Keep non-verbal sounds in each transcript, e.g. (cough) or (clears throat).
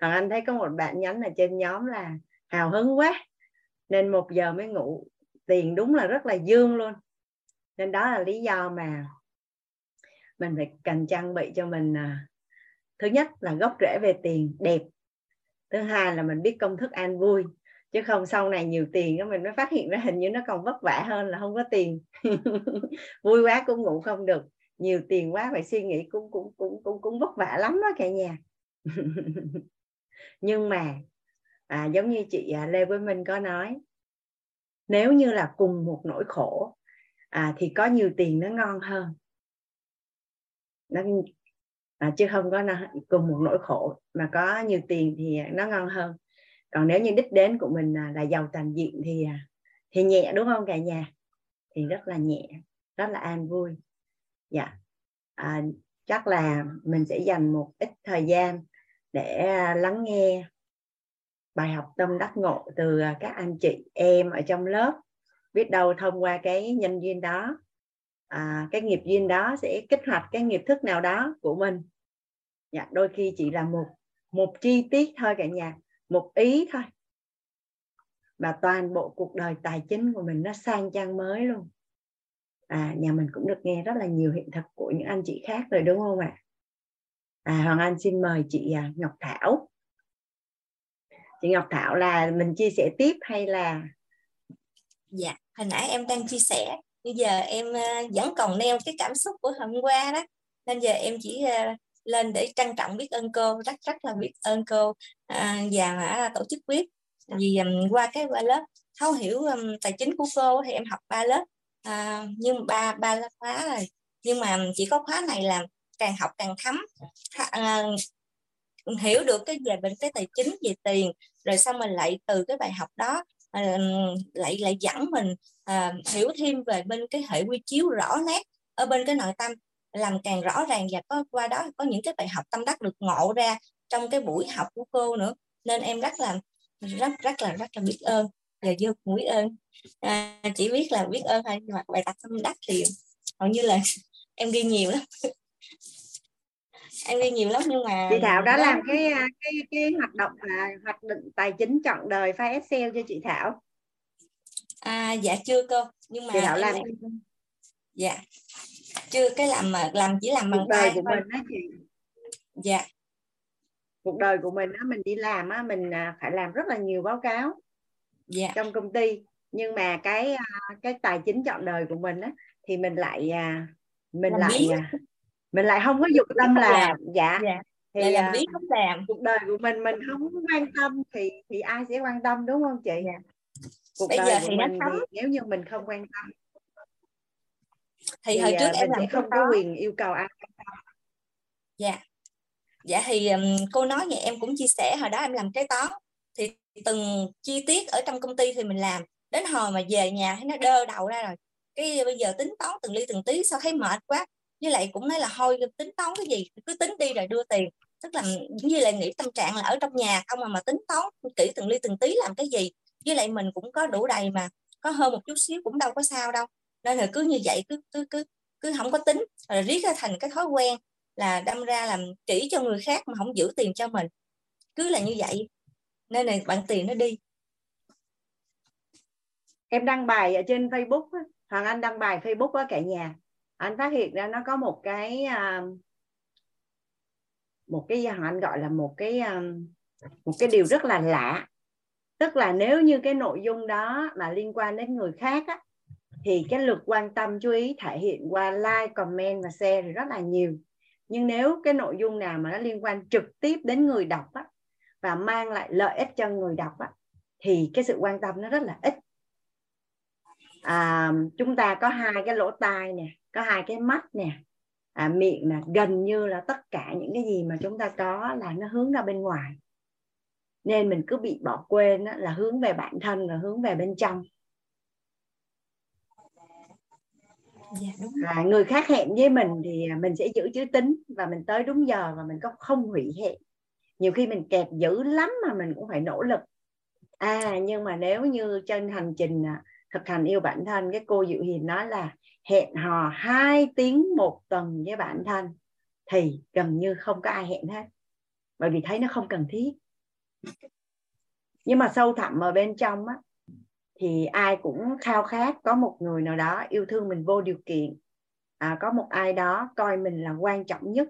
còn anh thấy có một bạn nhắn ở trên nhóm là hào hứng quá nên một giờ mới ngủ. Tiền đúng là rất là dương luôn. Nên đó là lý do mà mình phải cần trang bị cho mình à, thứ nhất là gốc rễ về tiền đẹp. Thứ hai là mình biết công thức an vui chứ không sau này nhiều tiền đó mình mới phát hiện ra hình như nó còn vất vả hơn là không có tiền. (laughs) Vui quá cũng ngủ không được nhiều tiền quá phải suy nghĩ cũng cũng cũng cũng cũng vất vả lắm đó cả nhà. (laughs) nhưng mà à, giống như chị à, Lê với Minh có nói nếu như là cùng một nỗi khổ à, thì có nhiều tiền nó ngon hơn. Nó à, chứ không có cùng một nỗi khổ mà có nhiều tiền thì nó ngon hơn. Còn nếu như đích đến của mình là, là giàu toàn diện thì à, thì nhẹ đúng không cả nhà? Thì rất là nhẹ rất là an vui. Dạ. À, chắc là mình sẽ dành một ít thời gian để à, lắng nghe bài học tâm đắc ngộ từ à, các anh chị em ở trong lớp. Biết đâu thông qua cái nhân duyên đó à, cái nghiệp duyên đó sẽ kích hoạt cái nghiệp thức nào đó của mình. Dạ, đôi khi chỉ là một một chi tiết thôi cả nhà một ý thôi. Mà toàn bộ cuộc đời tài chính của mình nó sang trang mới luôn. À nhà mình cũng được nghe rất là nhiều hiện thực của những anh chị khác rồi đúng không ạ? à À, hoàng anh xin mời chị à, ngọc thảo. Chị ngọc thảo là mình chia sẻ tiếp hay là? Dạ hồi nãy em đang chia sẻ bây giờ em à, vẫn còn neo cái cảm xúc của hôm qua đó. Nên giờ em chỉ lên để trân trọng biết ơn cô rất rất là biết ơn cô à, và tổ chức quyết vì um, qua cái qua lớp thấu hiểu um, tài chính của cô thì em học ba lớp. À, nhưng ba ba lớp khóa rồi. Nhưng mà chỉ có khóa này là càng học càng thấm. À, hiểu được cái về bệnh cái tài chính về tiền rồi xong mình lại từ cái bài học đó à, lại lại dẫn mình à, hiểu thêm về bên cái hệ quy chiếu rõ nét ở bên cái nội tâm làm càng rõ ràng và có qua đó có những cái bài học tâm đắc được ngộ ra trong cái buổi học của cô nữa. Nên em rất là rất rất là rất là biết ơn và vô cùng biết ơn. À, chỉ biết là biết ơn thôi nhưng mà bài tập tâm đắc thì hầu như là (laughs) em ghi nhiều lắm em ghi nhiều lắm nhưng mà chị Thảo đã đó... làm cái à, cái cái hoạt động là hoạt định tài chính chọn đời file Excel cho chị Thảo à dạ chưa cô nhưng mà chị Thảo làm em... dạ chưa cái làm mà làm chỉ làm bằng cuộc đời của thôi. mình đó chị dạ cuộc đời của mình á mình đi làm á mình à, phải làm rất là nhiều báo cáo dạ. trong công ty nhưng mà cái à, cái tài chính chọn đời của mình á thì mình lại mình làm lại biết. Mình lại không có dụng tâm làm, làm. dạ, dạ. thì lại làm biết không làm. cuộc đời của mình mình không quan tâm thì thì ai sẽ quan tâm đúng không chị? Dạ. cuộc Bây đời giờ thì mình thì nếu như mình không quan tâm thì, thì hồi trước em làm không có quyền yêu cầu ai dạ. Dạ thì um, cô nói vậy em cũng chia sẻ. Hồi đó em làm kế toán. Thì từng chi tiết ở trong công ty thì mình làm. Đến hồi mà về nhà thấy nó đơ đầu ra rồi. Cái bây giờ tính toán từng ly từng tí sao thấy mệt quá với lại cũng nói là thôi tính toán cái gì, cứ tính đi rồi đưa tiền. Tức là như lại nghĩ tâm trạng là ở trong nhà, không mà mà tính toán kỹ từng ly từng tí làm cái gì. Với lại mình cũng có đủ đầy mà, có hơn một chút xíu cũng đâu có sao đâu. Nên là cứ như vậy, cứ cứ cứ cứ không có tính. Rồi riết ra thành cái thói quen là đâm ra làm chỉ cho người khác mà không giữ tiền cho mình. Cứ là như vậy. Nên là bạn tiền nó đi. Em đăng bài ở trên Facebook Hoàng Anh đăng bài Facebook ở cả nhà anh phát hiện ra nó có một cái à, một cái Hoàng Anh? Gọi là một cái à, một cái điều rất là lạ. Tức là nếu như cái nội dung đó mà liên quan đến người khác á, thì cái lượt quan tâm chú ý thể hiện qua like comment và share thì rất là nhiều. Nhưng nếu cái nội dung nào mà nó liên quan trực tiếp đến người đọc á, và mang lại lợi ích cho người đọc á, thì cái sự quan tâm nó rất là ít. À, chúng ta có hai cái lỗ tai nè có hai cái mắt nè à, miệng nè gần như là tất cả những cái gì mà chúng ta có là nó hướng ra bên ngoài. Nên mình cứ bị bỏ quên đó, là hướng về bản thân là hướng về bên trong. Dạ, đúng à, người khác hẹn với mình thì mình sẽ giữ chữ tính và mình tới đúng giờ và mình có không hủy hẹn. Nhiều khi mình kẹp dữ lắm mà mình cũng phải nỗ lực. À nhưng mà nếu như trên hành trình à, thực hành yêu bản thân cái cô Diệu Hiền nói là hẹn hò hai tiếng một tuần với bản thân thì gần như không có ai hẹn hết. Bởi vì thấy nó không cần thiết. Nhưng mà sâu thẳm ở bên trong á thì ai cũng khao khát có một người nào đó yêu thương mình vô điều kiện. À, có một ai đó coi mình là quan trọng nhất.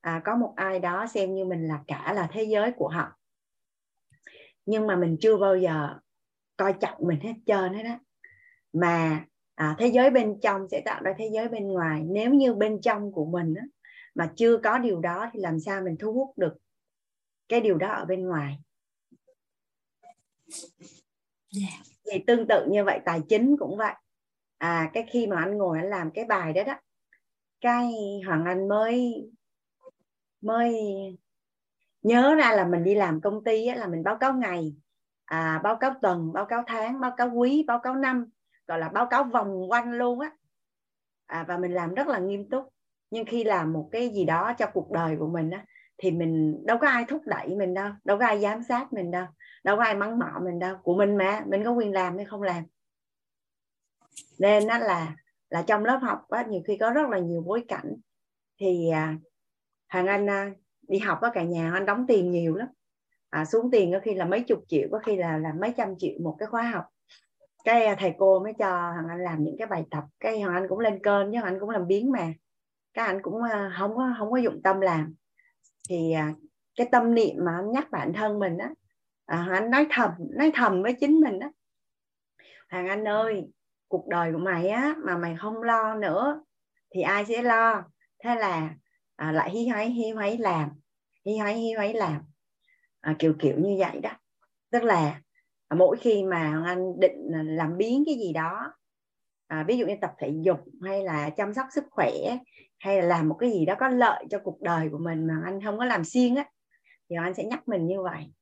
À, có một ai đó xem như mình là cả là thế giới của họ. Nhưng mà mình chưa bao giờ coi trọng mình hết trơn hết đó mà à, thế giới bên trong sẽ tạo ra thế giới bên ngoài nếu như bên trong của mình á, mà chưa có điều đó thì làm sao mình thu hút được cái điều đó ở bên ngoài yeah. Dạ. thì tương tự như vậy tài chính cũng vậy à cái khi mà anh ngồi anh làm cái bài đó đó cái hoàng anh mới mới nhớ ra là mình đi làm công ty á, là mình báo cáo ngày à, báo cáo tuần báo cáo tháng báo cáo quý báo cáo năm gọi là báo cáo vòng quanh luôn á. À, và mình làm rất là nghiêm túc. Nhưng khi làm một cái gì đó cho cuộc đời của mình á thì mình đâu có ai thúc đẩy mình đâu đâu có ai giám sát mình đâu đâu có ai mắng mỏ mình đâu. Của mình mà mình có quyền làm hay không làm. Nên nó là là trong lớp học á nhiều khi có rất là nhiều bối cảnh. Thì à, hàng anh à, đi học ở cả nhà anh đóng tiền nhiều lắm. À, xuống tiền có khi là mấy chục triệu có khi là là mấy trăm triệu một cái khóa học cái à, thầy cô mới cho hoàng anh làm những cái bài tập. Cái hoàng anh cũng lên cơn chứ hoàng anh cũng làm biến mà. Các anh cũng à, không có không có dụng tâm làm. Thì à, cái tâm niệm mà anh nhắc bản thân mình á à, anh nói thầm nói thầm với chính mình á. Hoàng anh ơi cuộc đời của mày á mà mày không lo nữa thì ai sẽ lo? Thế là à, lại hi hoáy hi hoáy làm hi hoáy hi hoáy làm. À, kiểu kiểu như vậy đó. Tức là mỗi khi mà anh định làm biến cái gì đó à, ví dụ như tập thể dục hay là chăm sóc sức khỏe hay là làm một cái gì đó có lợi cho cuộc đời của mình mà anh không có làm xuyên á thì anh sẽ nhắc mình như vậy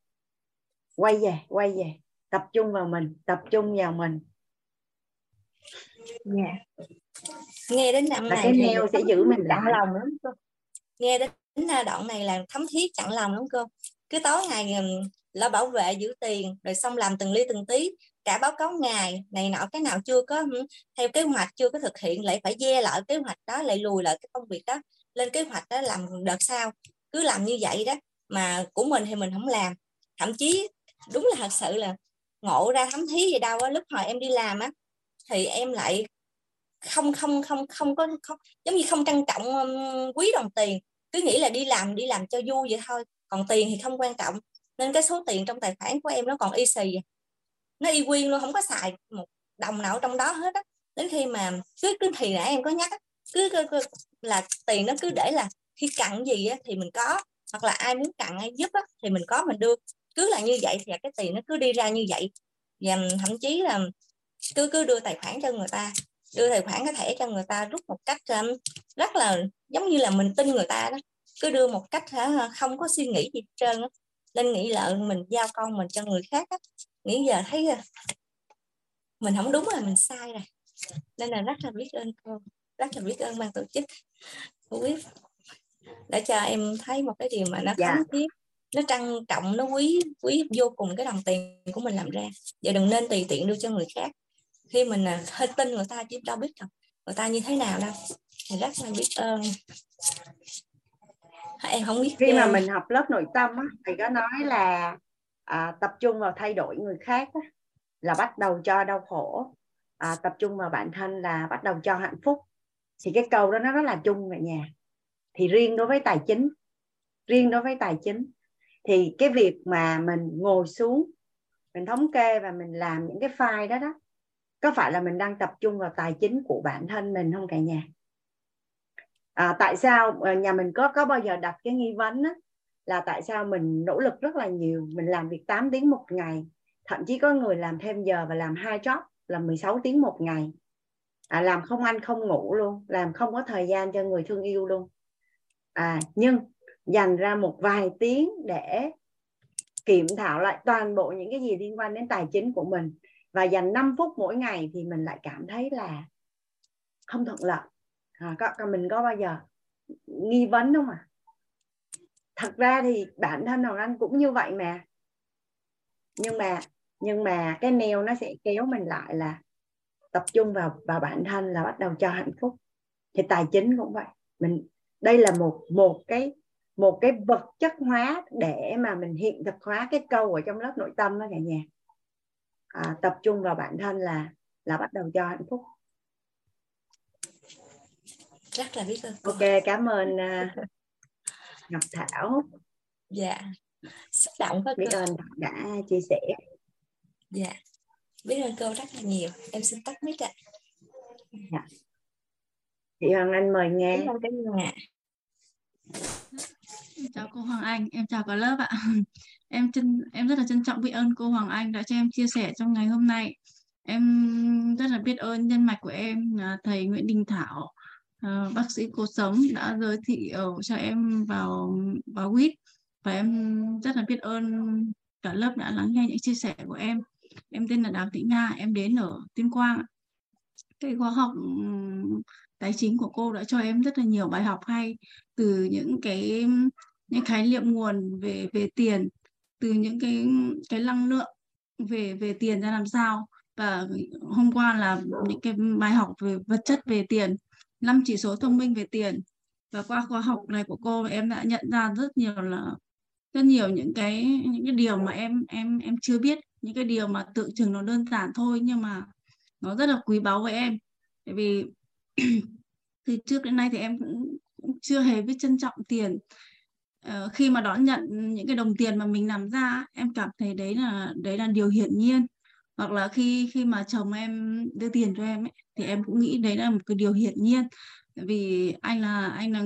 quay về quay về tập trung vào mình tập trung vào mình yeah. Dạ. nghe đến đoạn này cái neo sẽ giữ mình chặn lòng lắm nghe đến đoạn này là thấm thiết chặn lòng lắm cô cứ tối ngày là bảo vệ giữ tiền rồi xong làm từng ly từng tí cả báo cáo ngày này nọ cái nào chưa có theo kế hoạch chưa có thực hiện lại phải dê lại kế hoạch đó lại lùi lại cái công việc đó lên kế hoạch đó làm đợt sau. Cứ làm như vậy đó mà của mình thì mình không làm. Thậm chí đúng là thật sự là ngộ ra thấm thí gì đâu á lúc hồi em đi làm á thì em lại không không không không có không, giống như không trân trọng quý đồng tiền. Cứ nghĩ là đi làm đi làm cho vui vậy thôi còn tiền thì không quan trọng nên cái số tiền trong tài khoản của em nó còn y xì. Nó y nguyên luôn không có xài một đồng nào trong đó hết á. Đến khi mà cứ cứ thì nãy em có nhắc cứ, cứ, cứ là tiền nó cứ để là khi cặn gì á, thì mình có hoặc là ai muốn cặn ai giúp á, thì mình có mình đưa. Cứ là như vậy thì cái tiền nó cứ đi ra như vậy. Và thậm chí là cứ cứ đưa tài khoản cho người ta đưa tài khoản cái thẻ cho người ta rút một cách um, rất là giống như là mình tin người ta đó. Cứ đưa một cách không có suy nghĩ gì hết trơn á nên nghĩ là mình giao con mình cho người khác á. Nghĩ giờ thấy à, mình không đúng là mình sai rồi. Nên là rất là biết ơn cô rất là biết ơn ban tổ chức. Quý để cho em thấy một cái điều mà nó dạ. thiết nó trân trọng nó quý quý vô cùng cái đồng tiền của mình làm ra. Và đừng nên tùy tiện đưa cho người khác. Khi mình à, hơi tin người ta chứ đâu biết đâu người ta như thế nào đâu. Thì rất là biết ơn em không biết khi mà mình học lớp nội tâm á, thầy có nói là à, tập trung vào thay đổi người khác á, là bắt đầu cho đau khổ. À, tập trung vào bản thân là bắt đầu cho hạnh phúc. Thì cái câu đó nó rất là chung cả nhà. Thì riêng đối với tài chính riêng đối với tài chính thì cái việc mà mình ngồi xuống mình thống kê và mình làm những cái file đó đó có phải là mình đang tập trung vào tài chính của bản thân mình không cả nhà à, tại sao ờ, nhà mình có có bao giờ đặt cái nghi vấn á, là tại sao mình nỗ lực rất là nhiều mình làm việc 8 tiếng một ngày thậm chí có người làm thêm giờ và làm hai job là 16 tiếng một ngày. À, làm không ăn không ngủ luôn làm không có thời gian cho người thương yêu luôn. À nhưng dành ra một vài tiếng để kiểm thảo lại toàn bộ những cái gì liên quan đến tài chính của mình và dành 5 phút mỗi ngày thì mình lại cảm thấy là không thuận lợi à, có, mình có bao giờ nghi vấn không à thật ra thì bản thân hoàng anh cũng như vậy mà. Nhưng mà nhưng mà cái neo nó sẽ kéo mình lại là tập trung vào vào bản thân là bắt đầu cho hạnh phúc. Thì tài chính cũng vậy. Mình đây là một một cái một cái vật chất hóa để mà mình hiện thực hóa cái câu ở trong lớp nội tâm đó cả nhà. À, tập trung vào bản thân là là bắt đầu cho hạnh phúc rất là biết ơn. Ok cảm ơn uh, ngọc thảo. Dạ. Xúc động quá biết ơn đã chia sẻ. Dạ. Biết ơn cô rất là nhiều. Em xin tắt mic ạ. Dạ. chị hoàng anh mời nghe. Cảm ơn cả nhà chào cô Hoàng Anh, em chào cả lớp ạ. Em chân em rất là trân trọng biết ơn cô Hoàng Anh đã cho em chia sẻ trong ngày hôm nay. Em rất là biết ơn nhân mạch của em là thầy Nguyễn Đình Thảo, Ờ, bác sĩ cuộc sống đã giới thiệu cho em vào vào WIT và em rất là biết ơn cả lớp đã lắng nghe những chia sẻ của em. Em tên là Đào Thị Nga, em đến ở Tuyên Quang. Cái khóa học tài chính của cô đã cho em rất là nhiều bài học hay từ những cái những khái niệm nguồn về về tiền từ những cái cái năng lượng về về tiền ra làm sao và hôm qua là những cái bài học về vật chất về tiền năm chỉ số thông minh về tiền. Và qua khóa học này của cô em đã nhận ra rất nhiều là rất nhiều những cái những cái điều mà em em em chưa biết. Những cái điều mà tự chừng nó đơn giản thôi nhưng mà nó rất là quý báu với em. Tại vì (clears throat) từ trước đến nay thì em cũng, cũng chưa hề biết trân trọng tiền. Ờ, khi mà đón nhận những cái đồng tiền mà mình làm ra em cảm thấy đấy là đấy là điều hiển nhiên hoặc là khi khi mà chồng em đưa tiền cho em ấy, thì em cũng nghĩ đấy là một cái điều hiển nhiên. Vì anh là anh là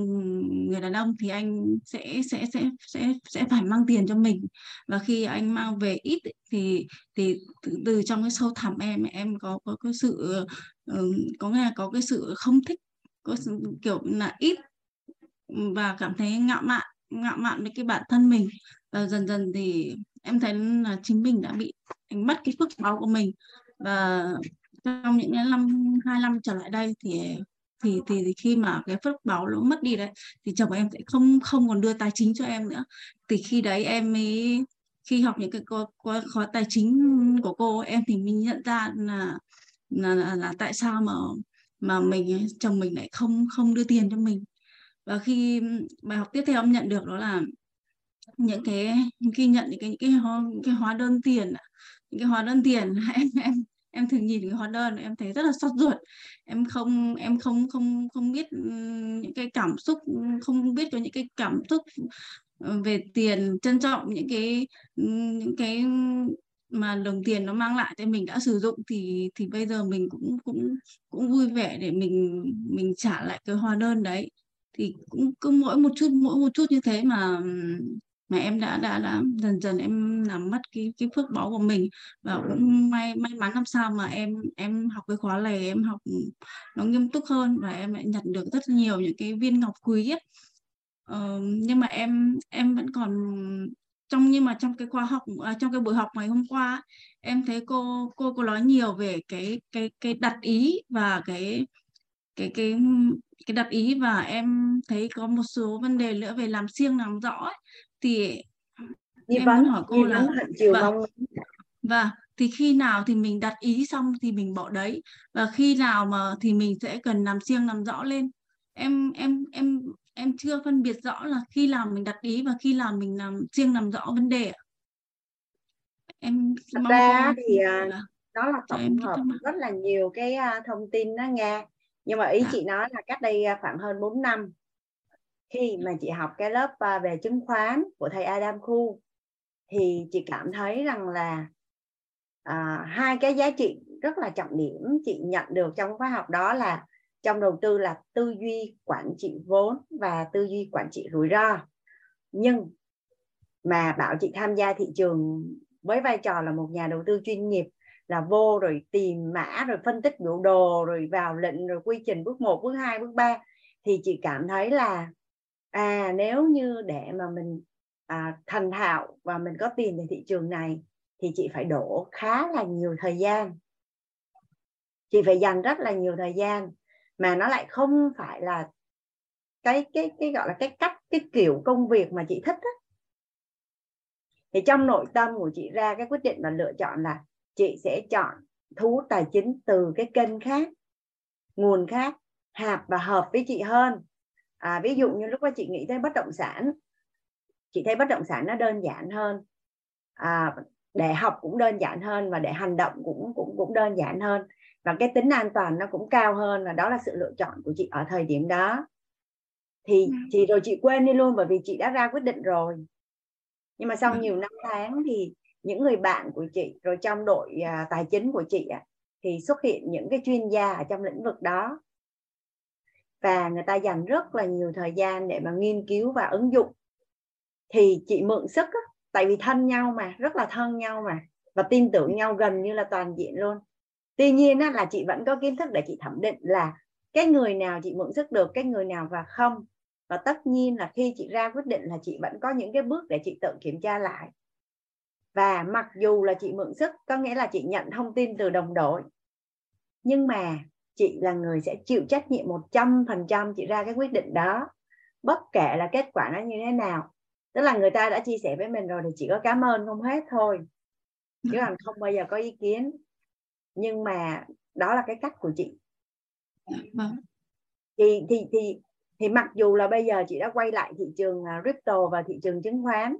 người đàn ông thì anh sẽ sẽ sẽ sẽ sẽ phải mang tiền cho mình. Và khi anh mang về ít thì thì từ, từ trong cái sâu thẳm em em có có cái sự ờ, có nghe có cái sự không thích có kiểu là ít và cảm thấy ngạo mạn ngạo mạn với cái bản thân mình. Và dần dần thì em thấy là chính mình đã bị đánh mất cái phước báo của mình. Và trong những năm hai năm trở lại đây thì thì thì khi mà cái phước báo nó mất đi đấy thì chồng em sẽ không không còn đưa tài chính cho em nữa. Thì khi đấy em mới khi học những cái khóa, khóa tài chính của cô em thì mình nhận ra là là, là, là tại sao mà mà mình chồng mình lại không không đưa tiền cho mình và khi bài học tiếp theo em nhận được đó là những cái khi nhận những cái những cái, những cái hóa đơn tiền những cái hóa đơn tiền. (laughs) Em em em thường nhìn cái hóa đơn em thấy rất là xót ruột. Em không em không không không biết ừ, những cái cảm xúc không biết có những cái cảm xúc ừ, về tiền trân trọng những cái ừ, những cái mà đồng tiền nó mang lại cho mình đã sử dụng thì thì bây giờ mình cũng cũng cũng vui vẻ để mình mình trả lại cái hóa đơn đấy thì cũng cứ mỗi một chút mỗi một chút như thế mà mà em đã đã đã dần dần em làm mất cái cái phước báo của mình và cũng may may mắn làm sao mà em em học cái khóa này em học nó nghiêm túc hơn và em lại nhận được rất nhiều những cái viên ngọc quý ấy. Ờ, nhưng mà em em vẫn còn trong nhưng mà trong cái khóa học à, trong cái buổi học ngày hôm qua em thấy cô cô có nói nhiều về cái cái cái đặt ý và cái cái cái cái đặt ý và em thấy có một số vấn đề nữa về làm siêng làm rõ ấy, thì em vấn, muốn hỏi cô là và, và thì khi nào thì mình đặt ý xong thì mình bỏ đấy và khi nào mà thì mình sẽ cần làm siêng làm rõ lên? Em em em em chưa phân biệt rõ là khi nào mình đặt ý và khi nào mình làm riêng làm rõ vấn đề em Thật ra thì là, đó là tổng hợp rất là nhiều cái à, thông tin đó nghe nhưng mà ý à. chị nói là cách đây à, khoảng hơn 4 năm khi mà chị học cái lớp à, về chứng khoán của thầy Adam Khu thì chị cảm thấy rằng là à, hai cái giá trị rất là trọng điểm chị nhận được trong khóa học đó là trong đầu tư là tư duy quản trị vốn và tư duy quản trị rủi ro nhưng mà bảo chị tham gia thị trường với vai trò là một nhà đầu tư chuyên nghiệp là vô rồi tìm mã rồi phân tích biểu đồ rồi vào lệnh rồi quy trình bước 1, bước 2, bước 3 thì chị cảm thấy là à nếu như để mà mình à, thành thạo và mình có tiền về thị trường này thì chị phải đổ khá là nhiều thời gian. Chị phải dành rất là nhiều thời gian mà nó lại không phải là cái cái cái gọi là cái cách cái kiểu công việc mà chị thích á. Thì trong nội tâm của chị ra cái quyết định là lựa chọn là chị sẽ chọn thu tài chính từ cái kênh khác nguồn khác hạp và hợp với chị hơn. À, ví dụ như lúc đó chị nghĩ tới bất động sản chị thấy bất động sản nó đơn giản hơn. À, để học cũng đơn giản hơn và để hành động cũng cũng cũng đơn giản hơn. Và cái tính an toàn nó cũng cao hơn và đó là sự lựa chọn của chị ở thời điểm đó. Thì ừ. chị rồi chị quên đi luôn bởi vì chị đã ra quyết định rồi. Nhưng mà sau ừ. nhiều năm tháng thì những người bạn của chị rồi trong đội à, tài chính của chị à, thì xuất hiện những cái chuyên gia ở trong lĩnh vực đó. Và người ta dành rất là nhiều thời gian để mà nghiên cứu và ứng dụng. Thì chị mượn sức á, tại vì thân nhau mà rất là thân nhau mà và tin tưởng nhau gần như là toàn diện luôn. Tuy nhiên á, là chị vẫn có kiến thức để chị thẩm định là cái người nào chị mượn sức được cái người nào và không. Và tất nhiên là khi chị ra quyết định là chị vẫn có những cái bước để chị tự kiểm tra lại và mặc dù là chị mượn sức có nghĩa là chị nhận thông tin từ đồng đội nhưng mà chị là người sẽ chịu trách nhiệm 100% chị ra cái quyết định đó. Bất kể là kết quả nó như thế nào. Tức là người ta đã chia sẻ với mình rồi thì chỉ có cảm ơn không hết thôi. Chứ là không bao giờ có ý kiến. Nhưng mà đó là cái cách của chị. Vâng. thì thì thì thì mặc dù là bây giờ chị đã quay lại thị trường uh, crypto và thị trường chứng khoán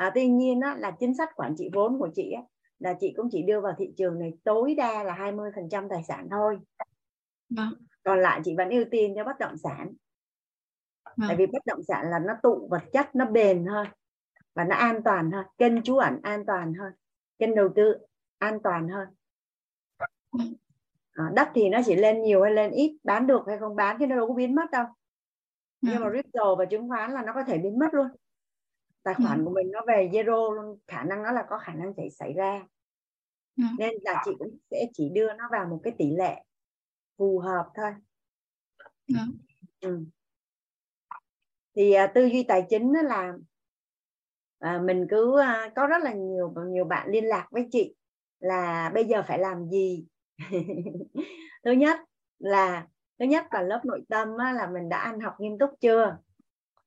à, tuy nhiên á, là chính sách quản trị vốn của chị á, là chị cũng chỉ đưa vào thị trường này tối đa là 20% tài sản thôi vâng. còn lại chị vẫn ưu tiên cho bất động sản vâng. tại vì bất động sản là nó tụ vật chất nó bền hơn và nó an toàn hơn kênh trú ẩn an toàn hơn kênh đầu tư an toàn hơn vâng. à, đất thì nó chỉ lên nhiều hay lên ít bán được hay không bán thì nó đâu có biến mất đâu nhưng mà vâng. crypto và chứng khoán là nó có thể biến mất luôn tài khoản ừ. của mình nó về zero luôn khả năng nó là có khả năng xảy xảy ra ừ. nên là chị cũng sẽ chỉ đưa nó vào một cái tỷ lệ phù hợp thôi ừ. Ừ. thì à, tư duy tài chính nó là à, mình cứ à, có rất là nhiều nhiều bạn liên lạc với chị là bây giờ phải làm gì (laughs) thứ nhất là thứ nhất là lớp nội tâm á, là mình đã ăn học nghiêm túc chưa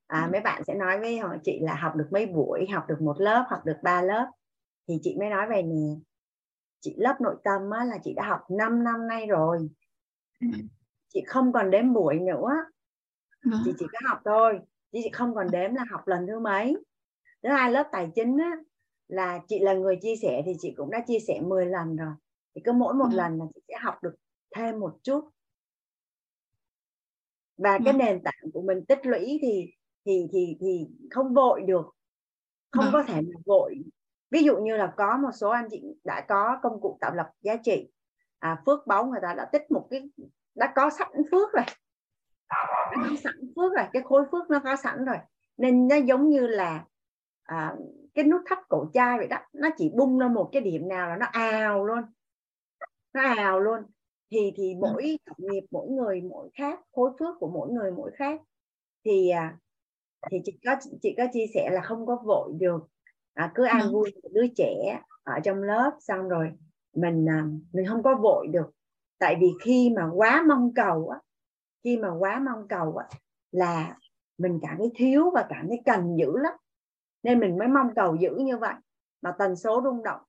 à, mấy bạn sẽ nói với họ chị là học được mấy buổi học được một lớp học được ba lớp. Thì chị mới nói về nè chị lớp nội tâm á, là chị đã học 5 năm nay rồi. Chị không còn đếm buổi nữa. Chị chỉ có học thôi chứ chị không còn đếm là học lần thứ mấy. Thứ hai lớp tài chính á, là chị là người chia sẻ thì chị cũng đã chia sẻ 10 lần rồi. Thì cứ mỗi một ừ. lần là chị sẽ học được thêm một chút. Và cái nền tảng của mình tích lũy thì thì thì thì không vội được không có thể mà vội. Ví dụ như là có một số anh chị đã có công cụ tạo lập giá trị à, phước báu người ta đã tích một cái đã có sẵn phước rồi. Đã có sẵn phước rồi cái khối phước nó có sẵn rồi. Nên nó giống như là à, cái nút thắt cổ chai vậy đó nó chỉ bung ra một cái điểm nào là nó ào luôn. Nó ào luôn. Thì thì mỗi nghiệp mỗi người mỗi khác khối phước của mỗi người mỗi khác. Thì à, thì chị có chị có chia sẻ là không có vội được. À, cứ an vui đứa trẻ ở trong lớp xong rồi mình à, mình không có vội được. Tại vì khi mà quá mong cầu á khi mà quá mong cầu á là mình cảm thấy thiếu và cảm thấy cần dữ lắm. Nên mình mới mong cầu dữ như vậy. Mà tần số rung động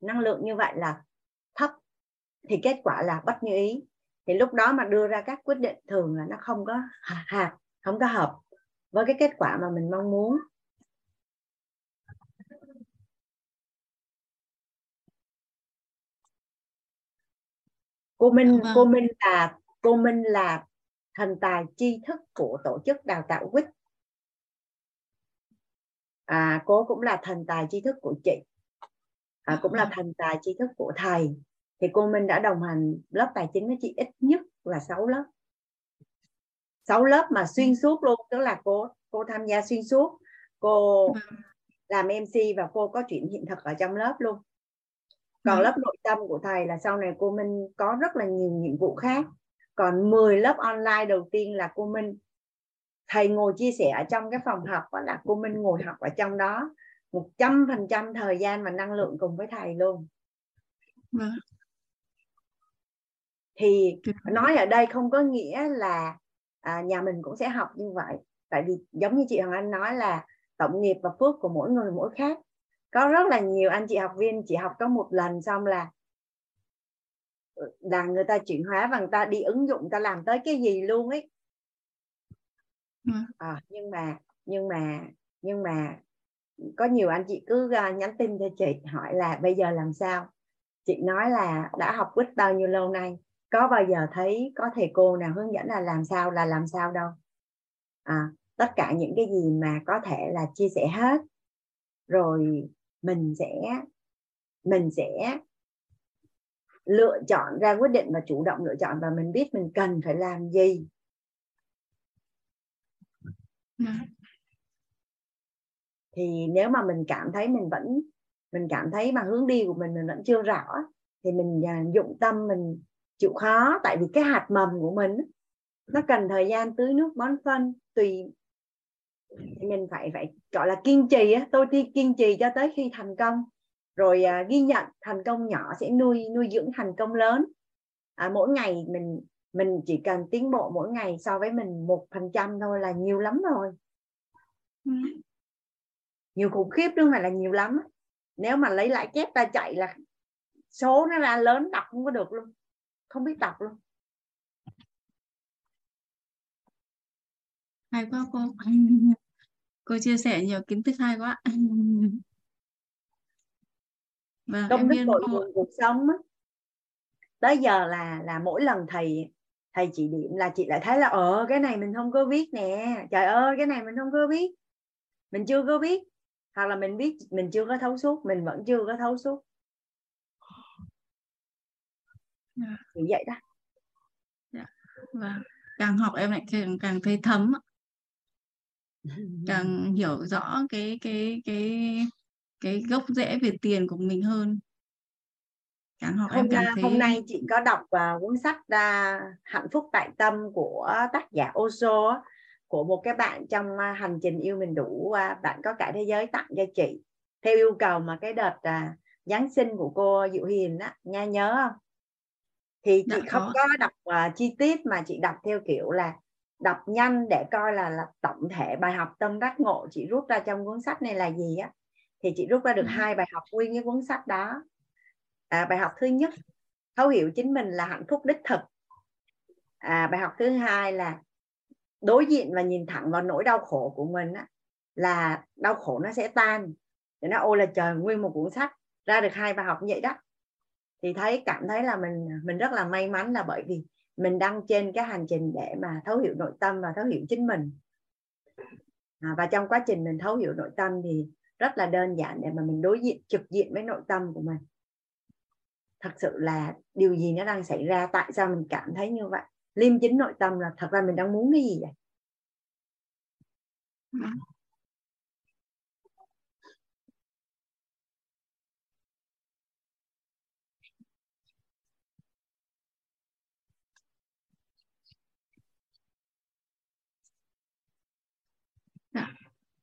năng lượng như vậy là thấp. Thì kết quả là bất như ý. Thì lúc đó mà đưa ra các quyết định thường là nó không có hạt không có hợp với cái kết quả mà mình mong muốn. Cô Minh vâng. cô Minh là cô Minh là thần tài tri thức của tổ chức đào tạo quýt. À, cô cũng là thần tài tri thức của chị. À, cũng là vâng. thần tài tri thức của thầy. Thì cô Minh đã đồng hành lớp tài chính với chị ít nhất là 6 lớp 6 lớp mà xuyên suốt luôn tức là cô cô tham gia xuyên suốt cô vâng. làm MC và cô có chuyện hiện thực ở trong lớp luôn còn ừ. lớp nội tâm của thầy là sau này cô Minh có rất là nhiều nhiệm vụ khác còn 10 lớp online đầu tiên là cô Minh thầy ngồi chia sẻ ở trong cái phòng học đó là cô Minh ngồi học ở trong đó một trăm phần trăm thời gian và năng lượng cùng với thầy luôn vâng. thì nói ở đây không có nghĩa là à, nhà mình cũng sẽ học như vậy. Tại vì giống như chị Hoàng Anh nói là tổng nghiệp và phước của mỗi người mỗi khác. Có rất là nhiều anh chị học viên chỉ học có một lần xong là là người ta chuyển hóa và người ta đi ứng dụng người ta làm tới cái gì luôn ấy. Ừ. à, nhưng mà nhưng mà nhưng mà có nhiều anh chị cứ uh, nhắn tin cho chị hỏi là bây giờ làm sao? Chị nói là đã học quýt bao nhiêu lâu nay có bao giờ thấy có thầy cô nào hướng dẫn là làm sao là làm sao đâu? À, tất cả những cái gì mà có thể là chia sẻ hết. Rồi mình sẽ mình sẽ lựa chọn ra quyết định và chủ động lựa chọn và mình biết mình cần phải làm gì. Dạ. thì nếu mà mình cảm thấy mình vẫn mình cảm thấy mà hướng đi của mình mình vẫn chưa rõ thì mình à, dụng tâm mình chịu khó tại vì cái hạt mầm của mình nó cần thời gian tưới nước bón phân tùy mình phải phải gọi là kiên trì á. Tôi đi kiên trì cho tới khi thành công. Rồi à, ghi nhận thành công nhỏ sẽ nuôi nuôi dưỡng thành công lớn. À, mỗi ngày mình mình chỉ cần tiến bộ mỗi ngày so với mình một phần trăm thôi là nhiều lắm rồi. Ừ. nhiều khủng khiếp chứ không phải là nhiều lắm nếu mà lấy lại chép ta chạy là số nó ra lớn đọc không có được luôn không biết đọc luôn. Hay quá cô. (laughs) Cô chia sẻ nhiều kiến thức hay quá. (laughs) Vâng, công đức cội nguồn cuộc sống á. Tới giờ là là mỗi lần thầy thầy chỉ điểm là chị lại thấy là ờ cái này mình không có biết nè. Trời ơi cái này mình không có biết. Mình chưa có biết. Hoặc là mình biết mình chưa có thấu suốt mình vẫn chưa có thấu suốt dạ. thì vậy đó. Dạ. và càng học em lại càng càng thấy thấm (laughs) càng hiểu rõ cái cái cái cái gốc rễ về tiền của mình hơn. Càng học hôm, em càng thấy... hôm nay chị có đọc uh, cuốn sách uh, hạnh phúc tại tâm của tác giả Osho của một cái bạn trong uh, hành trình yêu mình đủ uh, bạn có cả thế giới tặng cho chị. Theo yêu cầu mà cái đợt uh, Giáng sinh của cô Diệu Hiền á nha nhớ không thì chị Đã không có, có đọc uh, chi tiết mà chị đọc theo kiểu là đọc nhanh để coi là, là tổng thể bài học tâm đắc ngộ chị rút ra trong cuốn sách này là gì á. Thì chị rút ra được ừ. hai bài học nguyên cái cuốn sách đó. À, bài học thứ nhất thấu hiểu chính mình là hạnh phúc đích thực. À, bài học thứ hai là đối diện và nhìn thẳng vào nỗi đau khổ của mình á, là đau khổ nó sẽ tan. Thì nó ôi là trời nguyên một cuốn sách ra được hai bài học như vậy đó thì thấy cảm thấy là mình mình rất là may mắn là bởi vì mình đang trên cái hành trình để mà thấu hiểu nội tâm và thấu hiểu chính mình. À, và trong quá trình mình thấu hiểu nội tâm thì rất là đơn giản để mà mình đối diện trực diện với nội tâm của mình. Thật sự là điều gì nó đang xảy ra tại sao mình cảm thấy như vậy? Liêm chính nội tâm là thật ra mình đang muốn cái gì vậy? Ừ.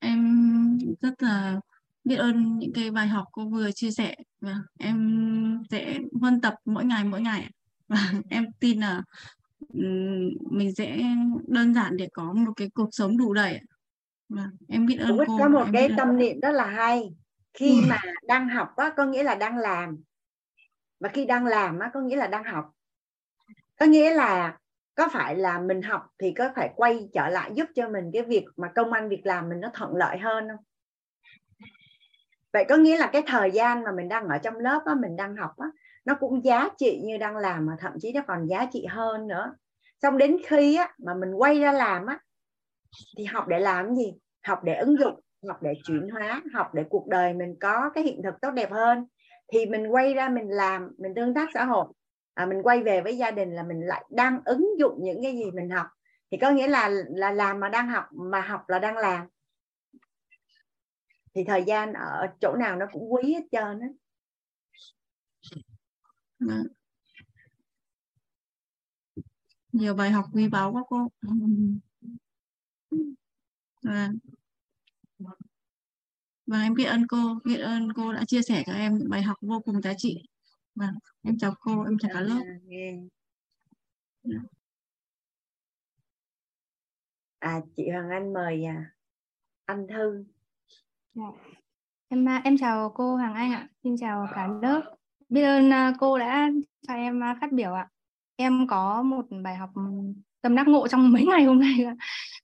em rất là biết ơn những cái bài học cô vừa chia sẻ và em sẽ huân tập mỗi ngày mỗi ngày (laughs) và em tin là mình sẽ đơn giản để có một cái cuộc sống đủ đầy và em biết ơn cô có một cái tâm niệm rất là hay. Khi mà đang học á có nghĩa là đang làm. Và khi đang làm á có nghĩa là đang học. Có nghĩa là có phải là mình học thì có phải quay trở lại giúp cho mình cái việc mà công ăn việc làm mình nó thuận lợi hơn không? Vậy có nghĩa là cái thời gian mà mình đang ở trong lớp á, mình đang học á, nó cũng giá trị như đang làm mà thậm chí nó còn giá trị hơn nữa. Xong đến khi á, mà mình quay ra làm á thì học để làm gì? Học để ứng dụng học để chuyển hóa học để cuộc đời mình có cái hiện thực tốt đẹp hơn. Thì mình quay ra mình làm mình tương tác xã hội à, mình quay về với gia đình là mình lại đang ứng dụng những cái gì mình học. Thì có nghĩa là là làm mà đang học mà học là đang làm. Thì thời gian ở chỗ nào nó cũng quý hết trơn á. Dạ. nhiều bài học quý báu quá cô. Và và em biết ơn cô biết ơn cô đã chia sẻ cho em những bài học vô cùng giá trị và em chào cô em chào cả lớp dạ. à chị Hoàng Anh mời à, anh Thư Dạ. Em à, em chào cô Hoàng Anh ạ. Xin chào cả lớp. Biết ơn à, cô đã cho em à, phát biểu ạ. Em có một bài học tâm đắc ngộ trong (laughs) mấy ngày hôm nay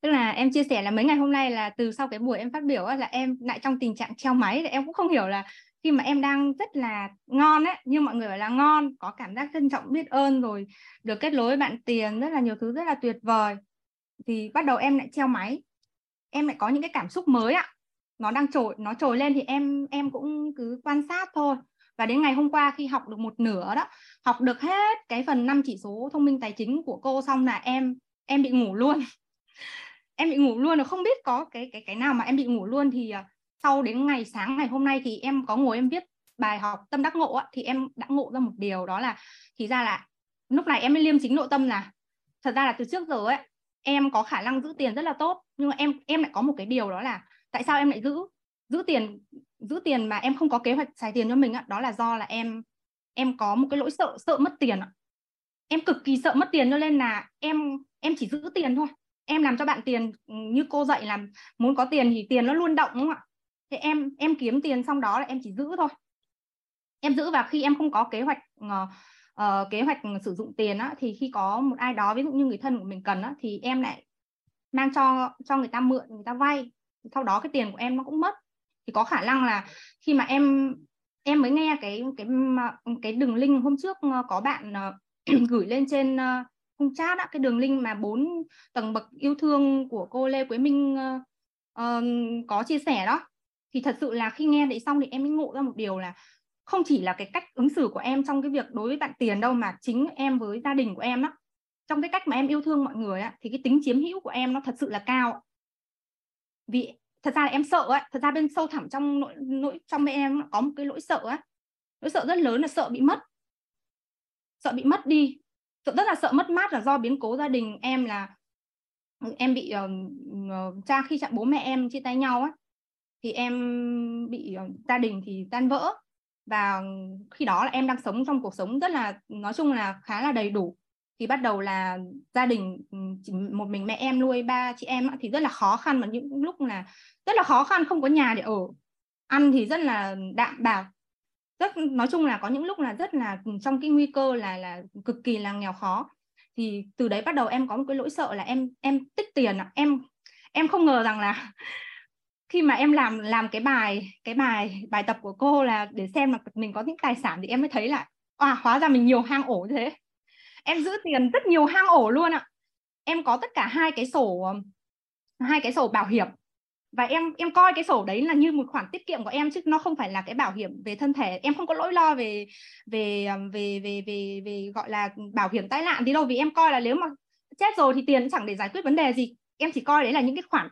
tức là em chia sẻ là mấy ngày hôm nay là từ sau cái buổi em phát biểu là em lại trong tình trạng treo máy em cũng không hiểu là khi mà em đang rất là ngon ấy nhưng mọi người bảo là ngon, có cảm giác trân trọng biết ơn rồi được kết nối với bạn tiền, rất là nhiều thứ rất là tuyệt vời, thì bắt đầu em lại treo máy. Em lại có những cái cảm xúc mới ạ. Nó đang trồi, nó trồi lên thì em em cũng cứ quan sát thôi. Và đến ngày hôm qua khi học được một nửa đó, học được hết cái phần năm chỉ số thông minh tài chính của cô xong là em em bị ngủ luôn. (laughs) Em bị ngủ luôn rồi không biết có cái cái cái nào mà em bị ngủ luôn thì à, sau đến ngày sáng ngày hôm nay thì em có ngồi em viết bài học tâm đắc ngộ á, thì em đã ngộ ra một điều đó là thì ra là lúc này em mới liêm chính nội tâm là thật ra là từ trước giờ ấy em có khả năng giữ tiền rất là tốt nhưng mà em em lại có một cái điều đó là tại sao em lại giữ giữ tiền giữ tiền mà em không có kế hoạch xài tiền cho mình á đó là do là em em có một cái lỗi sợ sợ mất tiền ạ. Em cực kỳ sợ mất tiền cho nên là em em chỉ giữ tiền thôi. Em làm cho bạn tiền ừ, như cô dạy là muốn có tiền thì tiền nó luôn động đúng không ạ? Thế em em kiếm tiền xong đó là em chỉ giữ thôi. Em giữ và khi em không có kế hoạch uh, uh, kế hoạch sử dụng tiền á, thì khi có một ai đó ví dụ như người thân của mình cần á, thì em lại mang cho cho người ta mượn người ta vay. Sau đó cái tiền của em nó cũng mất. Thì có khả năng là khi mà em em mới nghe cái cái cái đường link hôm trước ờ, có bạn uh, (clears throat) gửi lên trên uh, khung chat á, cái đường link mà bốn tầng bậc yêu thương của cô Lê Quế Minh uh, uh, có chia sẻ đó thì thật sự là khi nghe đấy xong thì em mới ngộ ra một điều là không chỉ là cái cách ứng xử của em trong cái việc đối với bạn tiền đâu mà chính em với gia đình của em á trong cái cách mà em yêu thương mọi người á thì cái tính chiếm hữu của em nó thật sự là cao vì thật ra là em sợ ấy thật ra bên sâu thẳm trong nội, nội trong bên em có một cái lỗi sợ á. Nỗi sợ rất lớn là sợ bị mất. Sợ bị mất đi. Sợ rất là sợ mất mát là do biến cố gia đình em là em bị uh, cha khi chạm bố mẹ em chia tay nhau á thì em bị ờ, gia đình thì tan vỡ. Và khi đó là em đang sống trong cuộc sống rất là, nói chung là khá là đầy đủ. Thì bắt đầu là gia đình ừ, chỉ một mình mẹ em nuôi ba chị em thì rất là khó khăn mà những lúc là rất là khó khăn, không có nhà để ở. Ăn thì rất là đạm bạc. Rất, nói chung là có những lúc là rất là ừ, trong cái nguy cơ là là cực kỳ là nghèo khó. Thì từ đấy bắt đầu em có một cái lỗi sợ là em em tích tiền em em không ngờ rằng là khi mà em làm làm cái bài cái bài bài tập của cô là để xem là mình có những tài sản thì em mới thấy là à hóa ra mình nhiều hang ổ như thế. Em giữ tiền rất nhiều hang ổ luôn ạ. Em có tất cả hai cái sổ, hai cái sổ bảo hiểm. Và em em coi cái sổ đấy là như một khoản tiết kiệm của em chứ nó không phải là cái bảo hiểm về thân thể. Em không có lỗi lo về về về về về về gọi là bảo hiểm tai nạn gì đâu. Vì em coi là nếu mà chết rồi thì tiền chẳng để giải quyết vấn đề gì. Em chỉ coi đấy là những cái khoản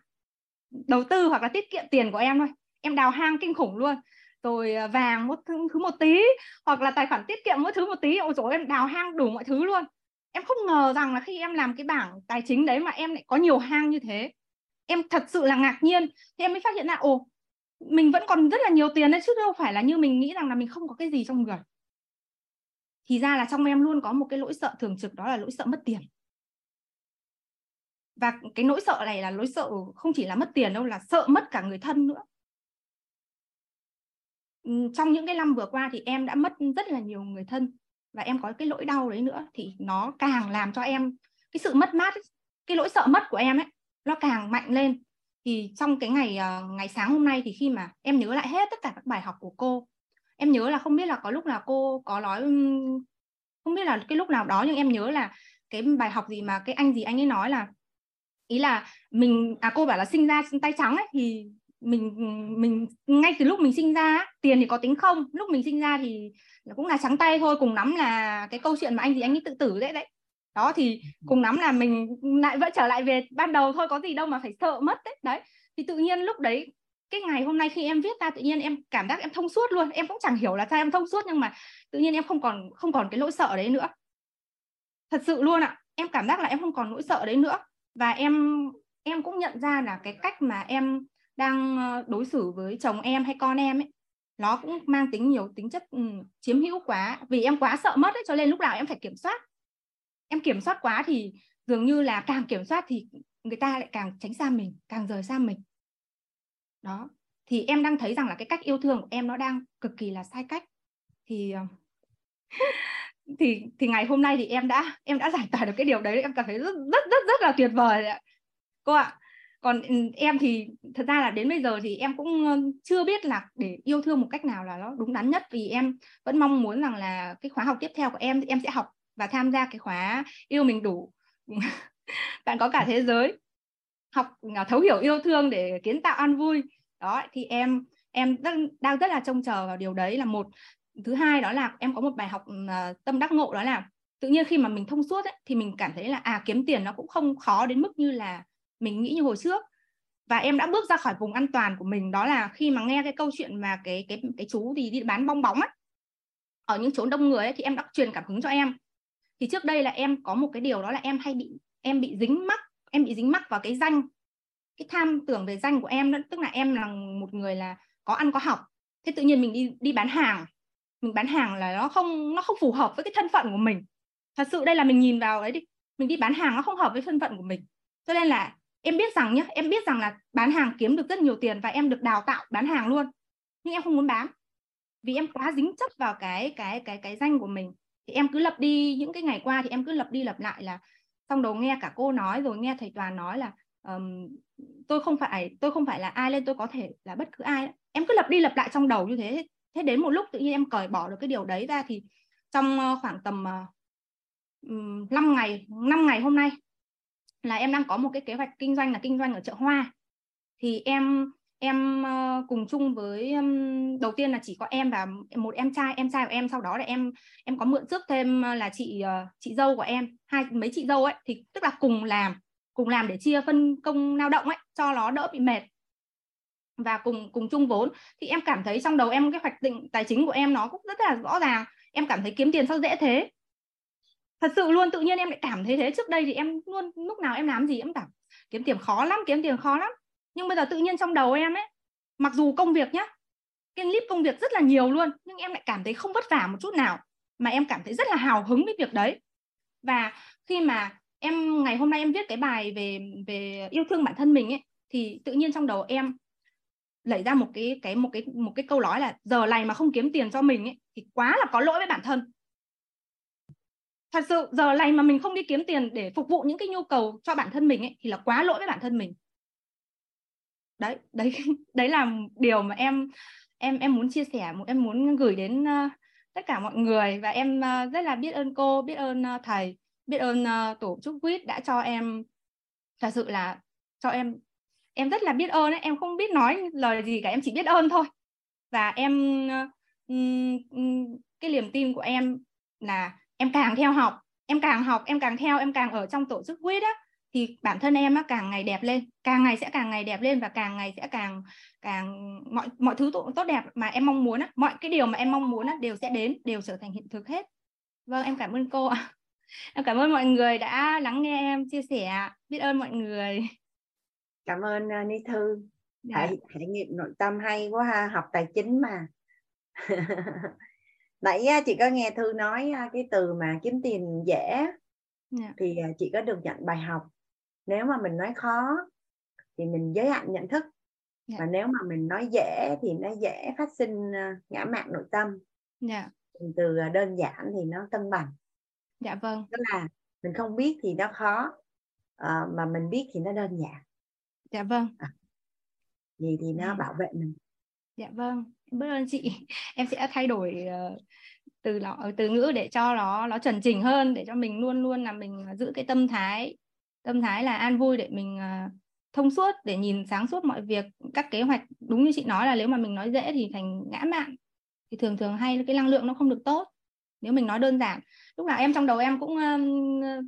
đầu tư hoặc là tiết kiệm tiền của em thôi. Em đào hang kinh khủng luôn. Rồi à, vàng một thứ, thứ một tí hoặc là tài khoản tiết kiệm mỗi thứ một tí. Ôi dồi em đào hang đủ mọi thứ luôn. Em không ngờ rằng là khi em làm cái bảng tài chính đấy mà em lại có nhiều hang như thế. Em thật sự là ngạc nhiên. Thì em mới phát hiện là ồ mình vẫn còn rất là nhiều tiền đấy chứ đâu phải là như mình nghĩ rằng là mình không có cái gì trong người. Thì ra là trong em luôn có một cái lỗi sợ thường trực đó là lỗi sợ mất tiền và cái nỗi sợ này là nỗi sợ không chỉ là mất tiền đâu, là sợ mất cả người thân nữa. Ừ, trong những cái năm vừa qua thì em đã mất rất là nhiều người thân và em có cái lỗi đau đấy nữa thì nó càng làm cho em cái sự mất mát cái lỗi sợ mất của em ấy, nó càng mạnh lên. Thì trong cái ngày ờ, ngày sáng hôm nay thì khi mà em nhớ lại hết tất cả các bài học của cô, em nhớ là không biết là có lúc nào cô có nói ừ, không biết là cái lúc nào đó nhưng em nhớ là cái bài học gì mà cái anh gì anh ấy nói là ý là mình à cô bảo là sinh ra tay trắng ấy thì mình mình ngay từ lúc mình sinh ra tiền thì có tính không? Lúc mình sinh ra thì cũng là trắng tay thôi cùng lắm là cái câu chuyện mà anh gì anh ấy tự tử đấy đấy. Đó thì cùng lắm là mình lại vẫn trở lại về ban đầu thôi có gì đâu mà phải sợ mất đấy. Đấy thì tự nhiên lúc đấy cái ngày hôm nay khi em viết ra tự nhiên em cảm giác em thông suốt luôn. Em cũng chẳng hiểu là sao em thông suốt nhưng mà tự nhiên em không còn không còn cái nỗi sợ đấy nữa. Thật sự luôn ạ em cảm giác là em không còn nỗi sợ đấy nữa và em em cũng nhận ra là cái cách mà em đang ờ, đối xử với chồng em hay con em ấy nó cũng mang tính nhiều tính chất um, chiếm hữu quá. Vì em quá sợ mất ấy cho nên lúc nào em phải kiểm soát. Em kiểm soát quá thì dường như là càng kiểm soát thì người ta lại càng tránh xa mình càng rời xa mình. Đó. Thì em đang thấy rằng là cái cách yêu thương của em nó đang cực kỳ là sai cách. Thì ờ, thì thì ngày hôm nay thì em đã em đã giải tỏa được cái điều đấy. Em cảm thấy rất rất rất rất là tuyệt vời ạ. Cô ạ còn ừ, em thì thật ra là đến bây giờ thì em cũng chưa biết là để yêu thương một cách nào là nó đúng đắn nhất. Vì em vẫn mong muốn rằng là cái khóa học tiếp theo của em thì em sẽ học và tham gia cái khóa yêu mình đủ. (laughs) Bạn có cả thế giới. Học à, thấu hiểu yêu thương để kiến tạo an vui. Đó thì em em rất, đang rất là trông chờ vào điều đấy là một thứ hai đó là em có một bài học à, tâm đắc ngộ đó là tự nhiên khi mà mình thông suốt ấy, thì mình cảm thấy là à kiếm tiền nó cũng không khó đến mức như là mình nghĩ như hồi trước. Và em đã bước ra khỏi vùng an toàn của mình đó là khi mà nghe cái câu chuyện mà cái cái cái chú thì đi bán bong bóng ấy. Ở những chỗ đông người ấy, thì em đã truyền cảm hứng cho em. Thì trước đây là em có một cái điều đó là em hay bị em bị dính mắc em bị dính mắc vào cái danh cái tham tưởng về danh của em đó tức là em là một người là có ăn có học. Thế tự nhiên mình đi đi bán hàng mình bán hàng là nó không nó không phù hợp với cái thân phận của mình. Thật sự đây là mình nhìn vào đấy đi mình đi bán hàng nó không hợp với thân phận của mình. Cho nên là em biết rằng nhé em biết rằng là bán hàng kiếm được rất nhiều tiền và em được đào tạo bán hàng luôn. Nhưng em không muốn bán vì em quá dính chấp vào cái cái cái cái danh của mình. Thì em cứ lập đi những cái ngày qua thì em cứ lập đi lập lại là xong đầu nghe cả cô nói rồi nghe thầy toàn nói là um, tôi không phải tôi không phải là ai lên tôi có thể là bất cứ ai. Em cứ lập đi lập lại trong đầu như thế thế đến một lúc tự nhiên em cởi bỏ được cái điều đấy ra thì trong ờ, khoảng tầm ờ, uh, 5 ngày 5 ngày hôm nay là em đang có một cái kế hoạch kinh doanh là kinh doanh ở chợ hoa. Thì em em uh, cùng chung với um, đầu tiên là chỉ có em và một em trai em trai của em sau đó là em em có mượn trước thêm là chị uh, chị dâu của em hai mấy chị dâu ấy. Thì tức là cùng làm cùng làm để chia phân công lao động ấy cho nó đỡ bị mệt và cùng cùng chung vốn. Thì em cảm thấy trong đầu em cái hoạch định tài chính của em nó cũng rất là rõ ràng. Em cảm thấy kiếm tiền sao dễ thế? Thật sự luôn, tự nhiên em lại cảm thấy thế. Trước đây thì em luôn, lúc nào em làm gì em cảm kiếm tiền khó lắm, kiếm tiền khó lắm. Nhưng bây giờ tự nhiên trong đầu em ấy, mặc dù công việc nhá, cái clip công việc rất là nhiều luôn, nhưng em lại cảm thấy không vất vả một chút nào. Mà em cảm thấy rất là hào hứng với việc đấy. Và khi mà em, ngày hôm nay em viết cái bài về về yêu thương bản thân mình ấy, thì tự nhiên trong đầu em lấy ra một cái cái một cái một cái câu nói là giờ này mà không kiếm tiền cho mình ấy thì quá là có lỗi với bản thân. Thật sự giờ này mà mình không đi kiếm tiền để phục vụ những cái nhu cầu cho bản thân mình ấy thì là quá lỗi với bản thân mình. Đấy đấy (laughs) đấy là điều mà em em em muốn chia sẻ em muốn gửi đến uh, tất cả mọi người. Và em uh, rất là biết ơn cô biết ơn uh, thầy biết ơn uh, tổ chức quýt đã cho em thật sự là cho em em rất là biết ơn ấy em không biết nói lời gì cả em chỉ biết ơn thôi. Và em cái niềm tin của em là em càng theo học em càng học em càng theo em càng ở trong tổ chức quýt á thì bản thân em á càng ngày đẹp lên càng ngày sẽ càng ngày đẹp lên và càng ngày sẽ càng càng mọi mọi thứ tốt, tốt đẹp mà em mong muốn á mọi cái điều mà em mong muốn á đều sẽ đến đều trở thành hiện thực hết. Vâng em cảm ơn cô ạ. (laughs) Em cảm ơn mọi người đã lắng nghe em chia sẻ biết ơn mọi người cảm ơn uh, ni thư dạ. thể, thể nghiệm nội tâm hay quá ha học tài chính mà (laughs) nãy chị có nghe thư nói cái từ mà kiếm tiền dễ yeah. Dạ. thì à, chị có được nhận bài học nếu mà mình nói khó thì mình giới hạn nhận thức yeah. Dạ. và nếu mà mình nói dễ thì nó dễ phát sinh à, ngã mạn nội tâm yeah. từ à, đơn giản thì nó cân bằng dạ vâng tức là mình không biết thì nó khó à, mà mình biết thì nó đơn giản dạ vâng. À, gì thì nó bảo vệ mình. Dạ vâng. Biết ơn chị. (laughs) Em sẽ thay đổi uh, từ nó từ ngữ để cho nó nó chuẩn chỉnh hơn để cho mình luôn luôn là mình giữ cái tâm thái tâm thái là an vui để mình uh, thông suốt để nhìn sáng suốt mọi việc. Các kế hoạch đúng như chị nói là nếu mà mình nói dễ thì thành ngã mạn. Thì thường thường hay cái năng lượng nó không được tốt. Nếu mình nói đơn giản. Lúc nào em trong đầu em cũng uh,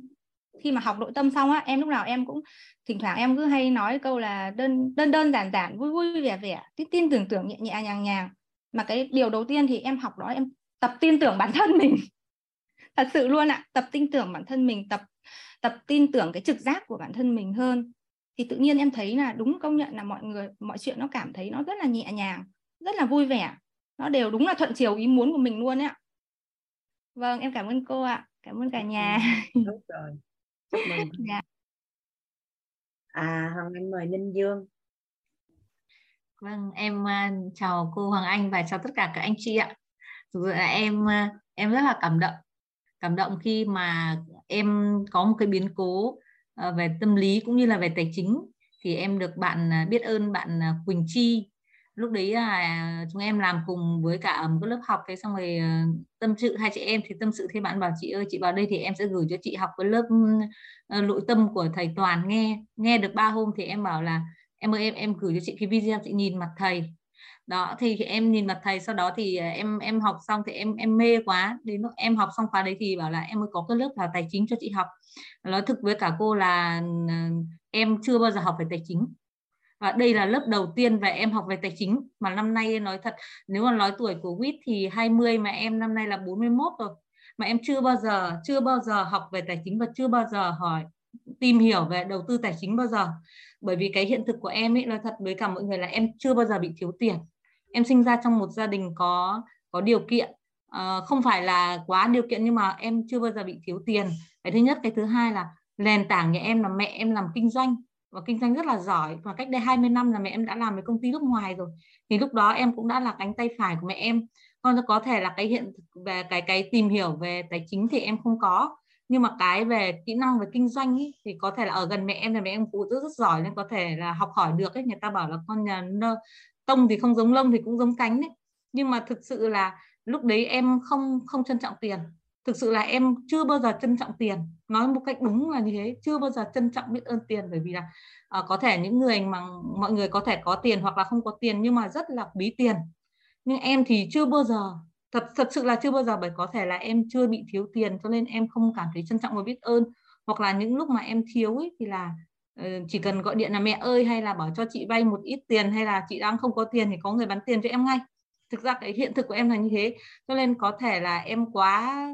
khi mà học nội tâm xong á em lúc nào em cũng thỉnh thoảng em cứ hay nói câu là đơn đơn đơn giản giản vui vui vẻ vẻ tin tin tưởng tưởng nhẹ nhẹ nhàng nhàng. Mà cái điều đầu tiên thì em học đó em tập tin tưởng bản thân mình. (laughs) Thật sự luôn ạ tập tin tưởng bản thân mình tập tập tin tưởng cái trực giác của bản thân mình hơn. Thì tự nhiên em thấy là đúng công nhận là mọi người mọi chuyện nó cảm thấy nó rất là nhẹ nhàng rất là vui vẻ. Nó đều đúng là thuận chiều ý muốn của mình luôn ạ. Vâng em cảm ơn cô ạ. Cảm ơn cả nhà. Đúng (laughs) rồi dạ. à hoàng anh mời ninh dương. Vâng em uh, chào cô hoàng anh và chào tất cả các anh chị ạ. Thực sự là em uh, em rất là cảm động. Cảm động khi mà em có một cái biến cố uh, về tâm lý cũng như là về tài chính. Thì em được bạn uh, biết ơn bạn uh, Quỳnh Chi lúc đấy là chúng em làm cùng với cả một cái lớp học thế, xong rồi ờ, tâm sự hai chị em, thì tâm sự thêm bạn bảo, chị ơi, chị vào đây thì em sẽ gửi cho chị học cái lớp ờ, nội tâm của thầy Toàn nghe nghe được ba hôm thì em bảo là, em ơi, em em gửi cho chị cái video, chị nhìn mặt thầy. Đó, thì em nhìn mặt thầy, sau đó thì ờ, em em học xong thì em em mê quá. Đến lúc em học xong khóa đấy thì bảo là, em mới có cái lớp là tài chính cho chị học? Nói thực với cả cô là em chưa bao giờ học về tài chính và đây là lớp đầu tiên về em học về tài chính. Mà năm nay nói thật nếu mà nói tuổi của Quýt thì 20 mà em năm nay là 41 rồi. Mà em chưa bao giờ chưa bao giờ học về tài chính và chưa bao giờ hỏi tìm hiểu về đầu tư tài chính bao giờ. Bởi vì cái hiện thực của em ấy nói thật với cả mọi người là em chưa bao giờ bị thiếu tiền. Em sinh ra trong một gia đình có có điều kiện. À, không phải là quá điều kiện nhưng mà em chưa bao giờ bị thiếu tiền. Cái thứ nhất cái thứ hai là nền tảng nhà em là mẹ em làm kinh doanh và kinh doanh rất là giỏi. Và cách đây 20 năm là mẹ em đã làm với công ty nước ngoài rồi. Thì lúc đó em cũng đã là cánh tay phải của mẹ em. Còn có thể là cái hiện về cái cái tìm hiểu về tài chính thì em không có. Nhưng mà cái về kỹ năng về kinh doanh ý, thì có thể là ở gần mẹ em là mẹ em phụ rất rất giỏi nên có thể là học hỏi được ấy. Người ta bảo là con nhà nơ, tông thì không giống lông thì cũng giống cánh đấy nhưng mà thực sự là lúc đấy em không không trân trọng tiền thực sự là em chưa bao giờ trân trọng tiền. Nói một cách đúng là như thế chưa bao giờ trân trọng biết ơn tiền bởi vì là uh, có thể những người mà mọi người có thể có tiền hoặc là không có tiền nhưng mà rất là bí tiền. Nhưng em thì chưa bao giờ thật thật sự là chưa bao giờ bởi có thể là em chưa bị thiếu tiền cho nên em không cảm thấy trân trọng và biết ơn. Hoặc là những lúc mà em thiếu ấy thì là uh, chỉ cần gọi điện là mẹ ơi hay là bảo cho chị vay một ít tiền hay là chị đang không có tiền thì có người bán tiền cho em ngay thực ra cái hiện thực của em là như thế. Cho nên có thể là em quá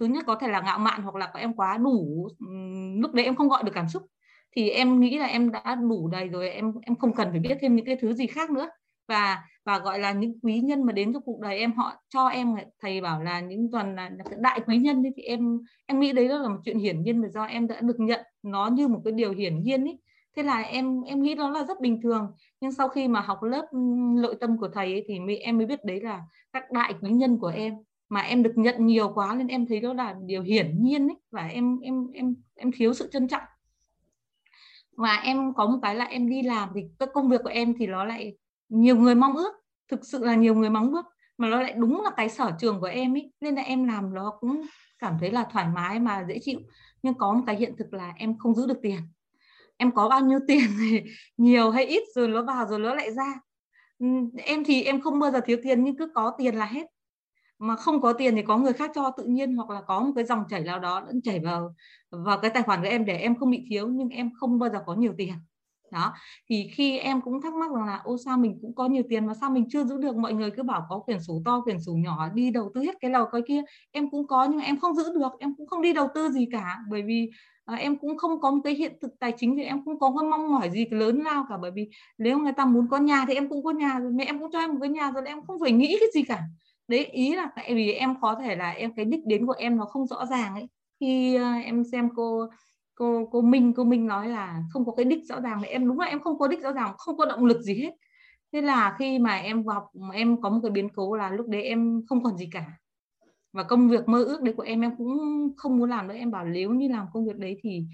thứ nhất có thể là ngạo mạn hoặc là có em quá đủ lúc đấy em không gọi được cảm xúc. Thì em nghĩ là em đã đủ đầy rồi em em không cần phải biết thêm những cái thứ gì khác nữa. Và và gọi là những quý nhân mà đến trong cuộc đời em họ cho em thầy bảo là những toàn là, đại quý nhân thì em em nghĩ đấy là một chuyện hiển nhiên mà do em đã được nhận nó như một cái điều hiển nhiên ấy thế là em em nghĩ đó là rất bình thường. Nhưng sau khi mà học lớp nội tâm của thầy ấy, thì mới, em mới biết đấy là các đại quý nhân của em. Mà em được nhận nhiều quá nên em thấy đó là điều hiển nhiên ấy. Và em em em em thiếu sự trân trọng. Và em có một cái là em đi làm thì các công việc của em thì nó lại nhiều người mong ước. Thực sự là nhiều người mong ước mà nó lại đúng là cái sở trường của em ấy. Nên là em làm nó cũng cảm thấy là thoải mái mà dễ chịu. Nhưng có một cái hiện thực là em không giữ được tiền em có bao nhiêu (laughs) tiền thì nhiều hay ít, rồi nó vào rồi nó lại ra. Ừ, em thì em không bao giờ thiếu tiền, nhưng cứ có tiền là hết. Mà không có tiền thì có người khác cho tự nhiên, hoặc là có một cái dòng chảy nào đó vẫn chảy vào vào cái tài khoản của em để em không bị thiếu, nhưng em không bao giờ có nhiều tiền. Đó, thì khi em cũng thắc mắc rằng là, ô, sao mình cũng có nhiều tiền mà sao mình chưa giữ được? Mọi người cứ bảo có quyển sổ to, quyển sổ nhỏ, đi đầu tư hết cái lầu cái kia. Em cũng có nhưng em không giữ được, em cũng không đi đầu tư gì cả, bởi vì à, em cũng không có một cái hiện thực tài chính thì em cũng có cái mong mỏi gì lớn lao cả bởi vì nếu người ta muốn có nhà thì em cũng có nhà rồi mẹ em cũng cho em một cái nhà rồi em không phải nghĩ cái gì cả. Đấy ý là tại vì em có thể là em cái đích đến của em nó không rõ ràng ấy. Khi uh, em xem cô cô cô Minh cô Minh nói là không có cái đích rõ ràng thì em đúng là em không có đích rõ ràng không có động lực gì hết. Thế là khi mà em học em có một cái biến cố là lúc đấy em không còn gì cả và công việc mơ ước đấy của em em cũng không muốn làm nữa. Em bảo nếu như làm công việc đấy thì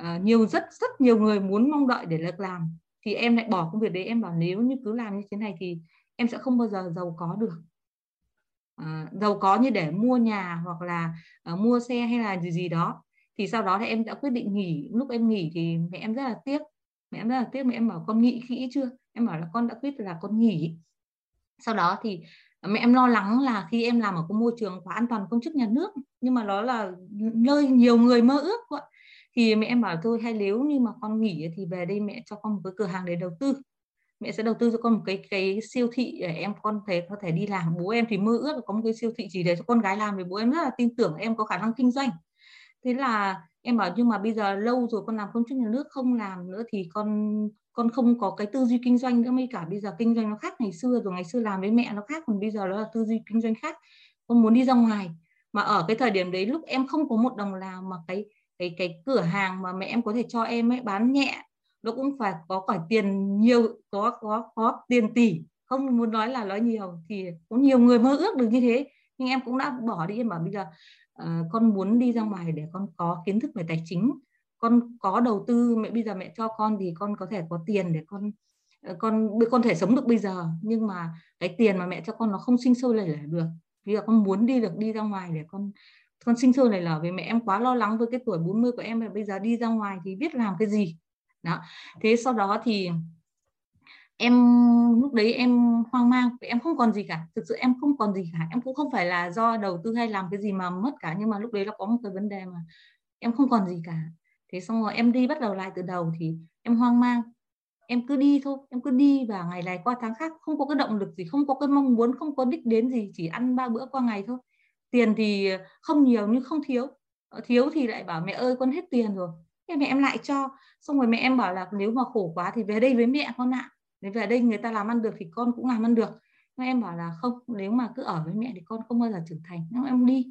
uh, nhiều rất rất nhiều người muốn mong đợi để được làm thì em lại bỏ công việc đấy. Em bảo nếu như cứ làm như thế này thì em sẽ không bao giờ giàu có được. Uh, giàu có như để mua nhà hoặc là uh, mua xe hay là gì gì đó. Thì sau đó thì em đã quyết định nghỉ. Lúc em nghỉ thì mẹ em rất là tiếc. Mẹ em rất là tiếc. Mẹ em bảo con nghĩ kỹ chưa? Em bảo là con đã quyết là con nghỉ. Sau đó thì mẹ em lo lắng là khi em làm ở cái môi trường quá an toàn công chức nhà nước, nhưng mà đó là nơi nhiều người mơ ước vậy thì mẹ em bảo thôi, hay nếu như mà con nghỉ thì về đây mẹ cho con một cái cửa hàng để đầu tư. Mẹ sẽ đầu tư cho con một cái cái siêu thị để em con thể, có thể đi làm. Bố em thì mơ ước có một cái siêu thị chỉ để cho con gái làm vì bố em rất là tin tưởng em có khả năng kinh doanh. Thế là em bảo nhưng mà bây giờ lâu rồi con làm công chức nhà nước không làm nữa thì con con không có cái tư duy kinh doanh nữa mới cả bây giờ kinh doanh nó khác ngày xưa rồi ngày xưa làm với mẹ nó khác còn bây giờ nó là tư duy kinh doanh khác. Con muốn đi ra ngoài mà ở cái thời điểm đấy lúc em không có một đồng nào mà cái cái cái cửa hàng mà mẹ em có thể cho em ấy bán nhẹ nó cũng phải có khoản tiền nhiều có có có tiền tỷ. Không muốn nói là nói nhiều thì có nhiều người mơ ước được như thế nhưng em cũng đã bỏ đi. Em bảo bây giờ uh, con muốn đi ra ngoài để con có kiến thức về tài chính con có đầu tư, mẹ bây giờ mẹ cho con thì con có thể có tiền để con ờ, con con thể sống được bây giờ. Nhưng mà cái tiền mà mẹ cho con nó không sinh sôi nảy nở được. Bây giờ con muốn đi được, đi ra ngoài để con con sinh sôi nảy nở vì mẹ em quá lo lắng với cái tuổi 40 của em là bây giờ đi ra ngoài thì biết làm cái gì. Đó. Thế sau đó thì em, lúc đấy em hoang mang em không còn gì cả. Thực sự em không còn gì cả. Em cũng không phải là do đầu tư hay làm cái gì mà mất cả. Nhưng mà lúc đấy nó có một cái vấn đề mà em không còn gì cả thế xong rồi em đi bắt đầu lại từ đầu thì em hoang mang. Em cứ đi thôi, em cứ đi và ngày này qua tháng khác không có cái động lực gì, không có cái mong muốn, không có đích đến gì, chỉ ăn ba bữa qua ngày thôi. Tiền thì không nhiều nhưng không thiếu. Ờ, thiếu thì lại bảo mẹ ơi, con hết tiền rồi. Thế mẹ em lại cho. Xong rồi mẹ em bảo là nếu mà khổ quá thì về đây với mẹ con ạ. Nếu về đây người ta làm ăn được thì con cũng làm ăn được. Nhưng em bảo là không, nếu mà cứ ở với mẹ thì con không bao giờ trưởng thành. Nhưng em đi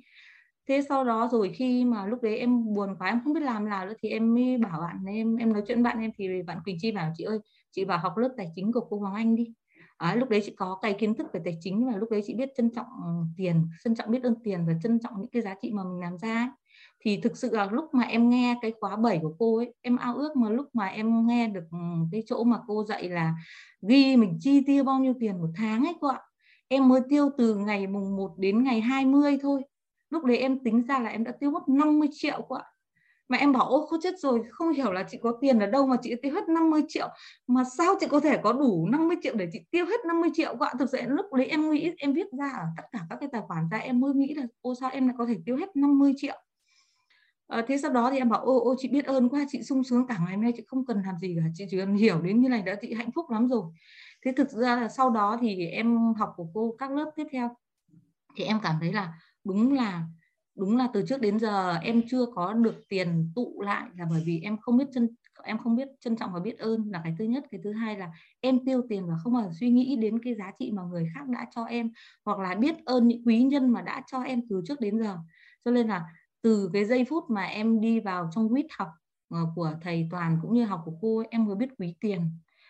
thế sau đó rồi khi mà lúc đấy em buồn quá em không biết làm nào nữa thì em mới bảo bạn em em nói chuyện bạn em thì bạn Quỳnh Chi bảo chị ơi chị vào học lớp tài chính của cô Hoàng Anh đi à, lúc đấy chị có cái kiến thức về tài chính và lúc đấy chị biết trân trọng ừ, tiền trân trọng biết ơn tiền và trân trọng những cái giá trị mà mình làm ra ấy. thì thực sự là lúc mà em nghe cái khóa 7 của cô ấy em ao ước mà lúc mà em nghe được ừ, cái chỗ mà cô dạy là ghi mình chi tiêu bao nhiêu tiền một tháng ấy cô ạ em mới tiêu từ ngày mùng 1 đến ngày 20 thôi lúc đấy em tính ra là em đã tiêu mất 50 triệu quá mà em bảo ô không chết rồi không hiểu là chị có tiền ở đâu mà chị tiêu hết 50 triệu. Mà sao chị có thể có đủ 50 triệu để chị tiêu hết 50 triệu quá thực sự lúc đấy em nghĩ em viết ra ở tất cả các cái tài khoản ra em mới nghĩ là ô sao em lại có thể tiêu hết 50 triệu? À, thế sau đó thì em bảo ô ô chị biết ơn quá chị sung sướng cả ngày hôm nay chị không cần làm gì cả chị chỉ cần hiểu đến như này đã chị hạnh phúc lắm rồi. Thế thực ra là sau đó thì em học của cô các lớp tiếp theo thì em cảm thấy là đúng là đúng là từ trước đến giờ em chưa có được tiền tụ lại là bởi vì em không biết chân em không biết trân trọng và biết ơn là cái thứ nhất. Cái thứ hai là em tiêu tiền và không bao giờ suy nghĩ đến cái giá trị mà người khác đã cho em hoặc là biết ơn những quý nhân mà đã cho em từ trước đến giờ. Cho nên là từ cái giây phút mà em đi vào trong quýt học ờ, của thầy toàn cũng như học của cô em mới biết quý tiền,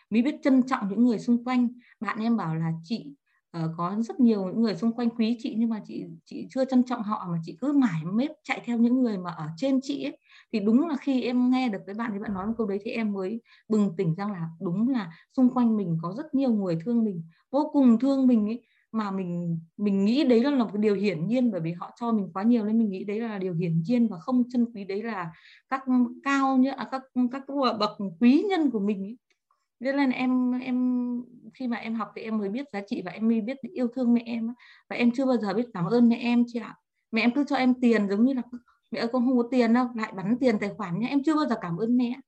mới biết trân trọng những người xung quanh. Bạn em bảo là, chị Ờ, có rất nhiều những người xung quanh quý chị nhưng mà chị chị chưa trân trọng họ mà chị cứ mải mết chạy theo những người mà ở trên chị ấy. Thì đúng là khi em nghe được cái bạn thì bạn nói một câu đấy thì em mới bừng tỉnh rằng là đúng là xung quanh mình có rất nhiều người thương mình vô cùng thương mình ấy. Mà mình mình nghĩ đấy là một cái điều hiển nhiên bởi vì họ cho mình quá nhiều nên mình nghĩ đấy là điều hiển nhiên và không chân quý đấy là các cao như à, các các bậc quý nhân của mình ấy cho nên em em khi mà em học thì em mới biết giá trị và em mới biết yêu thương mẹ em và em chưa bao giờ biết cảm ơn mẹ em chị ạ. Mẹ em cứ cho em tiền giống như là mẹ ơi con không có tiền đâu lại bắn tiền tài khoản nhá. Em chưa bao giờ cảm ơn mẹ.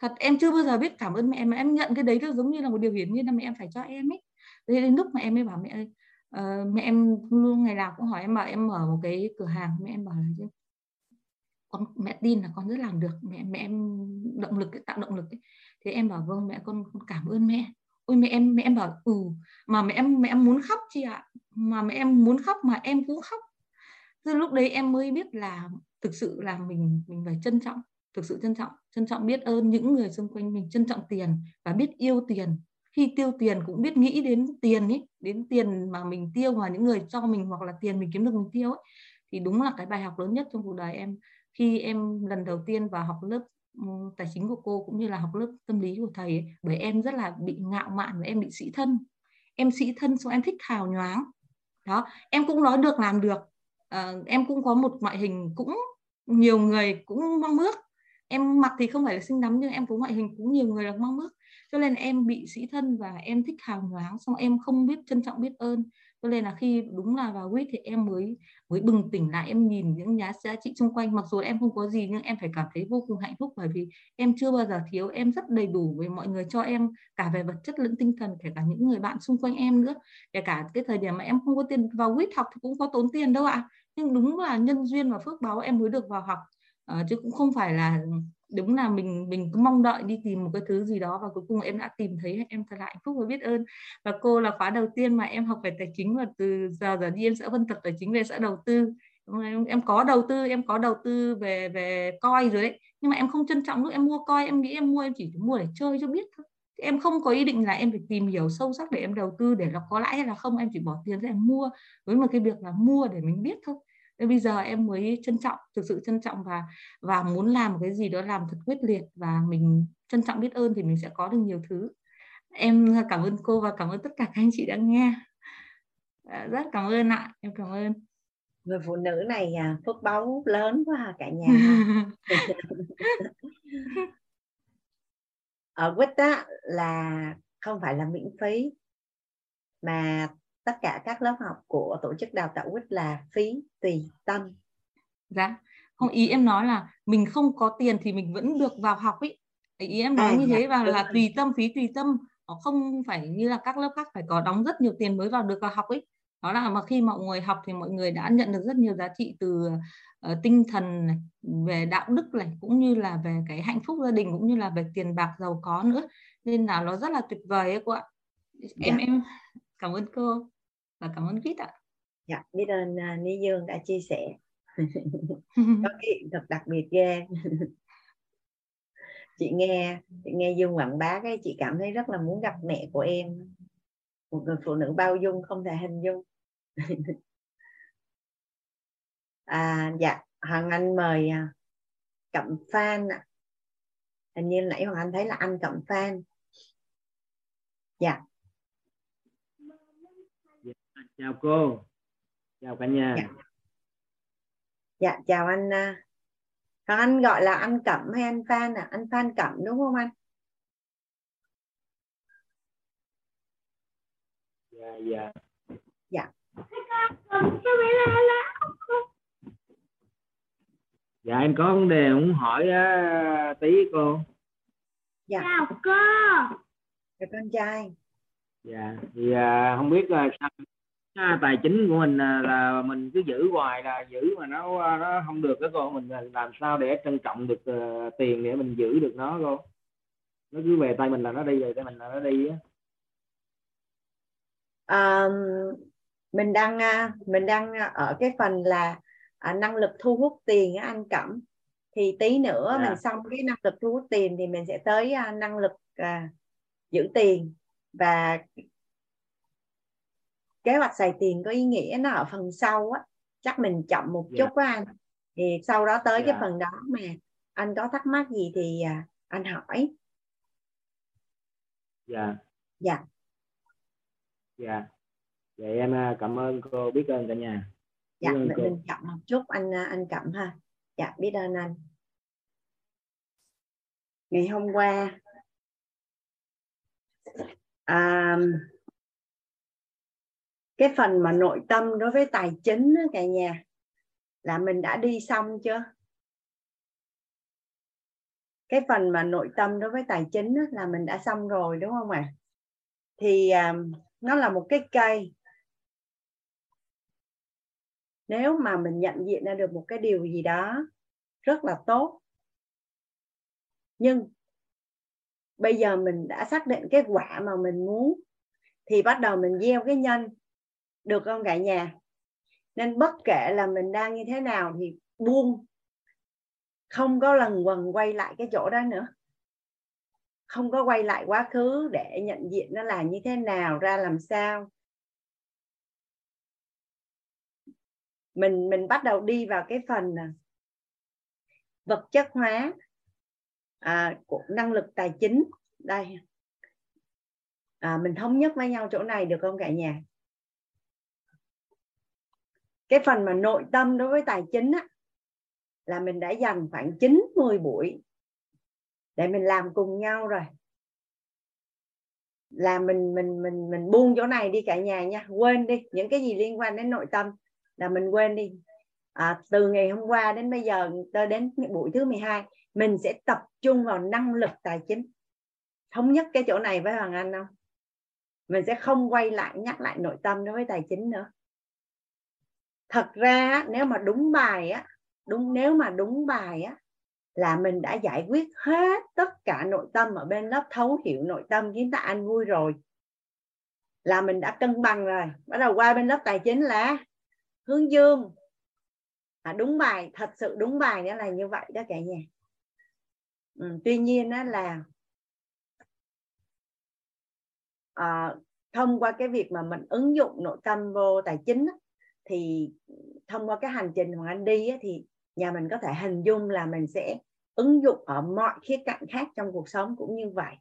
Thật em chưa bao giờ biết cảm ơn mẹ mà em nhận cái đấy nó giống như là một điều hiển nhiên là mẹ em phải cho em ấy. Thế đến lúc mà em mới bảo mẹ ơi uh, mẹ em luôn ngày nào cũng hỏi em bảo em mở một cái cửa hàng. Mẹ em bảo là chứ con mẹ tin là con rất làm được. Mẹ mẹ em động lực tạo động lực ấy thế em bảo vâng mẹ con, con cảm ơn mẹ. Ôi mẹ em mẹ em bảo ừ mà mẹ em mẹ em muốn khóc chị ạ. Mà mẹ em muốn khóc mà em cũng khóc. Từ lúc đấy em mới biết là thực sự là mình mình phải trân trọng thực sự trân trọng trân trọng biết ơn những người xung quanh mình trân trọng tiền và biết yêu tiền. Khi tiêu tiền cũng biết nghĩ đến tiền ấy đến tiền mà mình tiêu mà những người cho mình hoặc là tiền mình kiếm được mình tiêu ấy. Thì đúng là cái bài học lớn nhất trong cuộc đời em. Khi em lần đầu tiên vào học lớp Ừ, tài chính của cô cũng như là học lớp tâm lý của thầy ấy, bởi em rất là bị ngạo mạn và em bị sĩ thân. Em sĩ thân xong em thích hào nhoáng. Đó em cũng nói được làm được. À, em cũng có một ngoại hình cũng nhiều người cũng mong ước. Em mặc thì không phải là xinh lắm nhưng em có ngoại hình cũng nhiều người là mong ước. Cho nên em bị sĩ thân và em thích hào nhoáng xong em không biết trân trọng biết ơn cho nên là khi đúng là vào quýt thì em mới mới bừng tỉnh lại, em nhìn những giá giá trị xung quanh. Mặc dù em không có gì, nhưng em phải cảm thấy vô cùng hạnh phúc bởi vì em chưa bao giờ thiếu, em rất đầy đủ với mọi người, cho em cả về vật chất lẫn tinh thần, kể cả những người bạn xung quanh em nữa. Kể cả cái thời điểm mà em không có tiền, vào quýt học thì cũng có tốn tiền đâu ạ. Nhưng đúng là nhân duyên và phước báo em mới được vào học à, chứ cũng không phải là đúng là mình mình cứ mong đợi đi tìm một cái thứ gì đó và cuối cùng em đã tìm thấy em thật là hạnh phúc và biết ơn. Và cô là khóa đầu tiên mà em học về tài chính và từ giờ giờ đi em sẽ phân tập tài chính về sẽ đầu tư. Em, em có đầu tư em có đầu tư về về coi rồi đấy. Nhưng mà em không trân trọng lúc em mua coi em nghĩ em mua em chỉ mua để chơi cho biết thôi. Em không có ý định là em phải tìm hiểu sâu sắc để em đầu tư để nó có lãi hay là không em chỉ bỏ tiền ra em mua. Với một cái việc là mua để mình biết thôi nên bây giờ em mới trân trọng thực sự trân trọng và và muốn làm một cái gì đó làm thật quyết liệt và mình trân trọng biết ơn thì mình sẽ có được nhiều thứ. Em cảm ơn cô và cảm ơn tất cả các anh chị đã nghe. Dạ, rất cảm ơn ạ. Em cảm ơn. Người phụ nữ này à, phước báu lớn quá à, cả nhà. (laughs) Ở quýt á là không phải là miễn phí mà tất cả các lớp học của tổ chức đào tạo quýt là phí tùy tâm. Dạ không ý em nói là mình không có tiền thì mình vẫn được vào học ý. Ý em nói à, như dạ, thế và là tùy tâm phí tùy tâm. Nó không phải như là các lớp khác phải có đóng rất nhiều tiền mới vào được vào học ấy đó là mà khi mọi người học thì mọi người đã nhận được rất nhiều giá trị từ uh, tinh thần này, về đạo đức này cũng như là về cái hạnh phúc gia đình cũng như là về tiền bạc giàu có nữa. Nên là nó rất là tuyệt vời ấy cô ạ. Em dạ. em cảm ơn cô và cảm ơn Vít ạ. Dạ biết ơn uh, Ni Dương đã chia sẻ. (laughs) Có cái thật đặc biệt ghê. Chị nghe chị nghe Dương quảng bá cái chị cảm thấy rất là muốn gặp mẹ của em. Một người phụ nữ bao dung không thể hình dung. (laughs) À dạ hoàng anh mời à, cẩm phan ạ. Hình như nãy hoàng anh thấy là anh cẩm phan. Dạ chào cô. Chào cả nhà. Dạ, dạ chào anh à. hoàng anh gọi là anh cẩm hay anh phan à? Anh phan cẩm đúng không anh? Dạ dạ. Dạ. Dạ em có vấn đề muốn hỏi uh, tí cô. Dạ. Chào cô. Dạ con trai. Dạ thì uh, không biết là sao tài chính của mình là mình cứ giữ hoài là giữ mà nó nó không được đó cô mình làm sao để trân trọng được uh, tiền để mình giữ được nó cô nó cứ về tay mình là nó đi về tay mình là nó đi á um, mình đang à, mình đang ở cái phần là à, năng lực thu hút tiền á anh cẩm thì tí nữa. Dạ. mình xong cái năng lực thu hút tiền thì mình sẽ tới à, năng lực à, giữ tiền và kế hoạch xài tiền có ý nghĩa nó ở phần sau á chắc mình chậm một yeah. Dạ. chút á anh thì sau đó tới yeah. cái dạ. phần đó mà anh có thắc mắc gì thì à, anh hỏi dạ dạ dạ vậy em à, cảm ơn cô biết ơn cả nhà biết dạ mình, mình chậm một chút anh à, anh cẩm ha dạ biết ơn anh ngày hôm qua à, cái phần mà nội tâm đối với tài chính đó, cả nhà là mình đã đi xong chưa? Cái phần mà nội tâm đối với tài chính đó, là mình đã xong rồi đúng không ạ? À? thì um, nó là một cái cây. Nếu mà mình nhận diện ra được một cái điều gì đó rất là tốt. Nhưng bây giờ mình đã xác định cái quả mà mình muốn thì bắt đầu mình gieo cái nhân được không cả nhà? Nên bất kể là mình đang như thế nào thì buông không có lần quần quay lại cái chỗ đó nữa. Không có quay lại quá khứ để nhận diện nó là như thế nào ra làm sao. Mình mình bắt đầu đi vào cái phần à, vật chất hóa à, của năng lực tài chính. Đây. À, mình thống nhất với nhau chỗ này được không cả nhà? Cái phần mà nội tâm đối với tài chính á, là mình đã dành khoảng 9 10 buổi để mình làm cùng nhau rồi. Là mình mình mình mình buông chỗ này đi cả nhà nha quên đi những cái gì liên quan đến nội tâm là mình quên đi. À, từ ngày hôm qua đến bây giờ tới đến buổi thứ 12 mình sẽ tập trung vào năng lực tài chính. Thống nhất cái chỗ này với hoàng anh không? Mình sẽ không quay lại nhắc lại nội tâm đối với tài chính nữa thật ra nếu mà đúng bài á đúng nếu mà đúng bài á là mình đã giải quyết hết tất cả nội tâm ở bên lớp thấu hiểu nội tâm khiến ta an vui rồi. Là mình đã cân bằng rồi. Bắt đầu qua bên lớp tài chính là hướng dương. À, đúng bài thật sự đúng bài nghĩa là như vậy đó cả nhà. Ừ, tuy nhiên đó là à, thông qua cái việc mà mình ứng dụng nội tâm vô tài chính á, thì thông qua cái hành trình hoàng anh đi á, thì nhà mình có thể hình dung là mình sẽ ứng dụng ở mọi khía cạnh khác trong cuộc sống cũng như vậy.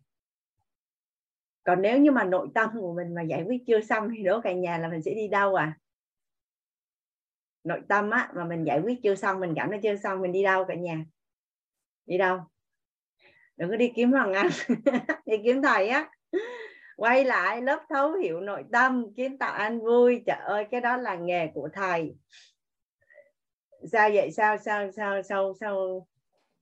Còn nếu như mà nội tâm của mình mà giải quyết chưa xong thì đố cả nhà là mình sẽ đi đâu à? Nội tâm á mà mình giải quyết chưa xong mình cảm thấy chưa xong mình đi đâu cả nhà? Đi đâu? Đừng có đi kiếm hoàng anh (laughs) đi kiếm thầy á quay lại lớp thấu hiểu nội tâm kiếm tạo anh vui. Trời ơi cái đó là nghề của thầy. Sao vậy sao sao sao sao sao?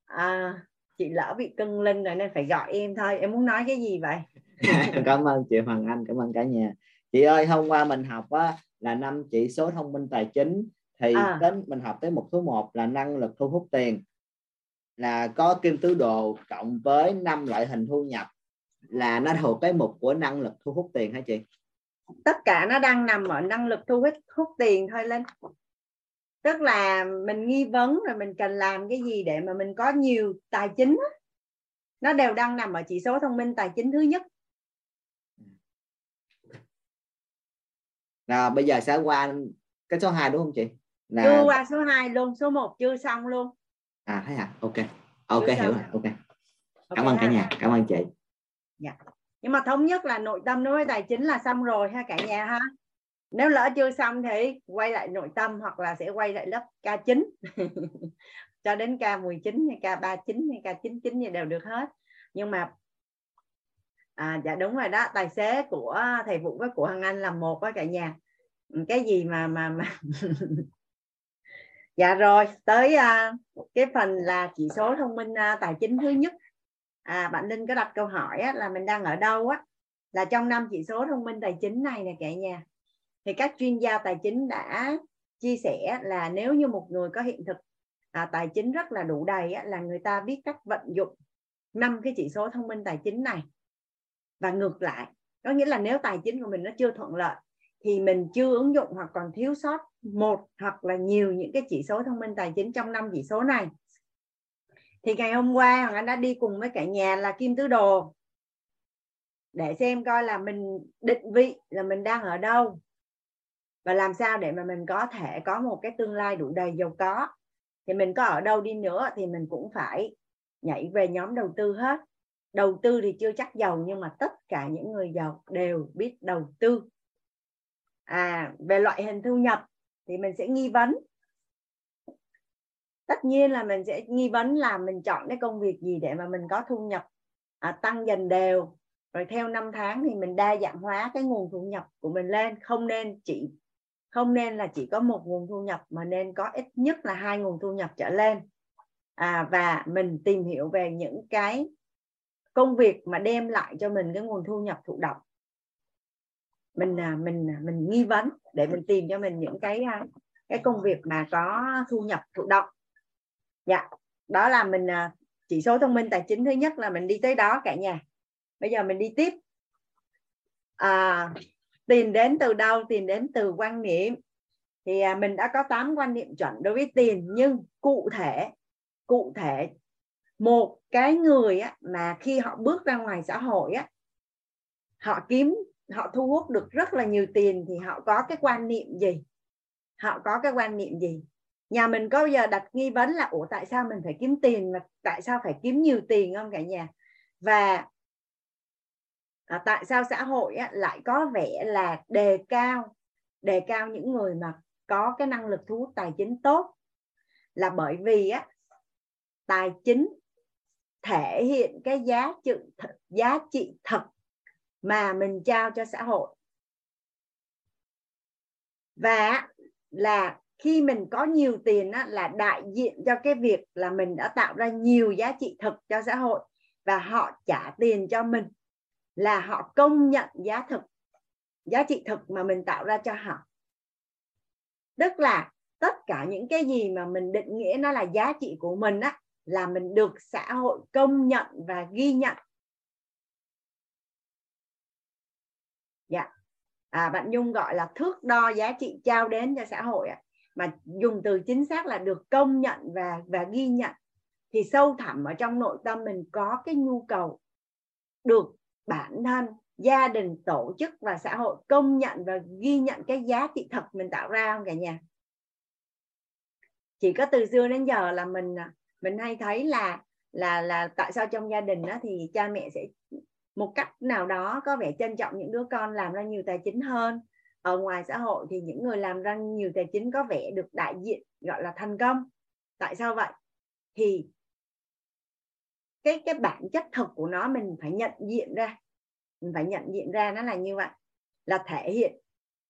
À, chị lỡ bị cưng linh rồi nên phải gọi em thôi. Em muốn nói cái gì vậy? (laughs) Cảm ơn chị Hoàng Anh cảm ơn cả nhà. Chị ơi hôm qua mình học á, là năm chỉ số thông minh tài chính. Thì à. đến mình học tới một số 1 là năng lực thu hút tiền. Là có kim tứ đồ cộng với năm loại hình thu nhập là nó thuộc cái mục của năng lực thu hút tiền hả chị? Tất cả nó đang nằm ở năng lực thu hút hút tiền thôi lên tức là mình nghi vấn rồi mình cần làm cái gì để mà mình có nhiều tài chính nó đều đang nằm ở chỉ số thông minh tài chính thứ nhất. Rồi bây giờ sẽ qua cái số 2 đúng không chị? Là... chưa qua số 2 luôn số 1 chưa xong luôn. À thấy à ok. Ok chưa hiểu rồi. ok. Cảm ơn cả nhà. Cảm ơn chị dạ. nhưng mà thống nhất là nội tâm đối với tài chính là xong rồi ha cả nhà ha. Nếu lỡ chưa xong thì quay lại nội tâm hoặc là sẽ quay lại lớp K9 (laughs) cho đến K19 hay K39 hay K99 gì đều được hết. Nhưng mà à, dạ đúng rồi đó tài xế của thầy Vũ với của Hằng Anh là một với cả nhà. Cái gì mà mà mà (laughs) dạ rồi tới uh, cái phần là chỉ số thông minh uh, tài chính thứ nhất à bạn Linh có đặt câu hỏi á, là mình đang ở đâu á? Là trong năm chỉ số thông minh tài chính này nè cả nhà. Thì các chuyên gia tài chính đã chia sẻ là nếu như một người có hiện thực à, tài chính rất là đủ đầy á, là người ta biết cách vận dụng năm cái chỉ số thông minh tài chính này. Và ngược lại có nghĩa là nếu tài chính của mình nó chưa thuận lợi thì mình chưa ứng dụng hoặc còn thiếu sót một hoặc là nhiều những cái chỉ số thông minh tài chính trong năm chỉ số này thì ngày hôm qua hoàng anh đã đi cùng với cả nhà là kim tứ đồ để xem coi là mình định vị là mình đang ở đâu và làm sao để mà mình có thể có một cái tương lai đủ đầy giàu có. Thì mình có ở đâu đi nữa thì mình cũng phải nhảy về nhóm đầu tư hết. Đầu tư thì chưa chắc giàu nhưng mà tất cả những người giàu đều biết đầu tư. À về loại hình thu nhập thì mình sẽ nghi vấn tất nhiên là mình sẽ nghi vấn là mình chọn cái công việc gì để mà mình có thu nhập à, tăng dần đều. Rồi theo năm tháng thì mình đa dạng hóa cái nguồn thu nhập của mình lên. Không nên chỉ không nên là chỉ có một nguồn thu nhập mà nên có ít nhất là hai nguồn thu nhập trở lên. À, và mình tìm hiểu về những cái công việc mà đem lại cho mình cái nguồn thu nhập thụ động. Mình à, mình à, mình nghi vấn để mình tìm cho mình những cái à, cái công việc mà có thu nhập thụ động dạ. Đó là mình à, chỉ số thông minh tài chính thứ nhất là mình đi tới đó cả nhà. Bây giờ mình đi tiếp. À, tiền đến từ đâu? Tiền đến từ quan niệm. Thì à, mình đã có 8 quan niệm chuẩn đối với tiền nhưng cụ thể cụ thể một cái người á, mà khi họ bước ra ngoài xã hội á, họ kiếm họ thu hút được rất là nhiều tiền thì họ có cái quan niệm gì? Họ có cái quan niệm gì? Nhà mình có bao giờ đặt nghi vấn là ủa tại sao mình phải kiếm tiền mà tại sao phải kiếm nhiều tiền không cả nhà? Và à, tại sao xã hội á, lại có vẻ là đề cao đề cao những người mà có cái năng lực thu hút tài chính tốt? Là bởi vì á tài chính thể hiện cái giá trị giá trị thật mà mình trao cho xã hội. Và là khi mình có nhiều tiền á, là đại diện cho cái việc là mình đã tạo ra nhiều giá trị thực cho xã hội và họ trả tiền cho mình là họ công nhận giá thực giá trị thực mà mình tạo ra cho họ. Tức là tất cả những cái gì mà mình định nghĩa nó là giá trị của mình á là mình được xã hội công nhận và ghi nhận. Dạ. À, bạn Nhung gọi là thước đo giá trị trao đến cho xã hội ạ mà dùng từ chính xác là được công nhận và và ghi nhận, thì sâu thẳm ở trong nội tâm mình có cái nhu cầu được bản thân, gia đình, tổ chức và xã hội công nhận và ghi nhận cái giá trị thật mình tạo ra không cả nhà? Chỉ có từ xưa đến giờ là mình à, mình hay thấy là là là tại sao trong gia đình đó thì cha mẹ sẽ, một cách nào đó có vẻ trân trọng những đứa con làm ra nhiều tài chính hơn ở ngoài xã hội thì những người làm ra nhiều tài chính có vẻ được đại diện gọi là thành công. Tại sao vậy? Thì cái cái bản chất thực của nó mình phải nhận diện ra. Mình phải nhận diện ra nó là như vậy. Là thể hiện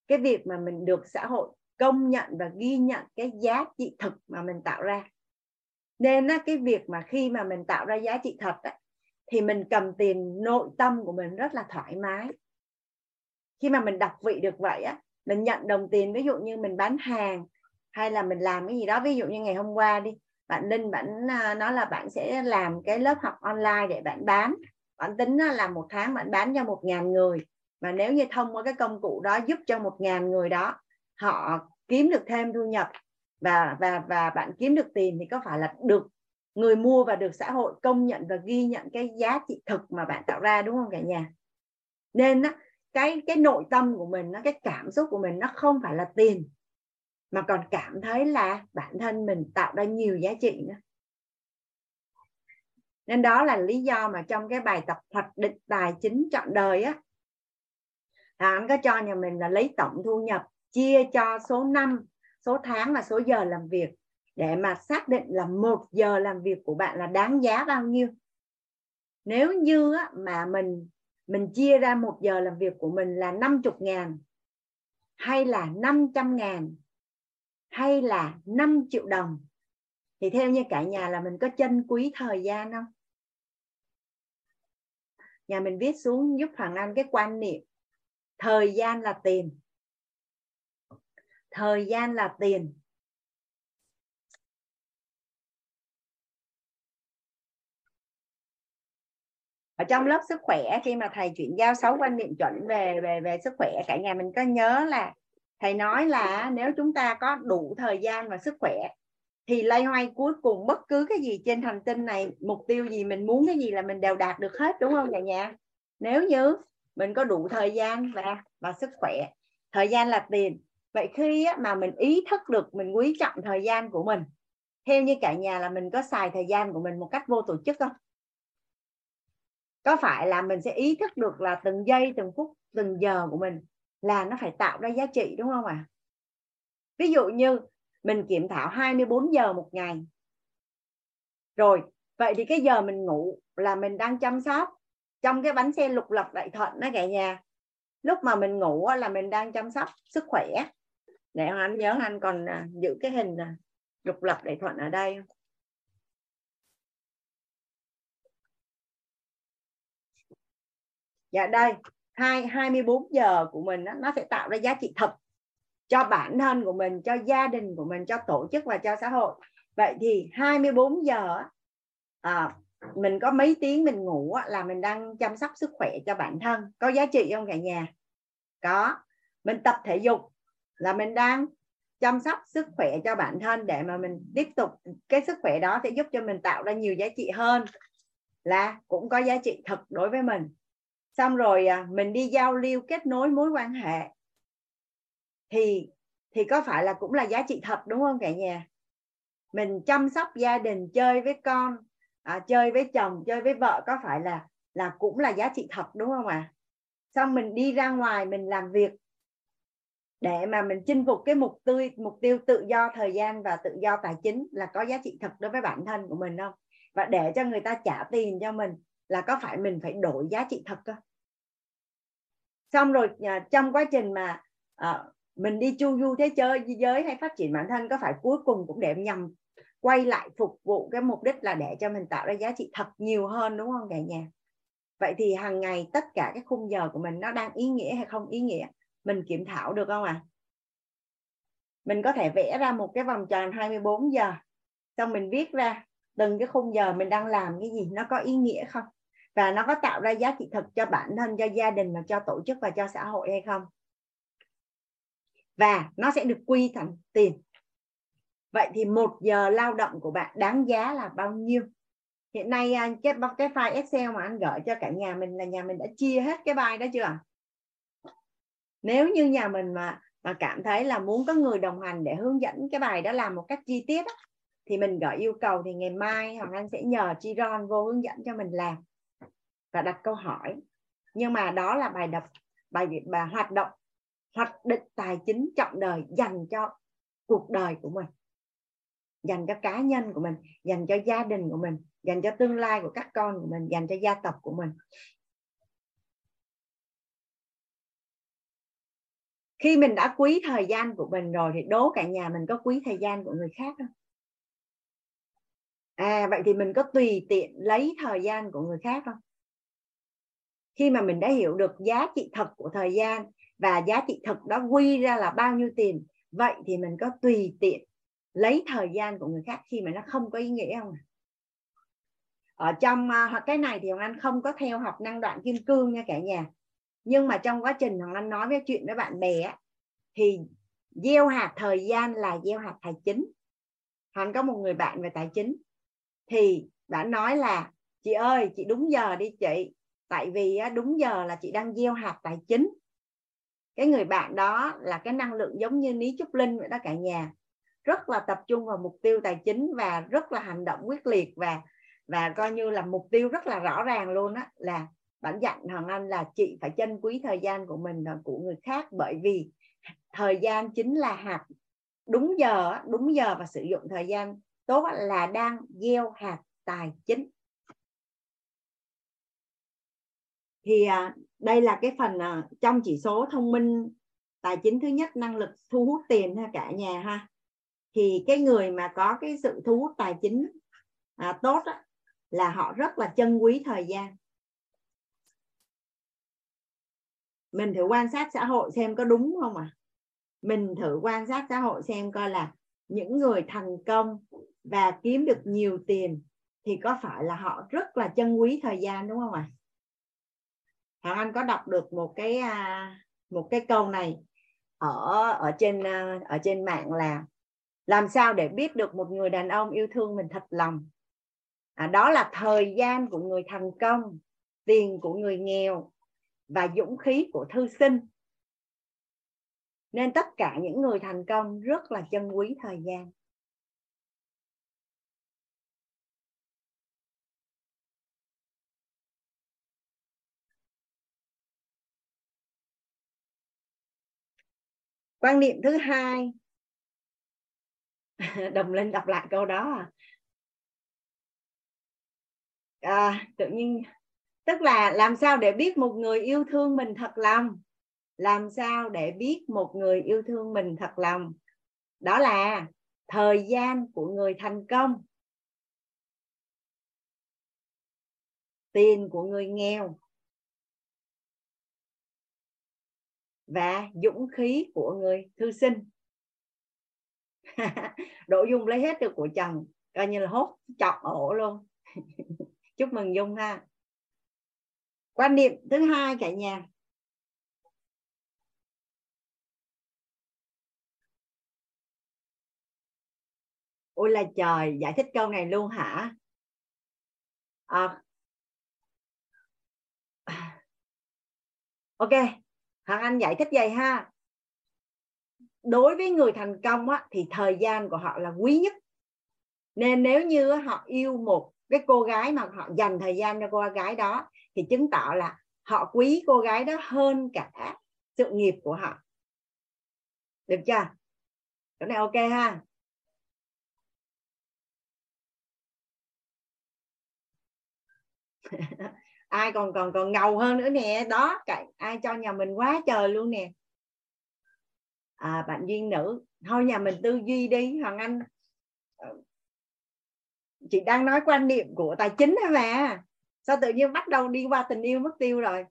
cái việc mà mình được xã hội công nhận và ghi nhận cái giá trị thực mà mình tạo ra. Nên á, cái việc mà khi mà mình tạo ra giá trị thật á, thì mình cầm tiền nội tâm của mình rất là thoải mái khi mà mình đọc vị được vậy á mình nhận đồng tiền ví dụ như mình bán hàng hay là mình làm cái gì đó ví dụ như ngày hôm qua đi bạn Linh bạn à, nói là bạn sẽ làm cái lớp học online để bạn bán. Bạn tính à, là một tháng bạn bán cho một ngàn người. Mà nếu như thông qua cái công cụ đó giúp cho một ngàn người đó họ kiếm được thêm thu nhập và và và bạn kiếm được tiền thì có phải là được người mua và được xã hội công nhận và ghi nhận cái giá trị thực mà bạn tạo ra đúng không cả nhà? Nên á, cái cái nội tâm của mình nó cái cảm xúc của mình nó không phải là tiền mà còn cảm thấy là bản thân mình tạo ra nhiều giá trị nữa. Nên đó là lý do mà trong cái bài tập hoạch định tài chính chọn đời á à, anh có cho nhà mình là lấy tổng thu nhập chia cho số năm số tháng và số giờ làm việc để mà xác định là một giờ làm việc của bạn là đáng giá bao nhiêu. Nếu như á, mà mình mình chia ra một giờ làm việc của mình là 50 ngàn, hay là 500 ngàn, hay là 5 triệu đồng. Thì theo như cả nhà là mình có chân quý thời gian không? Nhà mình viết xuống giúp Hoàng Anh cái quan niệm, thời gian là tiền. Thời gian là tiền. Ở trong lớp sức khỏe, khi mà thầy chuyển giao sáu quan niệm chuẩn về về về sức khỏe, cả nhà mình có nhớ là thầy nói là nếu chúng ta có đủ thời gian và sức khỏe, thì lay hoay cuối cùng bất cứ cái gì trên hành tinh này, mục tiêu gì mình muốn, cái gì là mình đều đạt được hết, đúng không cả nhà? Nếu như mình có đủ thời gian và và sức khỏe, thời gian là tiền. Vậy khi mà mình ý thức được mình quý trọng thời gian của mình, theo như cả nhà là mình có xài thời gian của mình một cách vô tổ chức không? Có phải là mình sẽ ý thức được là từng giây, từng phút, từng giờ của mình là nó phải tạo ra giá trị, đúng không ạ? À? ví dụ như mình kiểm thảo 24 giờ một ngày. Rồi, vậy thì cái giờ mình ngủ là mình đang chăm sóc trong cái bánh xe lục lọc đại thuận đó cả nhà. Lúc mà mình ngủ là mình đang chăm sóc sức khỏe. Để anh nhớ anh còn à, giữ cái hình à, lục lọc đại thuận ở đây dạ đây. Hai 24 giờ của mình đó, nó sẽ tạo ra giá trị thật cho bản thân của mình cho gia đình của mình cho tổ chức và cho xã hội. Vậy thì 24 giờ à, mình có mấy tiếng mình ngủ là mình đang chăm sóc sức khỏe cho bản thân. Có giá trị không cả nhà? Có. Mình tập thể dục là mình đang chăm sóc sức khỏe cho bản thân để mà mình tiếp tục cái sức khỏe đó sẽ giúp cho mình tạo ra nhiều giá trị hơn là cũng có giá trị thật đối với mình xong rồi à, mình đi giao lưu kết nối mối quan hệ. Thì thì có phải là cũng là giá trị thật đúng không cả nhà? Mình chăm sóc gia đình chơi với con à, chơi với chồng chơi với vợ có phải là là cũng là giá trị thật đúng không ạ? À? xong mình đi ra ngoài mình làm việc để mà mình chinh phục cái mục tiêu mục tiêu tự do thời gian và tự do tài chính là có giá trị thật đối với bản thân của mình không? Và để cho người ta trả tiền cho mình là có phải mình phải đổi giá trị thật không? Xong rồi à, trong quá trình mà à, mình đi chu du thế chơi giới hay phát triển bản thân có phải cuối cùng cũng để nhằm quay lại phục vụ cái mục đích là để cho mình tạo ra giá trị thật nhiều hơn đúng không cả nhà? Vậy thì hàng ngày tất cả các khung giờ của mình nó đang ý nghĩa hay không ý nghĩa? Mình kiểm thảo được không ạ? À? mình có thể vẽ ra một cái vòng tròn 24 giờ xong mình viết ra từng cái khung giờ mình đang làm cái gì nó có ý nghĩa không? Và nó có tạo ra giá trị thực cho bản thân cho gia đình và cho tổ chức và cho xã hội hay không? Và nó sẽ được quy thành tiền. Vậy thì một giờ lao động của bạn đáng giá là bao nhiêu? Hiện nay à, cái cái file Excel mà anh gửi cho cả nhà mình là nhà mình đã chia hết cái bài đó chưa? Nếu như nhà mình mà mà cảm thấy là muốn có người đồng hành để hướng dẫn cái bài đó làm một cách chi tiết đó, thì mình gửi yêu cầu thì ngày mai Hoàng Anh sẽ nhờ Chiron vô hướng dẫn cho mình làm và đặt câu hỏi. Nhưng mà đó là bài đọc bài bài hoạt động, hoạch định tài chính trọng đời dành cho cuộc đời của mình. Dành cho cá nhân của mình, dành cho gia đình của mình, dành cho tương lai của các con của mình, dành cho gia tộc của mình. Khi mình đã quý thời gian của mình rồi thì đố cả nhà mình có quý thời gian của người khác không? À vậy thì mình có tùy tiện lấy thời gian của người khác không? Khi mà mình đã hiểu được giá trị thật của thời gian và giá trị thật đó quy ra là bao nhiêu tiền, vậy thì mình có tùy tiện lấy thời gian của người khác khi mà nó không có ý nghĩa không ở trong à, hoặc cái này thì hoàng anh không có theo học năng đoạn kim cương nha cả nhà. Nhưng mà trong quá trình hoàng anh nói với chuyện với bạn bè thì gieo hạt thời gian là gieo hạt tài chính. Hoàng có một người bạn về tài chính, thì bạn nói là, chị ơi, chị đúng giờ đi chị tại vì đúng giờ là chị đang gieo hạt tài chính. Cái người bạn đó là cái năng lượng giống như ní trúc linh vậy đó cả nhà. Rất là tập trung vào mục tiêu tài chính và rất là hành động quyết liệt và và coi như là mục tiêu rất là rõ ràng luôn á, là bản dặn hoàng anh là chị phải trân quý thời gian của mình và của người khác bởi vì thời gian chính là hạt. Đúng giờ đúng giờ và sử dụng thời gian tốt là đang gieo hạt tài chính. Thì à, đây là cái phần à, trong chỉ số thông minh tài chính thứ nhất năng lực thu hút tiền ha cả nhà ha. Thì cái người mà có cái sự thu hút tài chính à, tốt á, là họ rất là trân quý thời gian. Mình thử quan sát xã hội xem có đúng không à mình thử quan sát xã hội xem coi là những người thành công và kiếm được nhiều tiền thì có phải là họ rất là trân quý thời gian đúng không ạ? à? Hoàng Anh có đọc được một cái à, một cái câu này ở ở trên à, ở trên mạng là làm sao để biết được một người đàn ông yêu thương mình thật lòng? À, đó là thời gian của người thành công tiền của người nghèo và dũng khí của thư sinh. Nên tất cả những người thành công rất là trân quý thời gian. Quan niệm thứ hai. (laughs) Đồng lên đọc lại câu đó à, à tự nhiên tức là làm sao để biết một người yêu thương mình thật lòng? Làm sao để biết một người yêu thương mình thật lòng? Đó là thời gian của người thành công. Tiền của người nghèo. Và dũng khí của người thư sinh. (laughs) Đỗ Dung lấy hết được của chồng coi như là hốt chọc ổ luôn. (laughs) Chúc mừng Dung ha. Quan niệm thứ hai cả nhà. Ôi là trời giải thích câu này luôn hả? À, (sighs) ok. Hoàng Anh giải thích vậy ha. Đối với người thành công á, thì thời gian của họ là quý nhất. Nên nếu như họ yêu một cái cô gái mà họ dành thời gian cho cô gái đó thì chứng tỏ là họ quý cô gái đó hơn cả sự nghiệp của họ. Được chưa? Cái này ok ha. (laughs) ai còn còn còn ngầu hơn nữa nè. Đó, cậy, ai cho nhà mình quá trời luôn nè. À bạn duyên nữ, thôi nhà mình tư duy đi, hoàng anh. Ờ, chị đang nói quan niệm của tài chính thôi mà. Sao tự nhiên bắt đầu đi qua tình yêu mất tiêu rồi?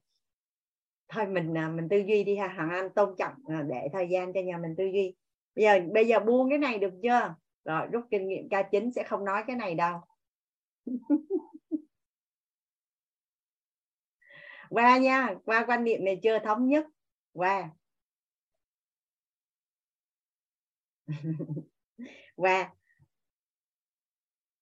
Thôi mình à, mình tư duy đi ha, hoàng anh, tôn trọng à, để thời gian cho nhà mình tư duy. Bây giờ bây giờ buông cái này được chưa? Rồi, rút kinh nghiệm ca chính sẽ không nói cái này đâu. (laughs) qua nha, qua quan niệm này chưa thống nhất. Qua. (laughs) Qua.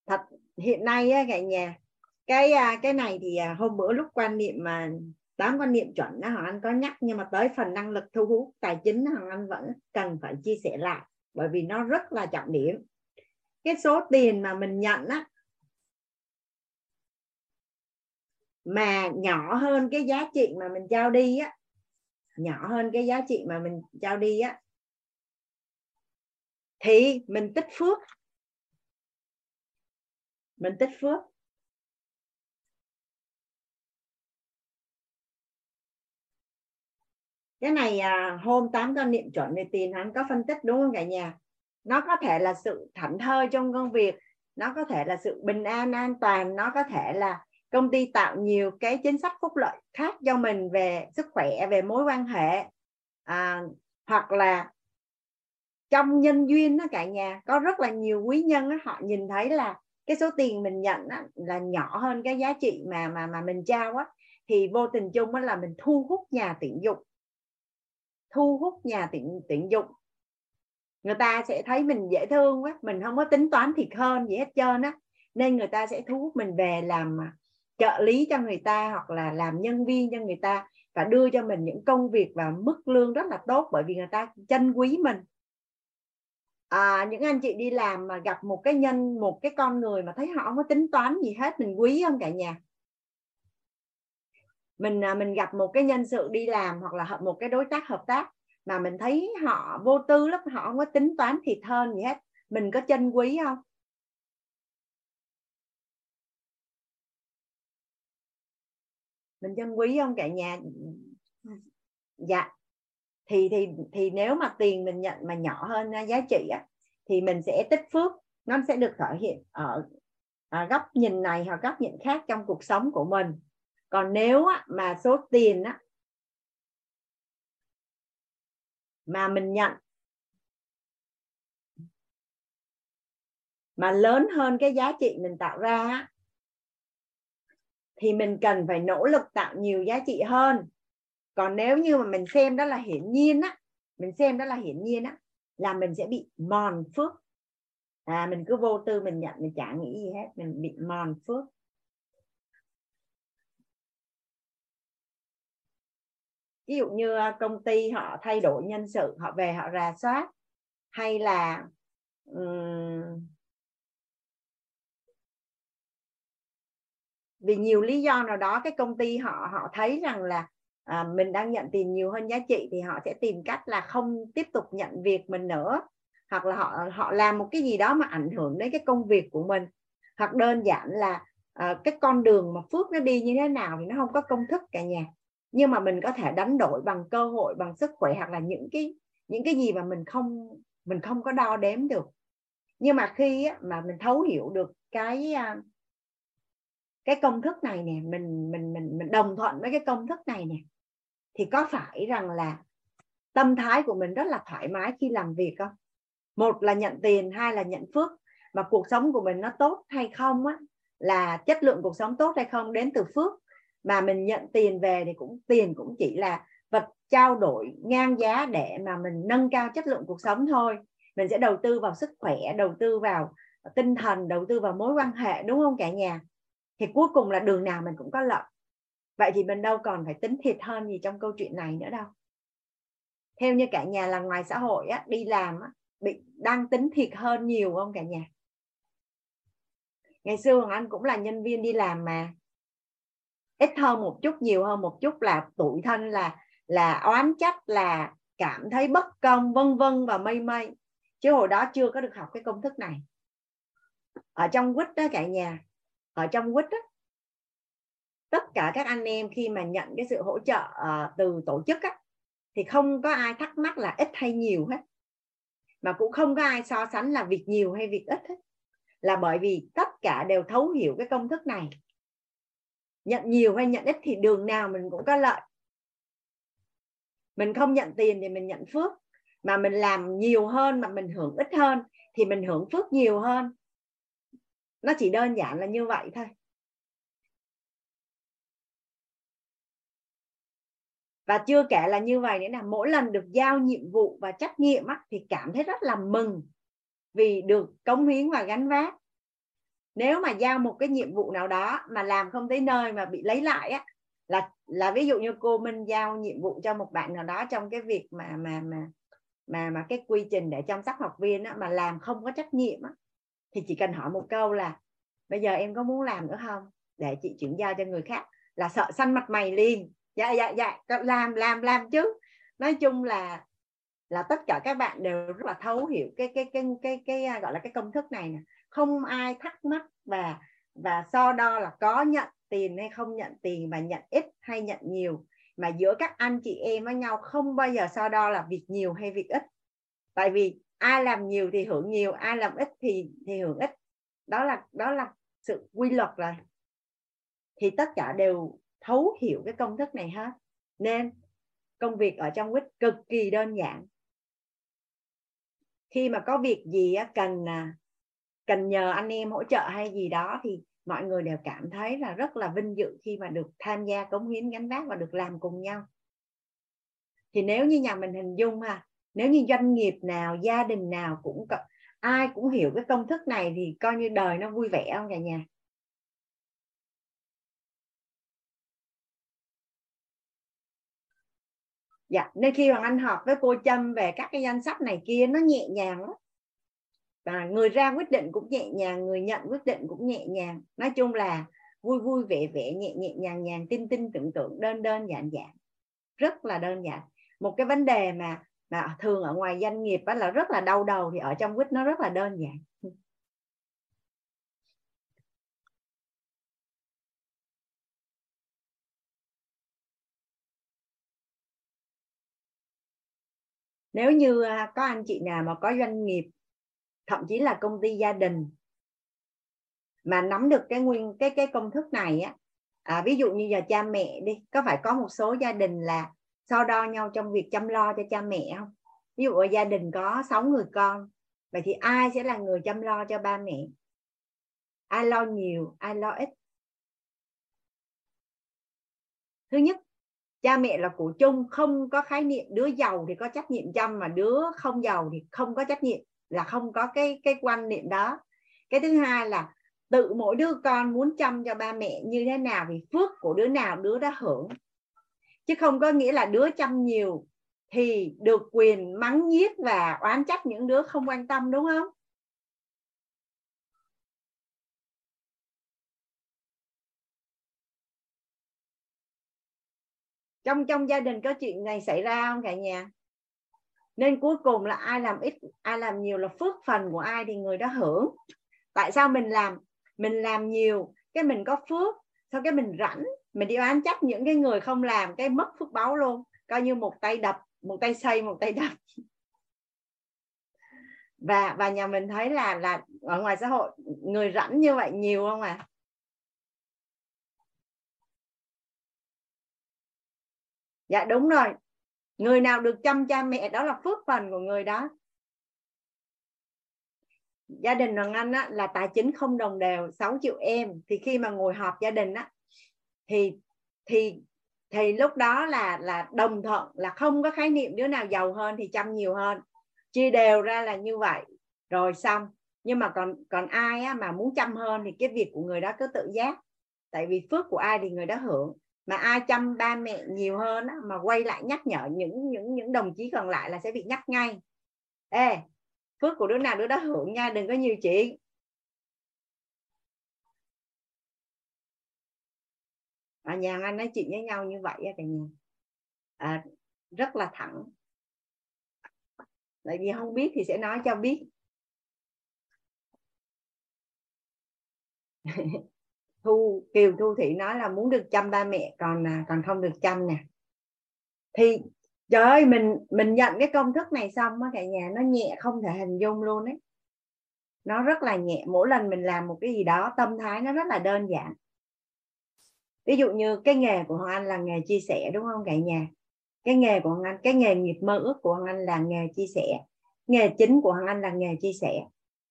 Thật, hiện nay á, cả nhà, cái à, cái này thì à, hôm bữa lúc quan niệm mà tám quan niệm chuẩn đó họ anh có nhắc, nhưng mà tới phần năng lực thu hút tài chính, hoàng anh vẫn cần phải chia sẻ lại, bởi vì nó rất là trọng điểm. Cái số tiền mà mình nhận á mà nhỏ hơn cái giá trị mà mình trao đi á nhỏ hơn cái giá trị mà mình trao đi á thì mình tích phước. Mình tích phước. Cái này à, hôm tám con niệm chuẩn thì tiền hắn có phân tích đúng không cả nhà? Nó có thể là sự thảnh thơi trong công việc nó có thể là sự bình an an toàn nó có thể là công ty tạo nhiều cái chính sách phúc lợi khác cho mình về sức khỏe về mối quan hệ. À, hoặc là trong nhân duyên đó cả nhà có rất là nhiều quý nhân đó, họ nhìn thấy là cái số tiền mình nhận đó, là nhỏ hơn cái giá trị mà mà mà mình trao á thì vô tình chung đó là mình thu hút nhà tuyển dụng. Thu hút nhà tuyển tuyển dụng. Người ta sẽ thấy mình dễ thương quá mình không có tính toán thiệt hơn gì hết trơn á nên người ta sẽ thu hút mình về làm à, trợ lý cho người ta hoặc là làm nhân viên cho người ta và đưa cho mình những công việc và mức lương rất là tốt bởi vì người ta trân quý mình. À, những anh chị đi làm mà gặp một cái nhân một cái con người mà thấy họ không có tính toán gì hết mình quý không cả nhà. Mình à, mình gặp một cái nhân sự đi làm hoặc là một cái đối tác hợp tác mà mình thấy họ vô tư lắm họ không có tính toán thiệt hơn gì hết. Mình có trân quý không? Mình trân quý không cả nhà? Dạ. Thì thì thì nếu mà tiền mình nhận mà nhỏ hơn giá trị á, thì mình sẽ tích phước nó sẽ được thể hiện ở à, góc nhìn này hoặc góc nhìn khác trong cuộc sống của mình. Còn nếu á, mà số tiền á, mà mình nhận mà lớn hơn cái giá trị mình tạo ra á, thì mình cần phải nỗ lực tạo nhiều giá trị hơn. Còn nếu như mà mình xem đó là hiển nhiên á mình xem đó là hiển nhiên á là mình sẽ bị mòn phước. À mình cứ vô tư mình nhận mình chả nghĩ gì hết mình bị mòn phước. Ví dụ như à, công ty họ thay đổi nhân sự họ về họ rà soát hay là um, vì nhiều lý do nào đó cái công ty họ họ thấy rằng là à, mình đang nhận tiền nhiều hơn giá trị thì họ sẽ tìm cách là không tiếp tục nhận việc mình nữa. Hoặc là họ họ làm một cái gì đó mà ảnh hưởng đến cái công việc của mình. Hoặc đơn giản là à, cái con đường mà phước nó đi như thế nào thì nó không có công thức cả nhà. Nhưng mà mình có thể đánh đổi bằng cơ hội bằng sức khỏe hoặc là những cái những cái gì mà mình không mình không có đo đếm được. Nhưng mà khi á, mà mình thấu hiểu được cái à, cái công thức này nè, mình mình mình mình đồng thuận với cái công thức này nè, thì có phải rằng là tâm thái của mình rất là thoải mái khi làm việc không? Một là nhận tiền, hai là nhận phước. Mà cuộc sống của mình nó tốt hay không á, là chất lượng cuộc sống tốt hay không đến từ phước. Mà mình nhận tiền về thì cũng, tiền cũng chỉ là vật trao đổi ngang giá để mà mình nâng cao chất lượng cuộc sống thôi. Mình sẽ đầu tư vào sức khỏe, đầu tư vào tinh thần, đầu tư vào mối quan hệ, đúng không cả nhà? Thì cuối cùng là đường nào mình cũng có lợi. Vậy thì mình đâu còn phải tính thiệt hơn gì trong câu chuyện này nữa đâu. Theo như cả nhà là ngoài xã hội á, đi làm á, bị đang tính thiệt hơn nhiều không cả nhà? Ngày xưa hoàng anh cũng là nhân viên đi làm mà. Ít hơn một chút nhiều hơn một chút là tủi thân là là oán trách là cảm thấy bất công vân vân và mây mây. Chứ hồi đó chưa có được học cái công thức này. Ở trong quýt đó cả nhà ở trong quýt á. Tất cả các anh em khi mà nhận cái sự hỗ trợ uh, từ tổ chức á, thì không có ai thắc mắc là ít hay nhiều hết. Mà cũng không có ai so sánh là việc nhiều hay việc ít hết. Là bởi vì tất cả đều thấu hiểu cái công thức này. Nhận nhiều hay nhận ít thì đường nào mình cũng có lợi. Mình không nhận tiền thì mình nhận phước. Mà mình làm nhiều hơn mà mình hưởng ít hơn thì mình hưởng phước nhiều hơn nó chỉ đơn giản là như vậy thôi. Và chưa kể là như vậy nữa là mỗi lần được giao nhiệm vụ và trách nhiệm á, thì cảm thấy rất là mừng vì được cống hiến và gánh vác. Nếu mà giao một cái nhiệm vụ nào đó mà làm không tới nơi mà bị lấy lại á là là ví dụ như cô Minh giao nhiệm vụ cho một bạn nào đó trong cái việc mà mà mà mà mà cái quy trình để chăm sóc học viên á, mà làm không có trách nhiệm á, thì chỉ cần hỏi một câu là bây giờ em có muốn làm nữa không? Để chị chuyển giao cho người khác. Là sợ xanh mặt mày liền. Dạ dạ dạ làm làm làm chứ. Nói chung là là tất cả các bạn đều rất là thấu hiểu cái cái cái cái cái, cái gọi là cái công thức này nè. Không ai thắc mắc và và so đo là có nhận tiền hay không nhận tiền và nhận ít hay nhận nhiều. Mà giữa các anh chị em với nhau không bao giờ so đo là việc nhiều hay việc ít. Tại vì ai làm nhiều thì hưởng nhiều, ai làm ít thì thì hưởng ít. Đó là đó là sự quy luật rồi. Thì tất cả đều thấu hiểu cái công thức này hết. Nên công việc ở trong quýt cực kỳ đơn giản. Khi mà có việc gì cần à, cần nhờ anh em hỗ trợ hay gì đó thì mọi người đều cảm thấy là rất là vinh dự khi mà được tham gia cống hiến gánh vác và được làm cùng nhau. Thì nếu như nhà mình hình dung ha nếu như doanh nghiệp nào, gia đình nào cũng ai cũng hiểu cái công thức này thì coi như đời nó vui vẻ không cả nhà? Dạ nên khi hoàng anh học với cô trâm về các cái danh sách này kia, nó nhẹ nhàng lắm. Và người ra quyết định cũng nhẹ nhàng, người nhận quyết định cũng nhẹ nhàng. Nói chung là vui vui vẻ vẻ, nhẹ nhẹ nhàng nhàng, tin tin tưởng tưởng, đơn đơn giản giản. Rất là đơn giản. Một cái vấn đề mà mà thường ở ngoài doanh nghiệp đó là rất là đau đầu thì ở trong quýt nó rất là đơn giản. Nếu như à, có anh chị nào mà có doanh nghiệp thậm chí là công ty gia đình mà nắm được cái nguyên cái cái công thức này á à, ví dụ như giờ cha mẹ đi có phải có một số gia đình là so đo nhau trong việc chăm lo cho cha mẹ không? Ví dụ ở gia đình có 6 người con, vậy thì ai sẽ là người chăm lo cho ba mẹ? Ai lo nhiều, ai lo ít? Thứ nhất, cha mẹ là của chung, không có khái niệm đứa giàu thì có trách nhiệm chăm mà đứa không giàu thì không có trách nhiệm, là không có cái cái quan niệm đó. Cái thứ hai là tự mỗi đứa con muốn chăm cho ba mẹ như thế nào thì phước của đứa nào đứa đã hưởng chứ không có nghĩa là đứa chăm nhiều thì được quyền mắng nhiếc và oán trách những đứa không quan tâm, đúng không? Trong trong gia đình có chuyện này xảy ra không cả nhà? Nên cuối cùng là ai làm ít, ai làm nhiều là phước phần của ai thì người đó hưởng. Tại sao mình làm? Mình làm nhiều, cái mình có phước sau cái mình rảnh, mình đi oán trách những cái người không làm cái mất phước báu luôn. Coi như một tay đập, một tay xây, một tay đập. (laughs) Và và nhà mình thấy là là ở ngoài xã hội, người rảnh như vậy nhiều không à dạ đúng rồi. Người nào được chăm cha mẹ đó là phước phần của người đó gia đình Hoàng Anh á, là tài chính không đồng đều 6 triệu em. Thì khi mà ngồi họp gia đình á thì thì thì lúc đó là là đồng thuận là không có khái niệm đứa nào giàu hơn thì chăm nhiều hơn. Chia đều ra là như vậy. Rồi xong. Nhưng mà còn còn ai á, mà muốn chăm hơn thì cái việc của người đó cứ tự giác. Tại vì phước của ai thì người đó hưởng. Mà ai chăm ba mẹ nhiều hơn á, mà quay lại nhắc nhở những những những đồng chí còn lại là sẽ bị nhắc ngay. Ê phước của đứa nào đứa đó hưởng nha đừng có nhiều chuyện à, nhà anh nói chuyện với nhau như vậy cả nhà. À, rất là thẳng. Tại vì không biết thì sẽ nói cho biết. (laughs) Thu kiều thu thị nói là muốn được chăm ba mẹ còn à, còn không được chăm nè. Thì trời ơi mình mình nhận cái công thức này xong á cả nhà nó nhẹ không thể hình dung luôn đấy nó rất là nhẹ mỗi lần mình làm một cái gì đó tâm thái nó rất là đơn giản. Ví dụ như cái nghề của hoàng anh là nghề chia sẻ đúng không cả nhà? Cái nghề của hoàng anh cái nghề nghiệp mơ ước của hoàng anh là nghề chia sẻ. Nghề chính của hoàng anh là nghề chia sẻ.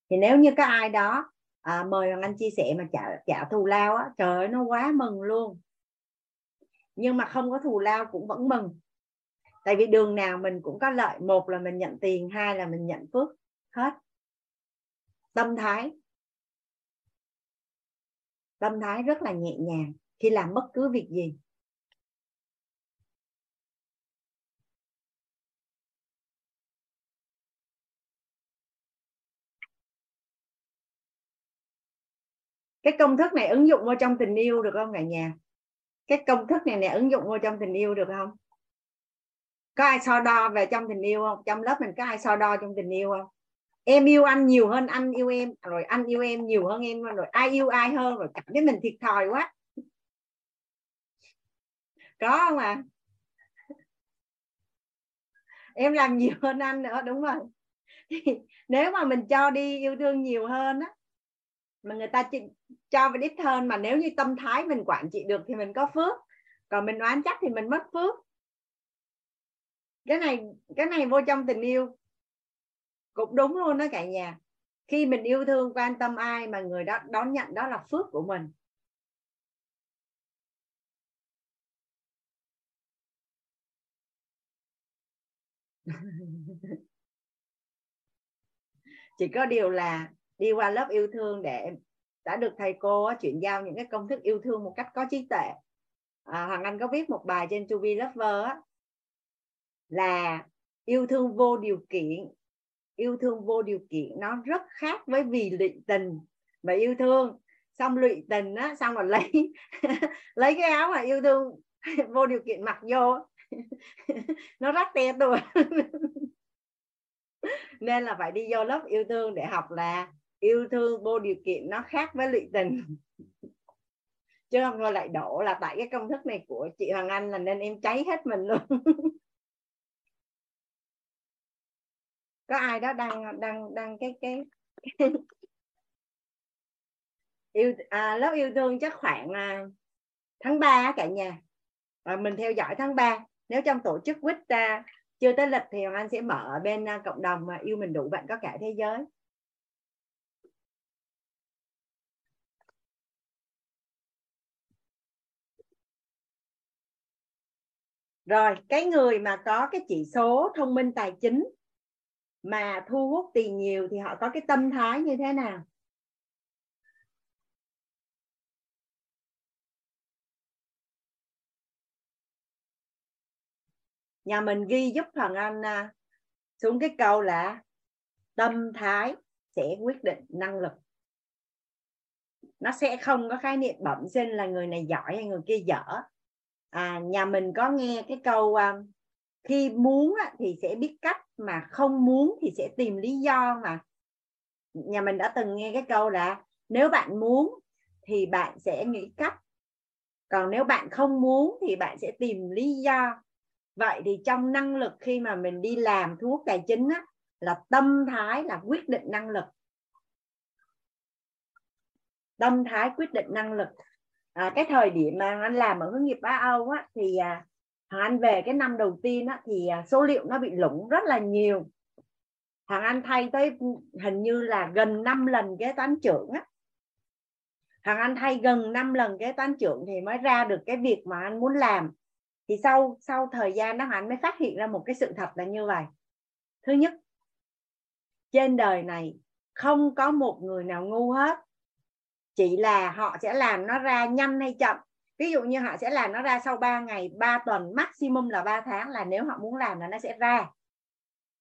Thì nếu như có ai đó à, mời hoàng anh chia sẻ mà trả trả thù lao á trời ơi nó quá mừng luôn. Nhưng mà không có thù lao cũng vẫn mừng tại vì đường nào mình cũng có lợi, một là mình nhận tiền, hai là mình nhận phước, hết. Tâm thái. Tâm thái rất là nhẹ nhàng, khi làm bất cứ việc gì. Cái công thức này ứng dụng vào trong tình yêu được không cả nhà? Cái công thức này nè, ứng dụng vào trong tình yêu được không? Có ai so đo về trong tình yêu không? Trong lớp mình có ai so đo trong tình yêu không? Em yêu anh nhiều hơn anh yêu em, rồi anh yêu em nhiều hơn em, rồi ai yêu ai hơn, rồi cảm thấy mình thiệt thòi quá. Có không à em làm nhiều hơn anh nữa, đúng rồi. Nếu mà mình cho đi yêu thương nhiều hơn á, mà người ta cho mình ít hơn mà nếu như tâm thái mình quản trị được thì mình có phước. Còn mình oán trách thì mình mất phước cái này cái này vô trong tình yêu. Cũng đúng luôn đó cả nhà. Khi mình yêu thương quan tâm ai mà người đó đón nhận đó là phước của mình. (laughs) Chỉ có điều là đi qua lớp yêu thương để đã được thầy cô chuyển giao những cái công thức yêu thương một cách có trí tuệ. À, hoàng anh có viết một bài trên to be lover á, là yêu thương vô điều kiện. Yêu thương vô điều kiện nó rất khác với vì lụy tình mà yêu thương. Xong lụy tình á, xong rồi lấy (laughs) lấy cái áo mà yêu thương (laughs) vô điều kiện mặc vô (laughs) nó rất te tôi nên là phải đi vô lớp yêu thương để học là yêu thương vô điều kiện nó khác với lụy tình. Chứ không thôi lại đổ là tại cái công thức này của chị Hoàng Anh là nên em cháy hết mình luôn. Có ai đó đang đang đang cái cái (laughs) yêu à, lớp yêu thương chắc khoảng à, tháng 3 cả nhà. Và mình theo dõi tháng 3 nếu trong tổ chức quýt ta chưa tới lịch thì Hoàng Anh sẽ mở ở bên à, cộng đồng mà yêu mình đủ bạn có cả thế giới. Rồi cái người mà có cái chỉ số thông minh tài chính mà thu hút tiền nhiều thì họ có cái tâm thái như thế nào? Nhà mình ghi giúp thằng anh à, xuống cái câu là tâm thái sẽ quyết định năng lực. Nó sẽ không có khái niệm bẩm sinh là người này giỏi hay người kia dở. À, nhà mình có nghe cái câu um, khi muốn thì sẽ biết cách mà không muốn thì sẽ tìm lý do mà. Nhà mình đã từng nghe cái câu là nếu bạn muốn thì bạn sẽ nghĩ cách còn nếu bạn không muốn thì bạn sẽ tìm lý do. Vậy thì trong năng lực khi mà mình đi làm thuốc tài chính á, là tâm thái là quyết định năng lực. Tâm thái quyết định năng lực. À, cái thời điểm mà anh làm ở hướng nghiệp Á Âu á, thì à, hàng Anh về cái năm đầu tiên á, thì à, số liệu nó bị lủng rất là nhiều. Hàng Anh thay tới hình như là gần 5 lần kế toán trưởng á. Hàng Anh thay gần 5 lần kế toán trưởng thì mới ra được cái việc mà anh muốn làm. Thì sau sau thời gian đó anh mới phát hiện ra một cái sự thật là như vậy. Thứ nhất trên đời này không có một người nào ngu hết. Chỉ là họ sẽ làm nó ra nhanh hay chậm ví dụ như họ sẽ làm nó ra sau 3 ngày 3 tuần, maximum là 3 tháng là nếu họ muốn làm là nó sẽ ra.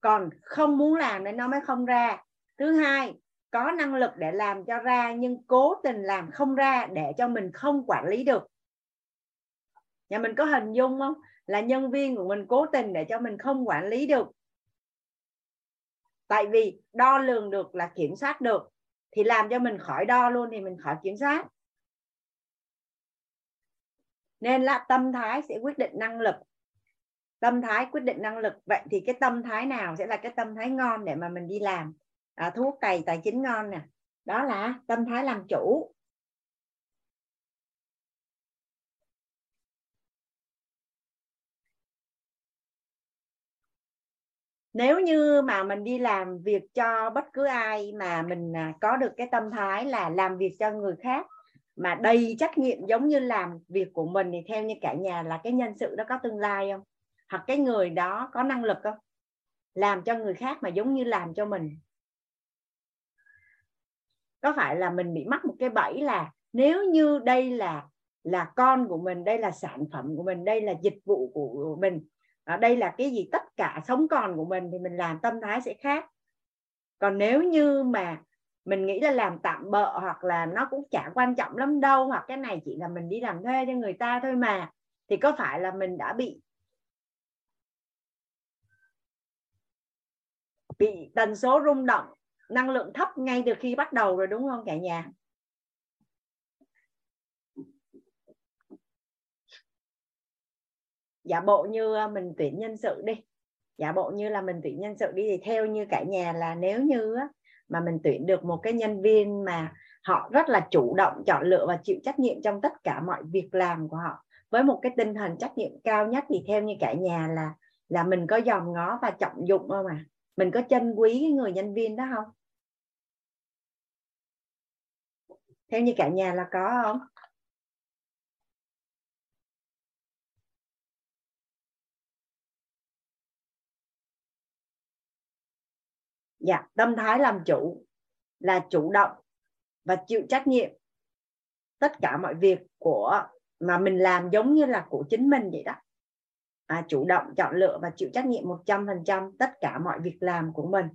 Còn không muốn làm nên nó mới không ra. Thứ hai, có năng lực để làm cho ra nhưng cố tình làm không ra để cho mình không quản lý được. Nhà mình có hình dung không? Là nhân viên của mình cố tình để cho mình không quản lý được. Tại vì đo lường được là kiểm soát được thì làm cho mình khỏi đo luôn thì mình khỏi kiểm soát nên là tâm thái sẽ quyết định năng lực. Tâm thái quyết định năng lực. Vậy thì cái tâm thái nào sẽ là cái tâm thái ngon để mà mình đi làm? À, thuốc tài tài chính ngon nè. Đó là tâm thái làm chủ. Nếu như mà mình đi làm việc cho bất cứ ai mà mình à, có được cái tâm thái là làm việc cho người khác mà đầy trách nhiệm giống như làm việc của mình thì theo như cả nhà là cái nhân sự đó có tương lai không? Hoặc cái người đó có năng lực không? Làm cho người khác mà giống như làm cho mình. Có phải là mình bị mắc một cái bẫy là nếu như đây là là con của mình, đây là sản phẩm của mình, đây là dịch vụ của mình ở đây là cái gì tất cả sống còn của mình thì mình làm tâm thái sẽ khác. Còn nếu như mà mình nghĩ là làm tạm bợ hoặc là nó cũng chả quan trọng lắm đâu, hoặc cái này chỉ là mình đi làm thuê cho người ta thôi mà, thì có phải là mình đã bị bị tần số rung động, năng lượng thấp ngay từ khi bắt đầu rồi, đúng không cả nhà? Giả bộ như ờ, mình tuyển nhân sự đi. Giả bộ như là mình tuyển nhân sự đi thì theo như cả nhà là nếu như mà mình tuyển được một cái nhân viên mà họ rất là chủ động, chọn lựa và chịu trách nhiệm trong tất cả mọi việc làm của họ. Với một cái tinh thần trách nhiệm cao nhất thì theo như cả nhà là là mình có dòm ngó và trọng dụng không à mình có trân quý cái người nhân viên đó không? Theo như cả nhà là có không? Dạ tâm thái làm chủ là chủ động và chịu trách nhiệm tất cả mọi việc của mà mình làm giống như là của chính mình vậy đó. À, chủ động chọn lựa và chịu trách nhiệm 100% tất cả mọi việc làm của mình.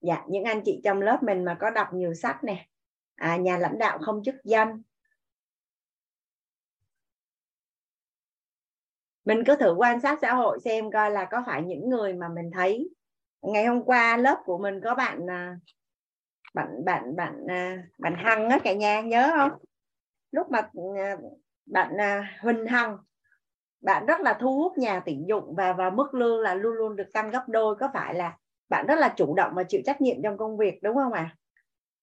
Dạ những anh chị trong lớp mình mà có đọc nhiều sách nè à, nhà lãnh đạo không chức danh mình cứ thử quan sát xã hội xem coi là có phải những người mà mình thấy ngày hôm qua lớp của mình có bạn à, bạn bạn bạn à, bạn hằng á, cả nhà, nhớ không? Lúc mà à, bạn huỳnh hằng, bạn rất là thu hút nhà tuyển dụng và và mức lương là luôn luôn được tăng gấp đôi. Có phải là bạn rất là chủ động và chịu trách nhiệm trong công việc, đúng không ạ? À?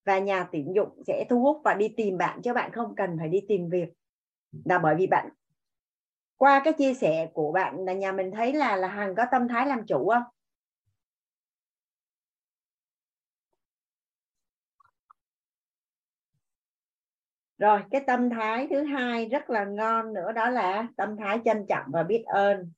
và nhà tuyển dụng sẽ thu hút và đi tìm bạn chứ bạn không cần phải đi tìm việc. Là bởi vì bạn qua cái chia sẻ của bạn là nhà mình thấy là là hằng có tâm thái làm chủ không? Rồi, cái tâm thái thứ hai rất là ngon nữa, đó là tâm thái trân trọng và biết ơn.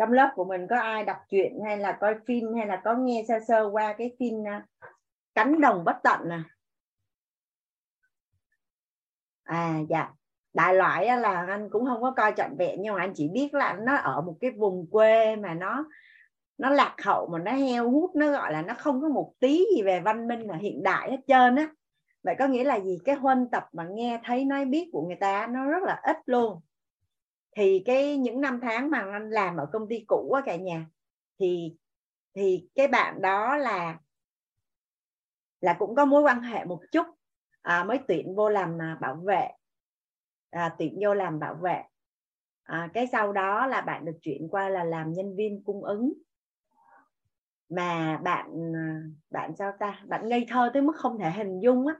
Trong lớp của mình có ai đọc truyện hay là coi phim hay là có nghe sơ sơ qua cái phim à, cánh đồng bất tận à? À dạ. Đại loại là anh cũng không có coi trọn vẹn, nhưng mà anh chỉ biết là nó ở một cái vùng quê mà nó nó lạc hậu mà nó heo hút, nó gọi là nó không có một tí gì về văn minh là hiện đại hết trơn á. Vậy có nghĩa là gì? Cái huân tập mà nghe thấy nói biết của người ta nó rất là ít luôn thì cái những năm tháng mà anh làm ở công ty cũ á cả nhà thì thì cái bạn đó là là cũng có mối quan hệ một chút à, mới tuyển vô làm à, bảo vệ à, tuyển vô làm bảo vệ. À, cái sau đó là bạn được chuyển qua là làm nhân viên cung ứng. Mà bạn à, bạn sao ta? Bạn ngây thơ tới mức không thể hình dung á.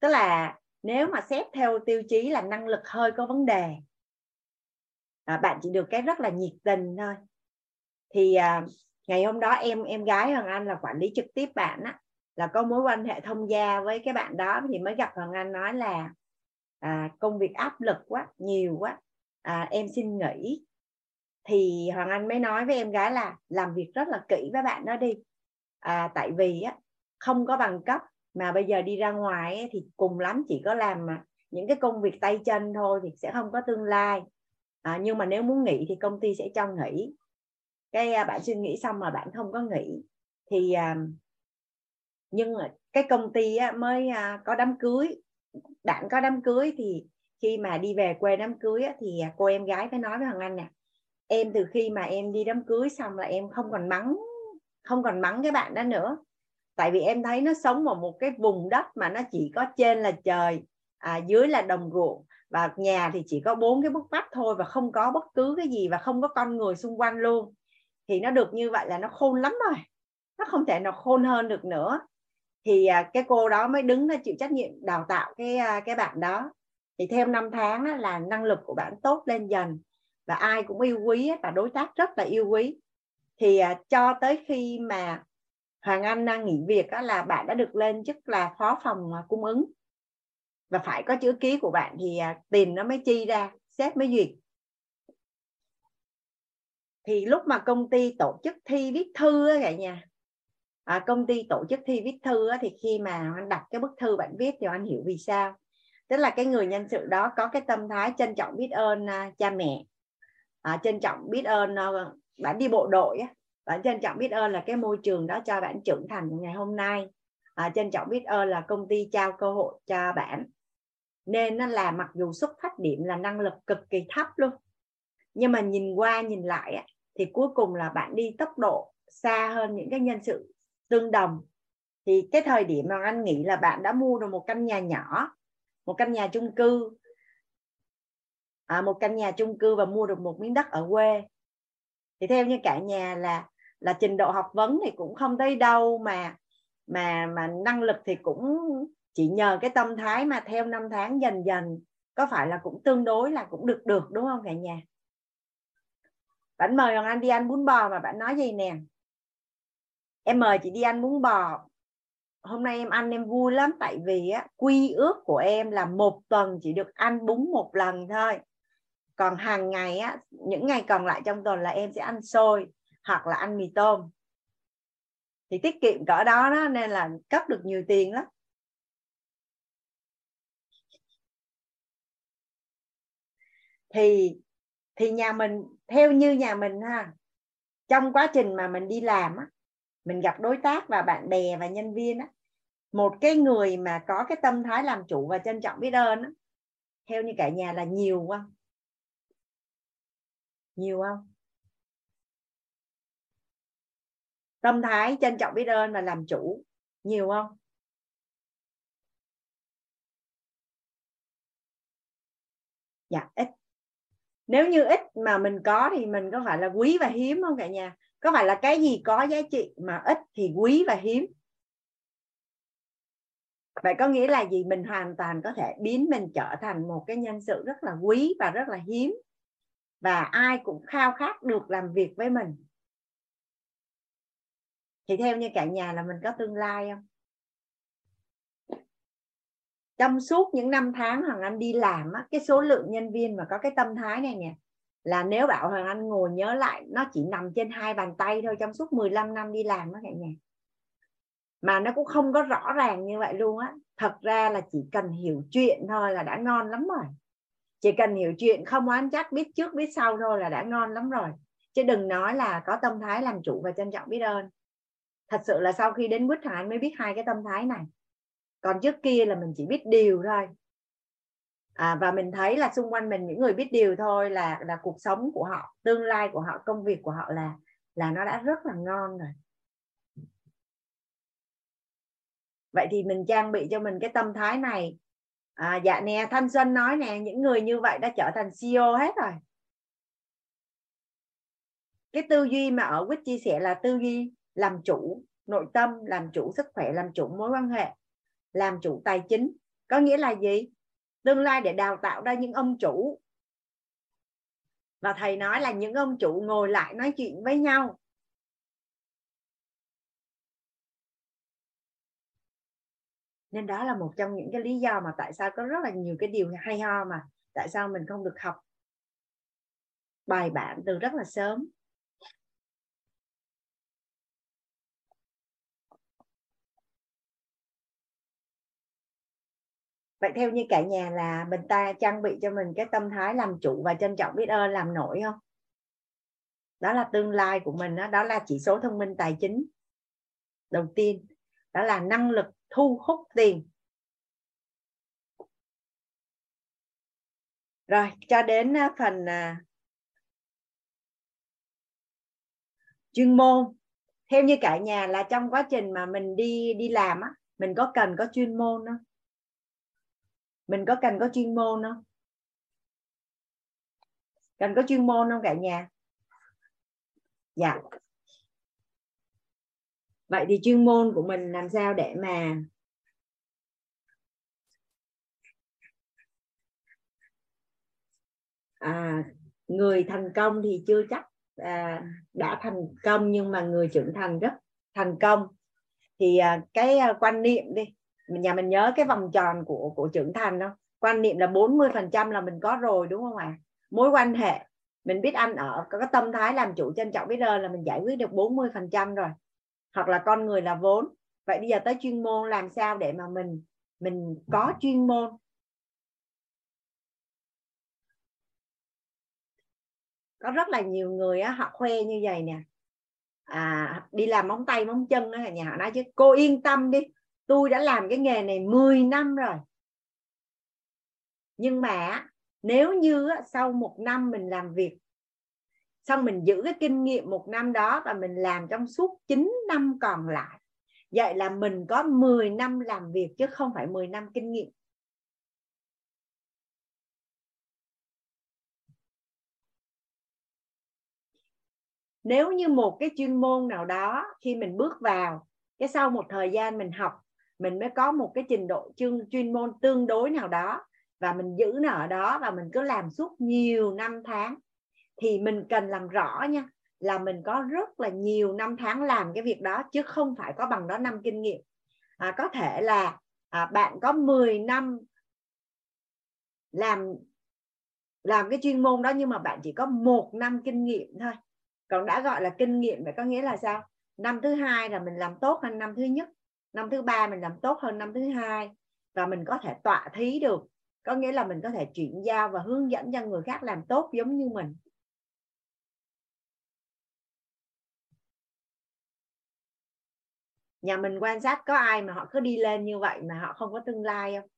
Tức là nếu mà xét theo tiêu chí là năng lực hơi có vấn đề à, bạn chỉ được cái rất là nhiệt tình thôi. Thì à, ngày hôm đó em em gái hoàng anh là quản lý trực tiếp bạn á là có mối quan hệ thông gia với cái bạn đó thì mới gặp hoàng anh nói là à, công việc áp lực quá nhiều quá à, em xin nghỉ. Thì hoàng anh mới nói với em gái là làm việc rất là kỹ với bạn đó đi. À, tại vì á không có bằng cấp mà bây giờ đi ra ngoài ấy, thì cùng lắm chỉ có làm à, những cái công việc tay chân thôi thì sẽ không có tương lai à, nhưng mà nếu muốn nghỉ thì công ty sẽ cho nghỉ. Cái à, bạn suy nghĩ xong mà bạn không có nghỉ thì à, nhưng cái công ty á, mới à, có đám cưới. Bạn có đám cưới thì khi mà đi về quê đám cưới á, thì à, cô em gái phải nói với hoàng anh nè em từ khi mà em đi đám cưới xong là em không còn mắng không còn mắng cái bạn đó nữa. Tại vì em thấy nó sống ở một cái vùng đất mà nó chỉ có trên là trời à, dưới là đồng ruộng và nhà thì chỉ có bốn cái bức vách thôi và không có bất cứ cái gì và không có con người xung quanh luôn. Thì nó được như vậy là nó khôn lắm rồi. Nó không thể nào khôn hơn được nữa. Thì à, cái cô đó mới đứng ra chịu trách nhiệm đào tạo cái à, cái bạn đó. Thì theo năm tháng là năng lực của bạn tốt lên dần và ai cũng yêu quý và đối tác rất là yêu quý. Thì à, cho tới khi mà Hoàng Anh đang nghỉ việc là bạn đã được lên chức là phó phòng cung ứng và phải có chữ ký của bạn thì à, tiền nó mới chi ra sếp mới duyệt. Thì lúc mà công ty tổ chức thi viết thư á cả nhà à, công ty tổ chức thi viết thư á, thì khi mà anh đọc cái bức thư bạn viết thì anh hiểu vì sao. Tức là cái người nhân sự đó có cái tâm thái trân trọng biết ơn à, cha mẹ à, trân trọng biết ơn à, bạn đi bộ đội á bạn trân trọng biết ơn là cái môi trường đó cho bạn trưởng thành ngày hôm nay à, trân trọng biết ơn là công ty trao cơ hội cho bạn nên nó là mặc dù xuất phát điểm là năng lực cực kỳ thấp luôn nhưng mà nhìn qua nhìn lại thì cuối cùng là bạn đi tốc độ xa hơn những cái nhân sự tương đồng. Thì cái thời điểm mà anh nghĩ là bạn đã mua được một căn nhà nhỏ một căn nhà chung cư à, một căn nhà chung cư và mua được một miếng đất ở quê thì theo như cả nhà là là trình độ học vấn thì cũng không tới đâu mà mà mà năng lực thì cũng chỉ nhờ cái tâm thái mà theo năm tháng dần dần có phải là cũng tương đối là cũng được được đúng không cả nhà? Bạn mời hoàng anh đi ăn bún bò mà bạn nói gì nè? Em mời chị đi ăn bún bò. Hôm nay em ăn em vui lắm tại vì á, quy ước của em là một tuần chỉ được ăn bún một lần thôi. Còn hàng ngày á những ngày còn lại trong tuần là em sẽ ăn xôi hoặc là ăn mì tôm. Thì tiết kiệm cỡ đó đó nên là cấp được nhiều tiền lắm. Thì thì nhà mình, theo như nhà mình ha, trong quá trình mà mình đi làm á, mình gặp đối tác và bạn bè và nhân viên á, một cái người mà có cái tâm thái làm chủ và trân trọng biết ơn á, theo như cả nhà là nhiều không nhiều không? Tâm thái trân trọng biết ơn và làm chủ, nhiều không? Dạ ít nếu như ít mà mình có thì mình có phải là quý và hiếm không cả nhà? Có phải là cái gì có giá trị mà ít thì quý và hiếm? Vậy có nghĩa là gì? Mình hoàn toàn có thể biến mình trở thành một cái nhân sự rất là quý và rất là hiếm và ai cũng khao khát được làm việc với mình. Thì theo như cả nhà là mình có tương lai không? Trong suốt những năm tháng Hoàng Anh đi làm á, cái số lượng nhân viên mà có cái tâm thái này nè là nếu bảo Hoàng Anh ngồi nhớ lại nó chỉ nằm trên hai bàn tay thôi trong suốt 15 năm đi làm đó cả nhà. Mà nó cũng không có rõ ràng như vậy luôn á. Thật ra là chỉ cần hiểu chuyện thôi là đã ngon lắm rồi. Chỉ cần hiểu chuyện không oán trách biết trước biết sau thôi là đã ngon lắm rồi. Chứ đừng nói là có tâm thái làm chủ và trân trọng biết ơn. Thật sự là sau khi đến quýt thằng anh mới biết hai cái tâm thái này còn trước kia là mình chỉ biết điều thôi. À, và mình thấy là xung quanh mình những người biết điều thôi là là cuộc sống của họ tương lai của họ công việc của họ là là nó đã rất là ngon rồi. Vậy thì mình trang bị cho mình cái tâm thái này. À, dạ nè thanh xuân nói nè những người như vậy đã trở thành CEO hết rồi. Cái tư duy mà ở quýt chia sẻ là tư duy làm chủ nội tâm làm chủ sức khỏe làm chủ mối quan hệ làm chủ tài chính. Có nghĩa là gì? Tương lai để đào tạo ra những ông chủ. Và thầy nói là những ông chủ ngồi lại nói chuyện với nhau. Nên đó là một trong những cái lý do mà tại sao có rất là nhiều cái điều hay ho mà tại sao mình không được học bài bản từ rất là sớm. Vậy theo như cả nhà là mình ta trang bị cho mình cái tâm thái làm chủ và trân trọng biết ơn làm nổi không? Đó là tương lai của mình đó, đó là chỉ số thông minh tài chính. Đầu tiên đó là năng lực thu hút tiền. Rồi cho đến à, phần à, chuyên môn. Theo như cả nhà là trong quá trình mà mình đi đi làm á mình có cần có chuyên môn không? Mình có cần có chuyên môn không? Cần có chuyên môn không cả nhà? Dạ. Vậy thì chuyên môn của mình làm sao để mà à, người thành công thì chưa chắc à, đã thành công nhưng mà người trưởng thành rất thành công. Thì à, cái à, quan niệm đi nhà mình nhớ cái vòng tròn của của trưởng thành không quan niệm là 40 phần trăm là mình có rồi đúng không ạ? Mối quan hệ mình biết ăn ở có cái tâm thái làm chủ trân trọng biết ơn là mình giải quyết được 40 phần trăm rồi. Hoặc là con người là vốn. Vậy bây giờ tới chuyên môn làm sao để mà mình mình có chuyên môn? Có rất là nhiều người á, họ khoe như vậy nè. À, đi làm móng tay móng chân đó nhà họ nói chứ cô yên tâm đi tôi đã làm cái nghề này 10 năm rồi. Nhưng mà nếu như sau một năm mình làm việc, xong mình giữ cái kinh nghiệm một năm đó và mình làm trong suốt 9 năm còn lại, vậy là mình có 10 năm làm việc chứ không phải 10 năm kinh nghiệm. Nếu như một cái chuyên môn nào đó khi mình bước vào, cái sau một thời gian mình học mình mới có một cái trình độ chuyên chuyên môn tương đối nào đó và mình giữ nó ở đó và mình cứ làm suốt nhiều năm tháng. Thì mình cần làm rõ nha là mình có rất là nhiều năm tháng làm cái việc đó chứ không phải có bằng đó năm kinh nghiệm. À, có thể là à, bạn có 10 năm làm làm cái chuyên môn đó nhưng mà bạn chỉ có một năm kinh nghiệm thôi. Còn đã gọi là kinh nghiệm vậy có nghĩa là sao? Năm thứ hai là mình làm tốt hơn năm thứ nhất năm thứ ba mình làm tốt hơn năm thứ hai và mình có thể tọa thí được. Có nghĩa là mình có thể chuyển giao và hướng dẫn cho người khác làm tốt giống như mình. Nhà mình quan sát có ai mà họ cứ đi lên như vậy mà họ không có tương lai không?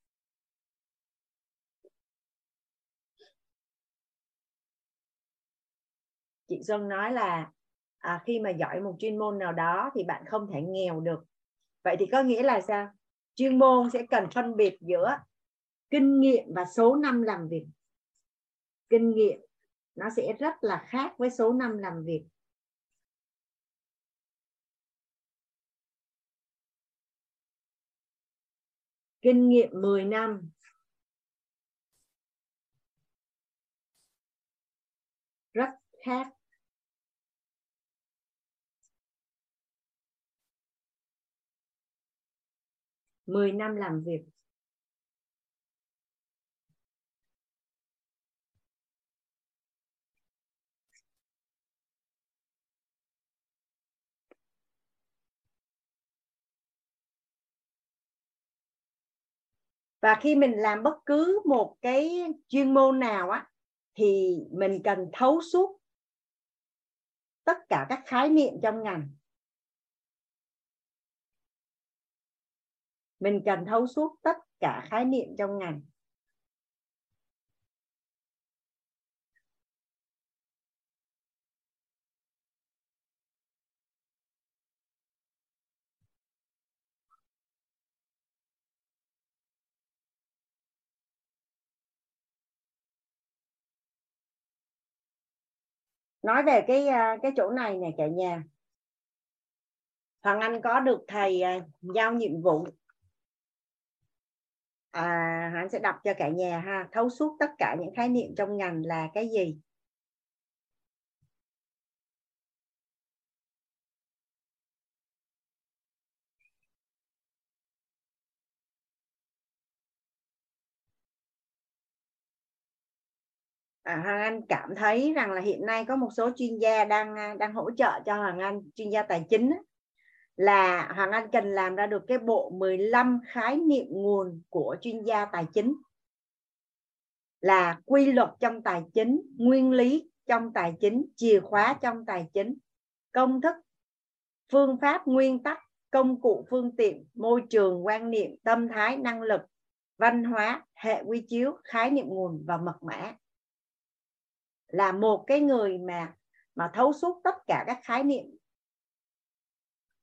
Chị Xuân nói là à, khi mà giỏi một chuyên môn nào đó thì bạn không thể nghèo được vậy thì có nghĩa là sao? Chuyên môn sẽ cần phân biệt giữa kinh nghiệm và số năm làm việc. Kinh nghiệm nó sẽ rất là khác với số năm làm việc. Kinh nghiệm 10 năm. Rất khác 10 năm làm việc. Và khi mình làm bất cứ một cái chuyên môn nào á, thì mình cần thấu suốt tất cả các khái niệm trong ngành. Mình cần thấu suốt tất cả khái niệm trong ngành. Nói về cái à, cái chỗ này này cả nhà. Hoàng Anh có được thầy à, giao nhiệm vụ à, Hoàng sẽ đọc cho cả nhà ha. Thấu suốt tất cả những khái niệm trong ngành là cái gì? À, Hoàng Anh cảm thấy rằng là hiện nay có một số chuyên gia đang à, đang hỗ trợ cho Hoàng Anh chuyên gia tài chính là Hoàng Anh cần làm ra được cái bộ 15 khái niệm nguồn của chuyên gia tài chính. Là quy luật trong tài chính, nguyên lý trong tài chính, chìa khóa trong tài chính, công thức, phương pháp, nguyên tắc, công cụ, phương tiện, môi trường, quan niệm, tâm thái, năng lực, văn hóa, hệ quy chiếu, khái niệm nguồn và mật mã. Là một cái người mà mà thấu suốt tất cả các khái niệm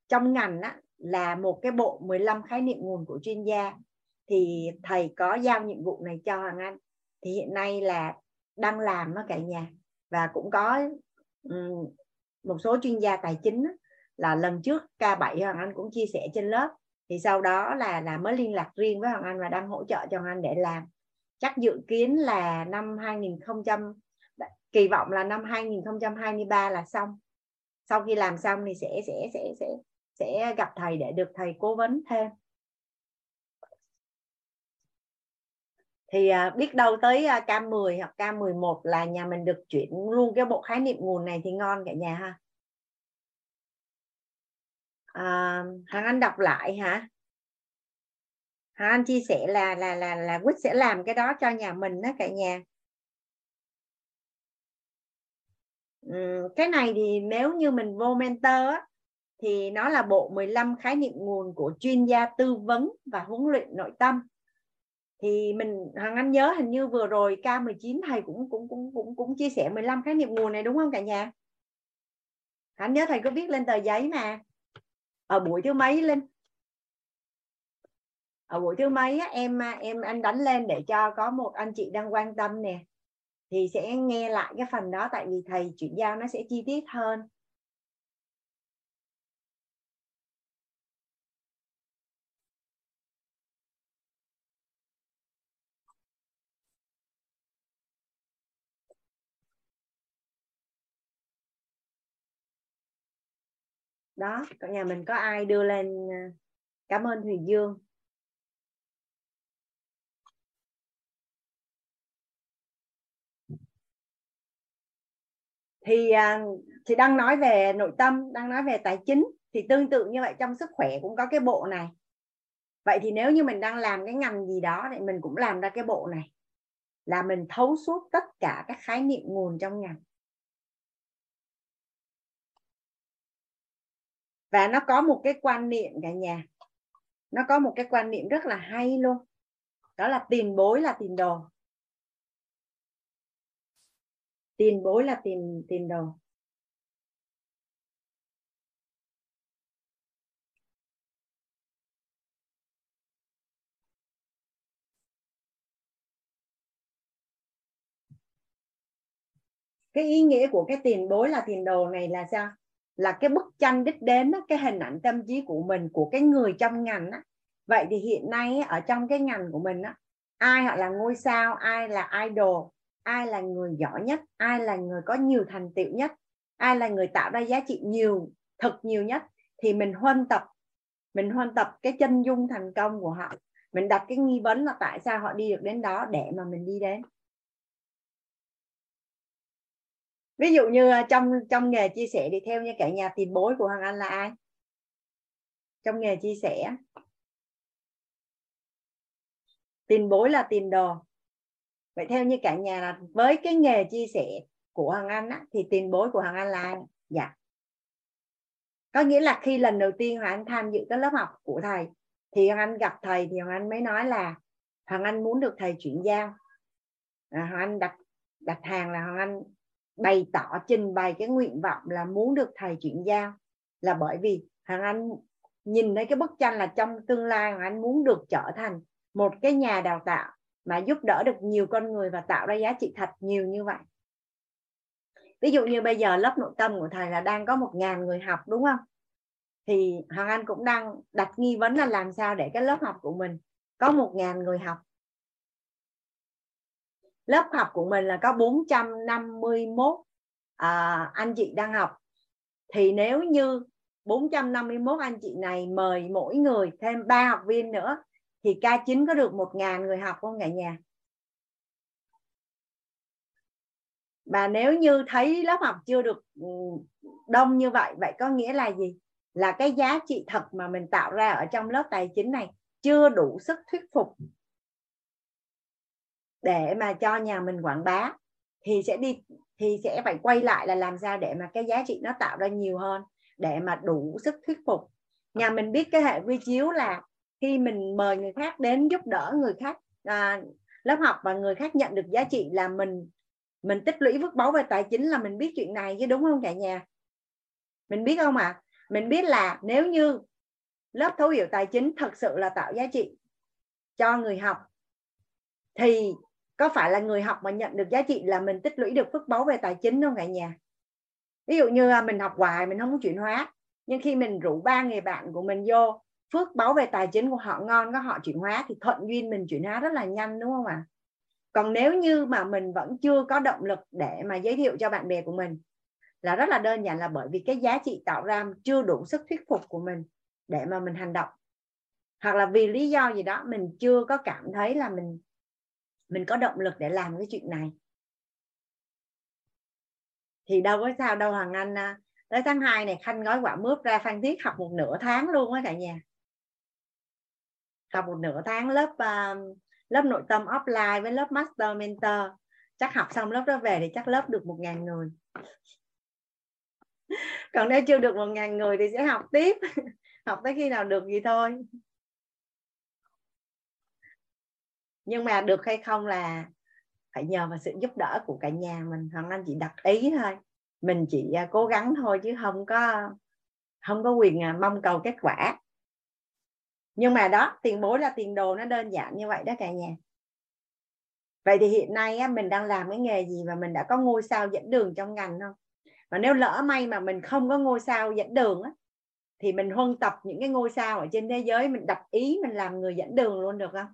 trong ngành á, là một cái bộ 15 khái niệm nguồn của chuyên gia. Thì thầy có giao nhiệm vụ này cho Hoàng Anh. Thì hiện nay là đang làm nó cả nhà. Và cũng có um, một số chuyên gia tài chính á, là lần trước K7 Hoàng Anh cũng chia sẻ trên lớp. Thì sau đó là là mới liên lạc riêng với Hoàng Anh và đang hỗ trợ cho Hoàng Anh để làm. Chắc dự kiến là năm 2000 kỳ vọng là năm 2023 là xong. Sau khi làm xong thì sẽ sẽ sẽ sẽ sẽ gặp thầy để được thầy cố vấn thêm. Thì à, biết đâu tới à, K10 hoặc K11 là nhà mình được chuyển luôn cái bộ khái niệm nguồn này thì ngon cả nhà ha. À, hàng Anh đọc lại hả? Hàng Anh chia sẻ là là là là Quýt sẽ làm cái đó cho nhà mình đó cả nhà. Ừ, cái này thì nếu như mình vô mentor á, thì nó là bộ 15 khái niệm nguồn của chuyên gia tư vấn và huấn luyện nội tâm thì mình Hằng Anh nhớ hình như vừa rồi K19 thầy cũng cũng cũng cũng cũng chia sẻ 15 khái niệm nguồn này đúng không cả nhà? Anh nhớ thầy có viết lên tờ giấy mà. Ở buổi thứ mấy lên? Ở buổi thứ mấy em em, anh đánh lên để cho có một anh chị đang quan tâm nè thì sẽ nghe lại cái phần đó tại vì thầy chuyển giao nó sẽ chi tiết hơn đó, cả nhà mình có ai đưa lên à, cảm ơn Thùy Dương. Thì à, thì đang nói về nội tâm đang nói về tài chính. Thì tương tự như vậy, trong sức khỏe cũng có cái bộ này. Vậy thì nếu như mình đang làm cái ngành gì đó thì mình cũng làm ra cái bộ này. Là mình thấu suốt tất cả các khái niệm nguồn trong ngành. Và nó có một cái quan niệm cả nhà. Nó có một cái quan niệm rất là hay luôn. Đó là tiền bối là tiền đồ. Tiền bối là tiền tiền đồ. Cái ý nghĩa của cái tiền bối là tiền đồ này là sao? Là cái bức tranh đích đến cái hình ảnh tâm trí của mình, của cái người trong ngành á. Vậy thì hiện nay ở trong cái ngành của mình á, ai họ là ngôi sao, ai là idol, ai là người giỏi nhất, ai là người có nhiều thành tựu nhất, ai là người tạo ra giá trị nhiều, thật nhiều nhất, thì mình huân tập, mình huân tập cái chân dung thành công của họ. Mình đặt cái nghi vấn là tại sao họ đi được đến đó để mà mình đi đến. Ví dụ như à, trong trong nghề chia sẻ thì theo như cả nhà tiền bối của hoàng anh là ai? Trong nghề chia sẻ. Tiền bối là tiền đồ. Vậy theo như cả nhà là với cái nghề chia sẻ của hoàng anh á, thì tiền bối của hoàng anh là ai? Dạ. Có nghĩa là khi lần đầu tiên hoàng anh tham dự cái lớp học của thầy thì hoàng anh gặp thầy thì hoàng anh mới nói là hoàng anh muốn được thầy chuyển giao. À, hoàng anh đặt đặt hàng là hoàng anh bày tỏ, trình bày cái nguyện vọng là muốn được thầy chuyển giao là bởi vì hoàng anh nhìn thấy cái bức tranh là trong tương lai hoàng anh muốn được trở thành một cái nhà đào tạo mà giúp đỡ được nhiều con người và tạo ra giá trị thật nhiều như vậy. Ví dụ như bây giờ lớp nội tâm của thầy là đang có một ngàn người học, đúng không? Thì hoàng anh cũng đang đặt nghi vấn là làm sao để cái lớp học của mình có một ngàn người học lớp học của mình là có 451 à, anh chị đang học. Thì nếu như 451 anh chị này mời mỗi người thêm ba học viên nữa thì K9 có được 1.000 người học không cả nhà? Và nếu như thấy lớp học chưa được ừ, đông như vậy vậy có nghĩa là gì? Là cái giá trị thật mà mình tạo ra ở trong lớp tài chính này chưa đủ sức thuyết phục để mà cho nhà mình quảng bá thì sẽ đi thì sẽ phải quay lại là làm sao để mà cái giá trị nó tạo ra nhiều hơn để mà đủ sức thuyết phục nhà mình biết cái hệ quy chiếu là khi mình mời người khác đến giúp đỡ người khác à, lớp học và người khác nhận được giá trị là mình mình tích lũy vứt báu về tài chính là mình biết chuyện này chứ đúng không cả nhà mình biết không ạ à? mình biết là nếu như lớp thấu hiểu tài chính thật sự là tạo giá trị cho người học thì có phải là người học mà nhận được giá trị là mình tích lũy được phước báu về tài chính không cả nhà ví dụ như à, mình học hoài, mình không có chuyển hóa, nhưng khi mình rủ ba người bạn của mình vô, phước báu về tài chính của họ ngon, có họ chuyển hóa thì thuận duyên mình chuyển hóa rất là nhanh, đúng không ạ à? còn nếu như mà mình vẫn chưa có động lực để mà giới thiệu cho bạn bè của mình, là rất là đơn giản là bởi vì cái giá trị tạo ra chưa đủ sức thuyết phục của mình để mà mình hành động hoặc là vì lý do gì đó, mình chưa có cảm thấy là mình mình có động lực để làm cái chuyện này. Thì đâu có sao đâu hoàng anh à, tới tháng 2 này khanh gói quả mướp ra phan thiết học một nửa tháng luôn á cả nhà. Học một nửa tháng lớp uh, lớp nội tâm offline với lớp master mentor. Chắc học xong lớp đó về thì chắc lớp được một ngàn người. Còn nếu chưa được một ngàn người thì sẽ học tiếp. (laughs) Học tới khi nào được gì thôi. Nhưng mà được hay không là phải nhờ vào sự giúp đỡ của cả nhà mình. Hoàng anh chỉ đặt ý thôi. Mình chỉ à, cố gắng thôi chứ không có không có quyền à, mong cầu kết quả. Nhưng mà đó tiền bối là tiền đồ nó đơn giản như vậy đó cả nhà. Vậy thì hiện nay á, mình đang làm cái nghề gì và mình đã có ngôi sao dẫn đường trong ngành không? Và nếu lỡ may mà mình không có ngôi sao dẫn đường á, thì mình huân tập những cái ngôi sao ở trên thế giới mình đập ý mình làm người dẫn đường luôn được không?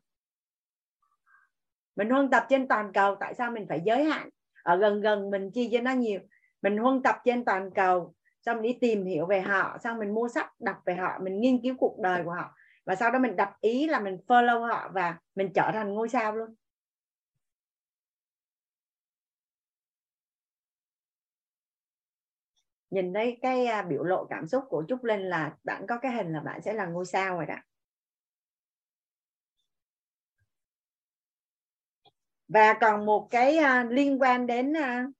Mình huân tập trên toàn cầu, tại sao mình phải giới hạn? Ở gần gần mình chi cho nó nhiều. Mình huân tập trên toàn cầu, xong mình đi tìm hiểu về họ, xong mình mua sách đọc về họ, mình nghiên cứu cuộc đời của họ. Và sau đó mình đặt ý là mình follow họ và mình trở thành ngôi sao luôn. Nhìn thấy cái à, biểu lộ cảm xúc của trúc linh là bạn có cái hình là bạn sẽ là ngôi sao rồi đó. Và còn một cái uh, liên quan đến uh,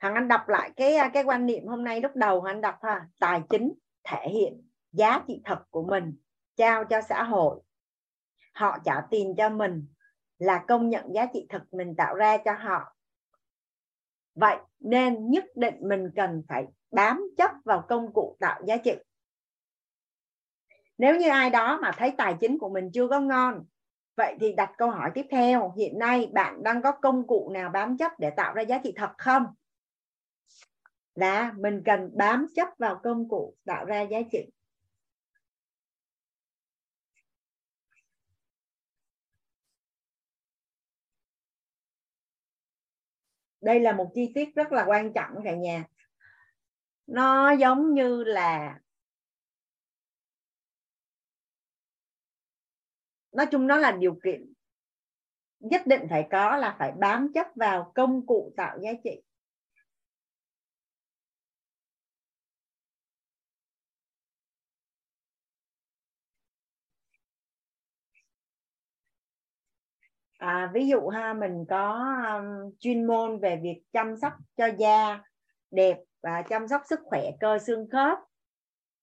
thằng anh đọc lại cái à, cái quan niệm hôm nay lúc đầu anh đọc ha tài chính thể hiện giá trị thật của mình trao cho xã hội. Họ trả tiền cho mình là công nhận giá trị thật mình tạo ra cho họ. Vậy nên nhất định mình cần phải bám chấp vào công cụ tạo giá trị. Nếu như ai đó mà thấy tài chính của mình chưa có ngon vậy thì đặt câu hỏi tiếp theo, hiện nay bạn đang có công cụ nào bám chấp để tạo ra giá trị thật không? Là mình cần bám chấp vào công cụ tạo ra giá trị. Đây là một chi tiết rất là quan trọng cả nhà. Nó giống như là nói chung nó là điều kiện nhất định phải có là phải bám chấp vào công cụ tạo giá trị. À, ví dụ ha mình có um, chuyên môn về việc chăm sóc cho da đẹp và chăm sóc sức khỏe cơ xương khớp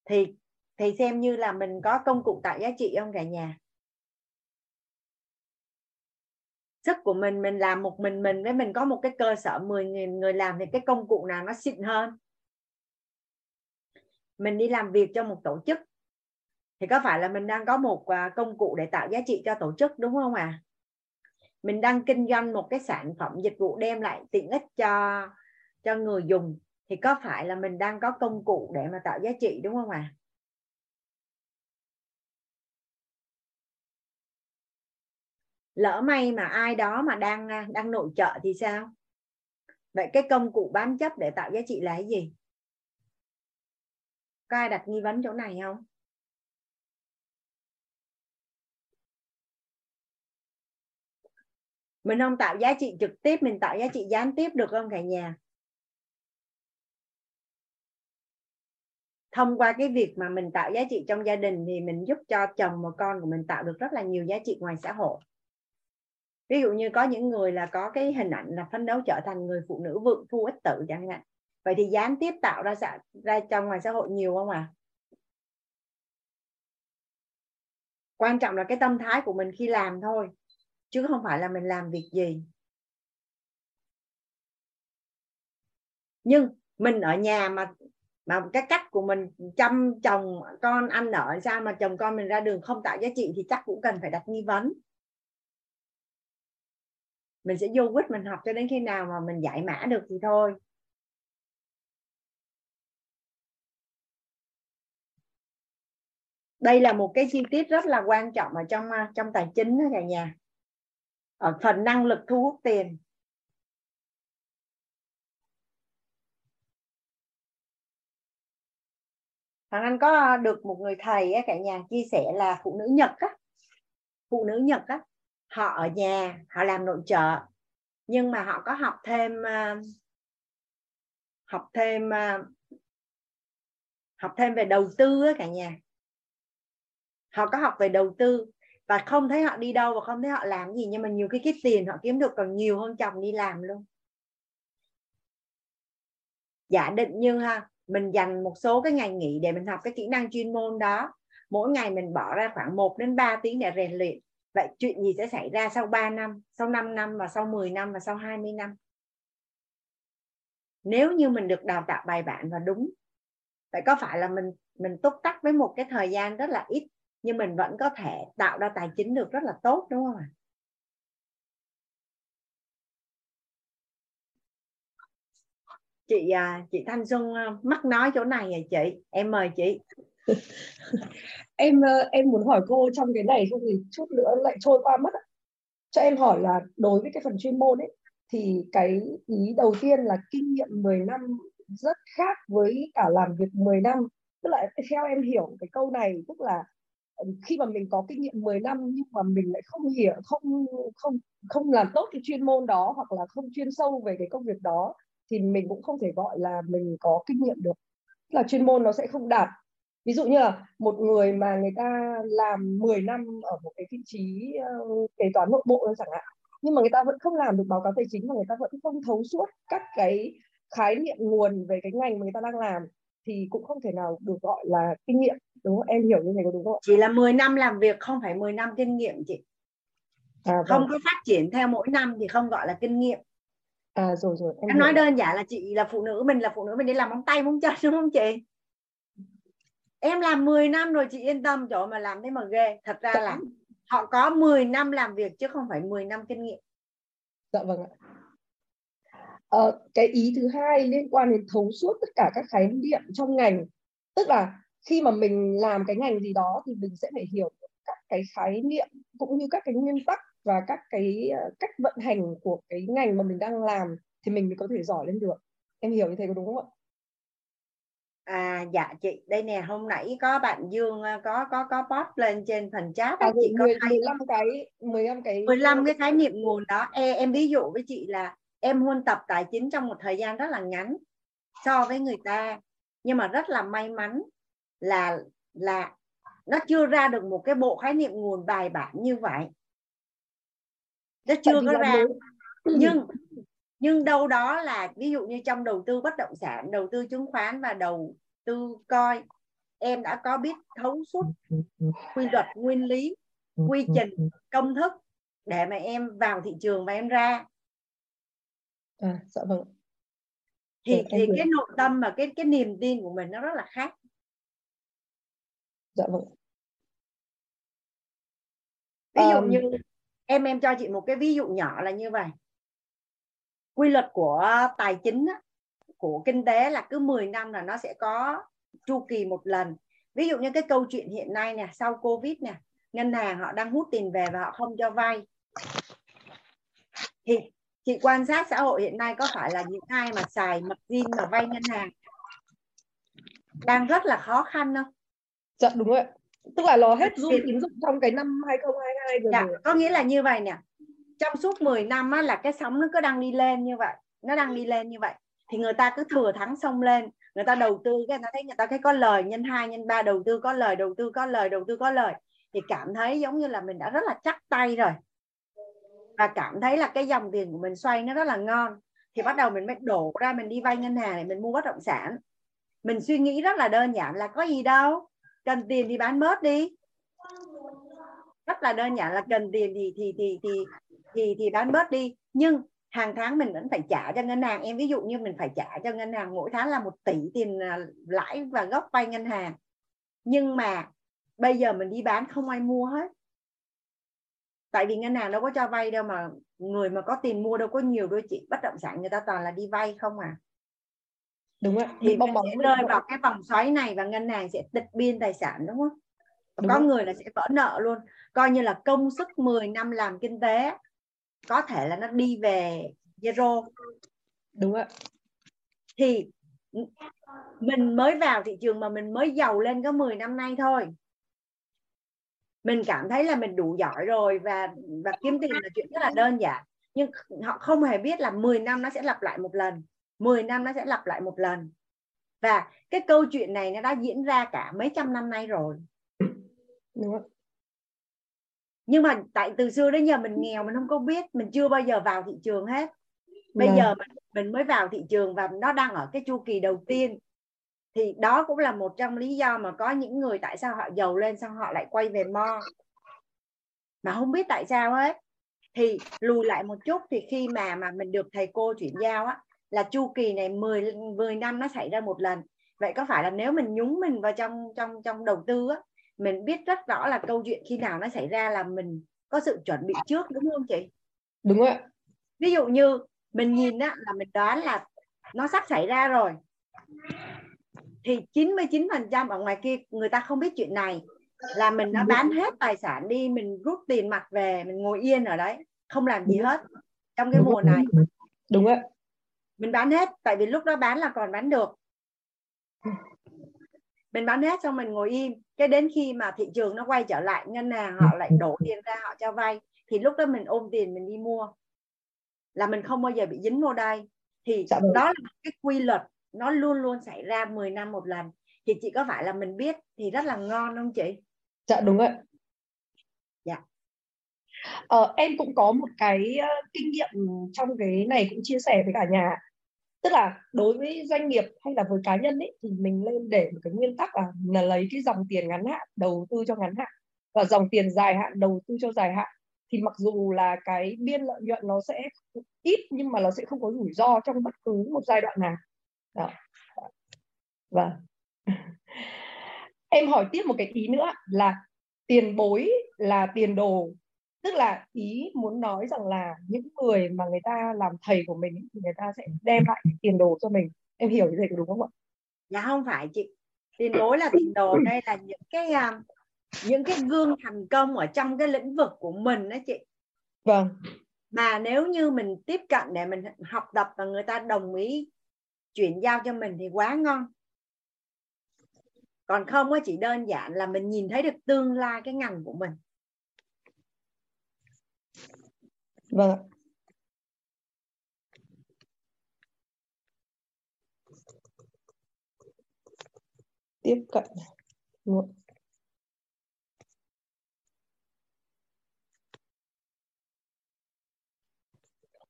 thì thì xem như là mình có công cụ tạo giá trị không cả nhà? Sức của mình mình làm một mình mình với mình có một cái cơ sở 10.000 người làm thì cái công cụ nào nó xịn hơn? Mình đi làm việc cho một tổ chức. Thì có phải là mình đang có một à, công cụ để tạo giá trị cho tổ chức, đúng không à mình đang kinh doanh một cái sản phẩm dịch vụ đem lại tiện ích cho cho người dùng. Thì có phải là mình đang có công cụ để mà tạo giá trị, đúng không ạ? à? Lỡ may mà ai đó mà đang à, đang nội trợ thì sao? Vậy cái công cụ bám chấp để tạo giá trị là cái gì? Có ai đặt nghi vấn chỗ này không? Mình không tạo giá trị trực tiếp, mình tạo giá trị gián tiếp được không cả nhà? Thông qua cái việc mà mình tạo giá trị trong gia đình thì mình giúp cho chồng và con của mình tạo được rất là nhiều giá trị ngoài xã hội ví dụ như có những người là có cái hình ảnh là phấn đấu trở thành người phụ nữ vượng phu ích tử chẳng hạn. Vậy thì gián tiếp tạo ra ra trong ngoài xã hội nhiều không à quan trọng là cái tâm thái của mình khi làm thôi, chứ không phải là mình làm việc gì. Nhưng mình ở nhà mà mà cái cách của mình chăm chồng con ăn ở sao mà chồng con mình ra đường không tạo giá trị thì chắc cũng cần phải đặt nghi vấn mình sẽ vô quýt mình học cho đến khi nào mà mình giải mã được thì thôi. Đây là một cái chi tiết rất là quan trọng ở trong à, trong tài chính đó cả nhà. Ở phần năng lực thu hút tiền. Thằng Anh có à, được một người thầy á, cả nhà chia sẻ là phụ nữ Nhật á. Phụ nữ Nhật á họ ở nhà, họ làm nội trợ, nhưng mà họ có học thêm ờ, học thêm ờ, học thêm về đầu tư á cả nhà. Họ có học về đầu tư và không thấy họ đi đâu và không thấy họ làm gì, nhưng mà nhiều cái cái tiền họ kiếm được còn nhiều hơn chồng đi làm luôn. Giả định như ha, mình dành một số cái ngày nghỉ để mình học cái kỹ năng chuyên môn đó. Mỗi ngày mình bỏ ra khoảng 1 đến 3 tiếng để rèn luyện vậy chuyện gì sẽ xảy ra sau 3 năm sau 5 năm và sau 10 năm và sau 20 năm? Nếu như mình được đào tạo bài bản và đúng vậy có phải là mình mình túc tắc với một cái thời gian rất là ít nhưng mình vẫn có thể tạo ra tài chính được rất là tốt đúng không ạ? Chị à, chị Thanh Xuân à, mắc nói chỗ này à chị? Em mời chị. (laughs) em ờ, em muốn hỏi cô trong cái này không thì chút nữa lại trôi qua mất cho em hỏi là đối với cái phần chuyên môn ấy, thì cái ý đầu tiên là kinh nghiệm 10 năm rất khác với cả làm việc 10 năm. Tức là theo em hiểu cái câu này, tức là ờ, khi mà mình có kinh nghiệm 10 năm nhưng mà mình lại không hiểu, không không không làm tốt cái chuyên môn đó hoặc là không chuyên sâu về cái công việc đó, thì mình cũng không thể gọi là mình có kinh nghiệm được. Là chuyên môn nó sẽ không đạt ví dụ như là một người mà người ta làm 10 năm ở một cái vị trí uh, kế toán nội bộ chẳng hạn nhưng mà người ta vẫn không làm được báo cáo tài chính và người ta vẫn không thấu suốt các cái khái niệm nguồn về cái ngành mà người ta đang làm thì cũng không thể nào được gọi là kinh nghiệm đúng không? Em hiểu như thế có đúng không chỉ là 10 năm làm việc không phải 10 năm kinh nghiệm chị. À, vâng. không có phát triển theo mỗi năm thì không gọi là kinh nghiệm. À rồi rồi em, em nói đơn giản là chị là phụ nữ mình là phụ nữ mình đi làm móng tay móng chân đúng không chị em làm 10 năm rồi chị yên tâm chỗ mà làm thế mà ghê. Thật ra là họ có 10 năm làm việc chứ không phải 10 năm kinh nghiệm. Dạ vâng ạ. Ờ, cái ý thứ hai liên quan đến thấu suốt tất cả các khái niệm trong ngành. Tức là khi mà mình làm cái ngành gì đó thì mình sẽ phải hiểu các cái khái niệm cũng như các cái nguyên tắc và các cái ờ, cách vận hành của cái ngành mà mình đang làm thì mình mới có thể giỏi lên được. Em hiểu như thế có đúng không ạ À, dạ chị đây nè hôm nãy có bạn Dương ờ, có có có post lên trên phần chat à, chị 10, có 15 cái 15 cái 15 cái khái niệm nguồn đó. E, em ví dụ với chị là em huân tập tài chính trong một thời gian rất là ngắn so với người ta nhưng mà rất là may mắn là là nó chưa ra được một cái bộ khái niệm nguồn bài bản như vậy. Nó chưa có ra. nhưng (clears throat) nhưng đâu đó là ví dụ như trong đầu tư bất động sản đầu tư chứng khoán và đầu tư coi em đã có biết thấu suốt quy luật nguyên lý quy trình công thức để mà em vào thị trường và em ra. À dạ vâng. Thì dạ, thì cái nội tâm và cái cái niềm tin của mình nó rất là khác. Dạ vâng. Ví dụ um, như em em cho chị một cái ví dụ nhỏ là như vậy quy luật của tài chính của kinh tế là cứ 10 năm là nó sẽ có chu kỳ một lần ví dụ như cái câu chuyện hiện nay nè sau covid nè ngân hàng họ đang hút tiền về và họ không cho vay thì chị quan sát xã hội hiện nay có phải là những ai mà xài mật zin mà vay ngân hàng đang rất là khó khăn không? Dạ đúng rồi. Tức là nó hết rút tín dụng trong cái năm 2022 rồi. Dạ, có nghĩa là như vậy nè. Trong suốt 10 năm á, là cái sóng nó cứ đang đi lên như vậy, nó đang đi lên như vậy. Thì người ta cứ thừa thắng xông lên, người ta đầu tư cái người ta thấy người ta thấy có lời nhân hai nhân ba đầu tư có lời, đầu tư có lời, đầu tư có lời. Thì cảm thấy giống như là mình đã rất là chắc tay rồi. Và cảm thấy là cái dòng tiền của mình xoay nó rất là ngon. Thì bắt đầu mình mới đổ ra mình đi vay ngân hàng để mình mua bất động sản. Mình suy nghĩ rất là đơn giản là có gì đâu cần tiền thì bán bớt đi. Rất là đơn giản là cần tiền thì thì thì thì thì thì bán bớt đi. Nhưng hàng tháng mình vẫn phải trả cho ngân hàng. Em ví dụ như mình phải trả cho ngân hàng mỗi tháng là một tỷ tiền à, lãi và gốc vay ngân hàng. Nhưng mà bây giờ mình đi bán không ai mua hết. Tại vì ngân hàng đâu có cho vay đâu mà người mà có tiền mua đâu có nhiều đôi chị. Bất động sản người ta toàn là đi vay không à. Đúng rồi thì bong bóng rơi vào cái vòng xoáy này và ngân hàng sẽ tịch biên tài sản đúng không? Đúng có rồi. người là sẽ vỡ nợ luôn. Coi như là công sức 10 năm làm kinh tế có thể là nó đi về zero. Đúng ạ. Thì mình mới vào thị trường mà mình mới giàu lên có 10 năm nay thôi. Mình cảm thấy là mình đủ giỏi rồi và và kiếm tiền là chuyện rất là đơn giản. Nhưng họ không hề biết là 10 năm nó sẽ lặp lại một lần 10 năm nó sẽ lặp lại một lần. Và cái câu chuyện này nó đã diễn ra cả mấy trăm năm nay rồi. Đúng không? Nhưng mà tại từ xưa đến giờ mình nghèo mình không có biết mình chưa bao giờ vào thị trường hết bây yeah. Vâng. giờ mình, mình mới vào thị trường và nó đang ở cái chu kỳ đầu tiên thì đó cũng là một trong lý do mà có những người tại sao họ giàu lên xong họ lại quay về mo mà không biết tại sao hết thì lùi lại một chút thì khi mà mà mình được thầy cô chuyển giao á là chu kỳ này 10 10 năm nó xảy ra một lần vậy có phải là nếu mình nhúng mình vào trong trong trong đầu tư á mình biết rất rõ là câu chuyện khi nào nó xảy ra là mình có sự chuẩn bị trước đúng không chị? Đúng ạ. Ví dụ như mình nhìn á là mình đoán là nó sắp xảy ra rồi. Thì 99% ở ngoài kia người ta không biết chuyện này. Là mình đã bán hết tài sản đi mình rút tiền mặt về mình ngồi yên ở đấy không làm gì hết trong cái mùa này. Đúng ạ. Mình bán hết tại vì lúc đó bán là còn bán được. Mình bán hết xong mình ngồi im cái đến khi mà thị trường nó quay trở lại ngân hàng họ lại đổ tiền ra họ cho vay thì lúc đó mình ôm tiền mình đi mua. Là mình không bao giờ bị dính vô đây. Thì dạ đó là cái quy luật nó luôn luôn xảy ra 10 năm một lần. Thì chị có phải là mình biết thì rất là ngon không chị? Dạ đúng ạ. Dạ. Ờ, em cũng có một cái uh, kinh nghiệm trong cái này cũng chia sẻ với cả nhà tức là đối với doanh nghiệp hay là với cá nhân ấy thì mình lên để một cái nguyên tắc là, là lấy cái dòng tiền ngắn hạn đầu tư cho ngắn hạn và dòng tiền dài hạn đầu tư cho dài hạn. Thì mặc dù là cái biên lợi nhuận nó sẽ ít nhưng mà nó sẽ không có rủi ro trong bất cứ một giai đoạn nào. Đó. Và vâng. (laughs) em hỏi tiếp một cái ý nữa là tiền bối là tiền đồ tức là ý muốn nói rằng là những người mà người ta làm thầy của mình thì người ta sẽ đem lại tiền đồ cho mình. Em hiểu như thế có đúng không ạ? Dạ không phải chị. Tiền bối là tiền đồ. Đây là những cái uh, những cái gương thành công ở trong cái lĩnh vực của mình đó chị. Vâng. Mà nếu như mình tiếp cận để mình học tập và người ta đồng ý chuyển giao cho mình thì quá ngon. Còn không á chỉ đơn giản là mình nhìn thấy được tương lai cái ngành của mình vâng tiếp cận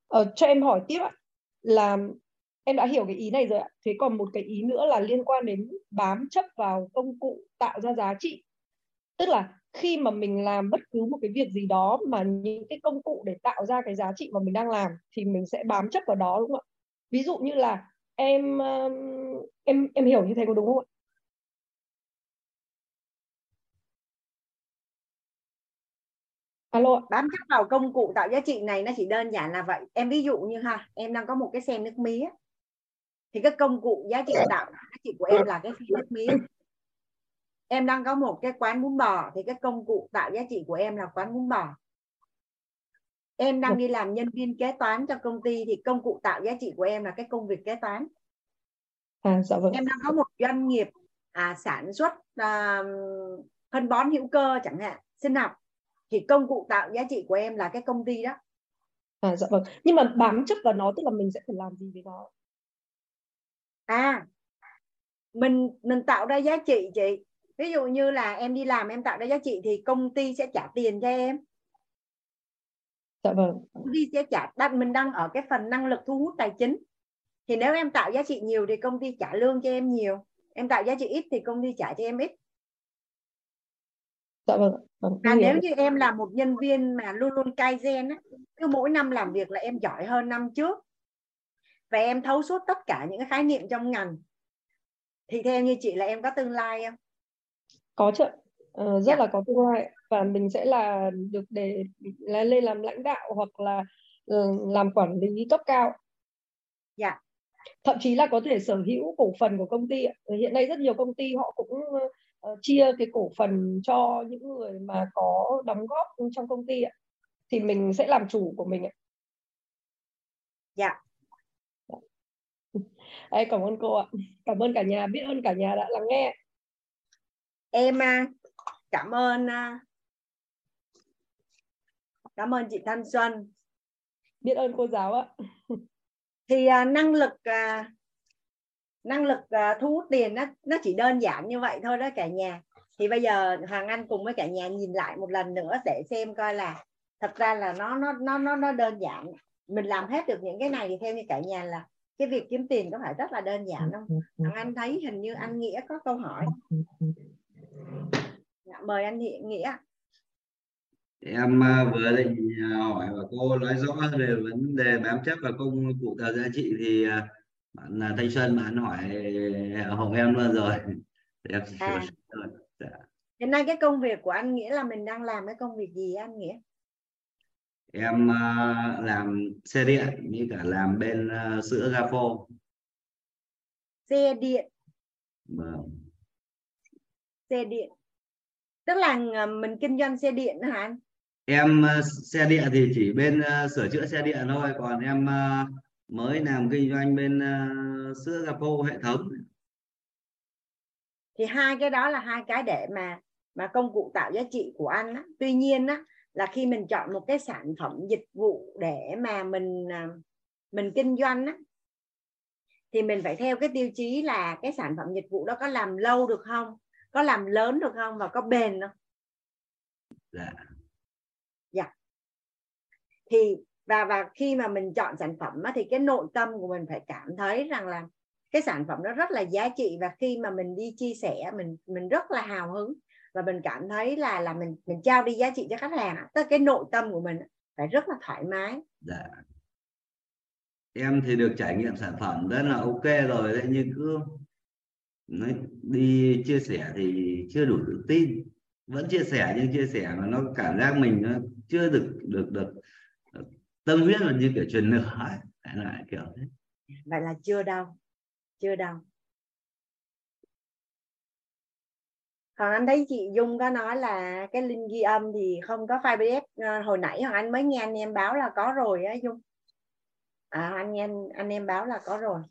Ờ, cho em hỏi tiếp ạ. Là em đã hiểu cái ý này rồi ạ. Thế còn một cái ý nữa là liên quan đến bám chấp vào công cụ tạo ra giá trị. Tức là khi mà mình làm bất cứ một cái việc gì đó mà những cái công cụ để tạo ra cái giá trị mà mình đang làm thì mình sẽ bám chấp vào đó đúng không ạ? Ví dụ như là em em em hiểu như thế có đúng không ạ? Alo. bám chấp vào công cụ tạo giá trị này nó chỉ đơn giản là vậy. Em ví dụ như ha em đang có một cái xe nước mía. Thì cái công cụ giá trị tạo giá trị của em là cái xe nước mía em đang có một cái quán bún bò thì cái công cụ tạo giá trị của em là quán bún bò. Em đang đi làm nhân viên kế toán cho công ty thì công cụ tạo giá trị của em là cái công việc kế toán. À, dạ vâng. em đang có một doanh nghiệp à, sản xuất à, phân bón hữu cơ chẳng hạn sinh học. Thì công cụ tạo giá trị của em là cái công ty đó. À dạ vâng. Nhưng mà bám chấp vào nó tức là mình sẽ phải làm gì với nó? À mình mình tạo ra giá trị chị ví dụ như là em đi làm em tạo ra giá trị thì công ty sẽ trả tiền cho em. Dạ vâng. Công ty sẽ trả đặt mình đang ở cái phần năng lực thu hút tài chính. Thì nếu em tạo giá trị nhiều thì công ty trả lương cho em nhiều. Em tạo giá trị ít thì công ty trả cho em ít. Dạ vâng, vâng và nếu như em là một nhân viên mà luôn luôn cai gen á cứ mỗi năm làm việc là em giỏi hơn năm trước. Và em thấu suốt tất cả những cái khái niệm trong ngành. Thì theo như chị là em có tương lai không có chứ. Uh, rất dạ. là có tương lai. Và mình sẽ là được để là lên làm lãnh đạo hoặc là uh, làm quản lý cấp cao. Dạ. Thậm chí là có thể sở hữu cổ phần của công ty hiện nay rất nhiều công ty họ cũng uh, chia cái cổ phần cho những người mà có đóng góp trong công ty ạ. Thì mình sẽ làm chủ của mình ạ. Dạ. Đấy, cảm ơn cô ạ. Cảm ơn cả nhà biết ơn cả nhà đã lắng nghe em à, cảm ơn à, cảm ơn chị Thanh Xuân biết ơn cô giáo ạ. Thì à, năng lực à, năng lực à, thu hút tiền nó nó chỉ đơn giản như vậy thôi đó cả nhà. Thì bây giờ Hoàng Anh cùng với cả nhà nhìn lại một lần nữa để xem coi là thật ra là nó nó nó nó nó đơn giản. Mình làm hết được những cái này thì theo như cả nhà là cái việc kiếm tiền có phải rất là đơn giản không? Hoàng Anh thấy hình như anh Nghĩa có câu hỏi dạ, mời anh Nghĩa em à, vừa định à, hỏi và cô nói rõ về vấn đề bám chấp và công cụ tạo giá trị thì à, bạn Thanh Xuân bạn hỏi hộ em luôn rồi (laughs) em à. dạ. hiện nay cái công việc của anh nghĩa là mình đang làm cái công việc gì anh nghĩa em uh, làm xe điện như cả làm bên uh, sữa Gafo xe điện vâng. Xe điện. Tức là mình kinh doanh xe điện hả anh? Em uh, xe điện thì chỉ bên uh, sửa chữa xe điện thôi. Còn em uh, mới làm kinh doanh bên uh, sữa Gapo hệ thống. Thì hai cái đó là hai cái để mà mà công cụ tạo giá trị của anh á. tuy nhiên á là khi mình chọn một cái sản phẩm dịch vụ để mà mình mình kinh doanh á thì mình phải theo cái tiêu chí là cái sản phẩm dịch vụ đó có làm lâu được không có làm lớn được không và có bền không? Dạ. Dạ. Thì và và khi mà mình chọn sản phẩm á, thì cái nội tâm của mình phải cảm thấy rằng là cái sản phẩm đó rất là giá trị và khi mà mình đi chia sẻ mình mình rất là hào hứng và mình cảm thấy là là mình mình trao đi giá trị cho khách hàng tức cái nội tâm của mình phải rất là thoải mái. Dạ. Em thì được trải nghiệm sản phẩm rất là ok rồi đấy nhưng cứ nói, đi chia sẻ thì chưa đủ tự tin. Vẫn chia sẻ nhưng chia sẻ mà nó cảm giác mình nó chưa được được được ờ, tâm huyết là như kiểu truyền lửa ấy. Lại kiểu thế. Vậy là chưa đâu chưa đâu còn anh thấy chị Dung có nói là cái link ghi âm thì không có file PDF ờ, hồi nãy hoặc anh mới nghe anh em báo là có rồi á, Dung. À anh em anh em báo là có rồi.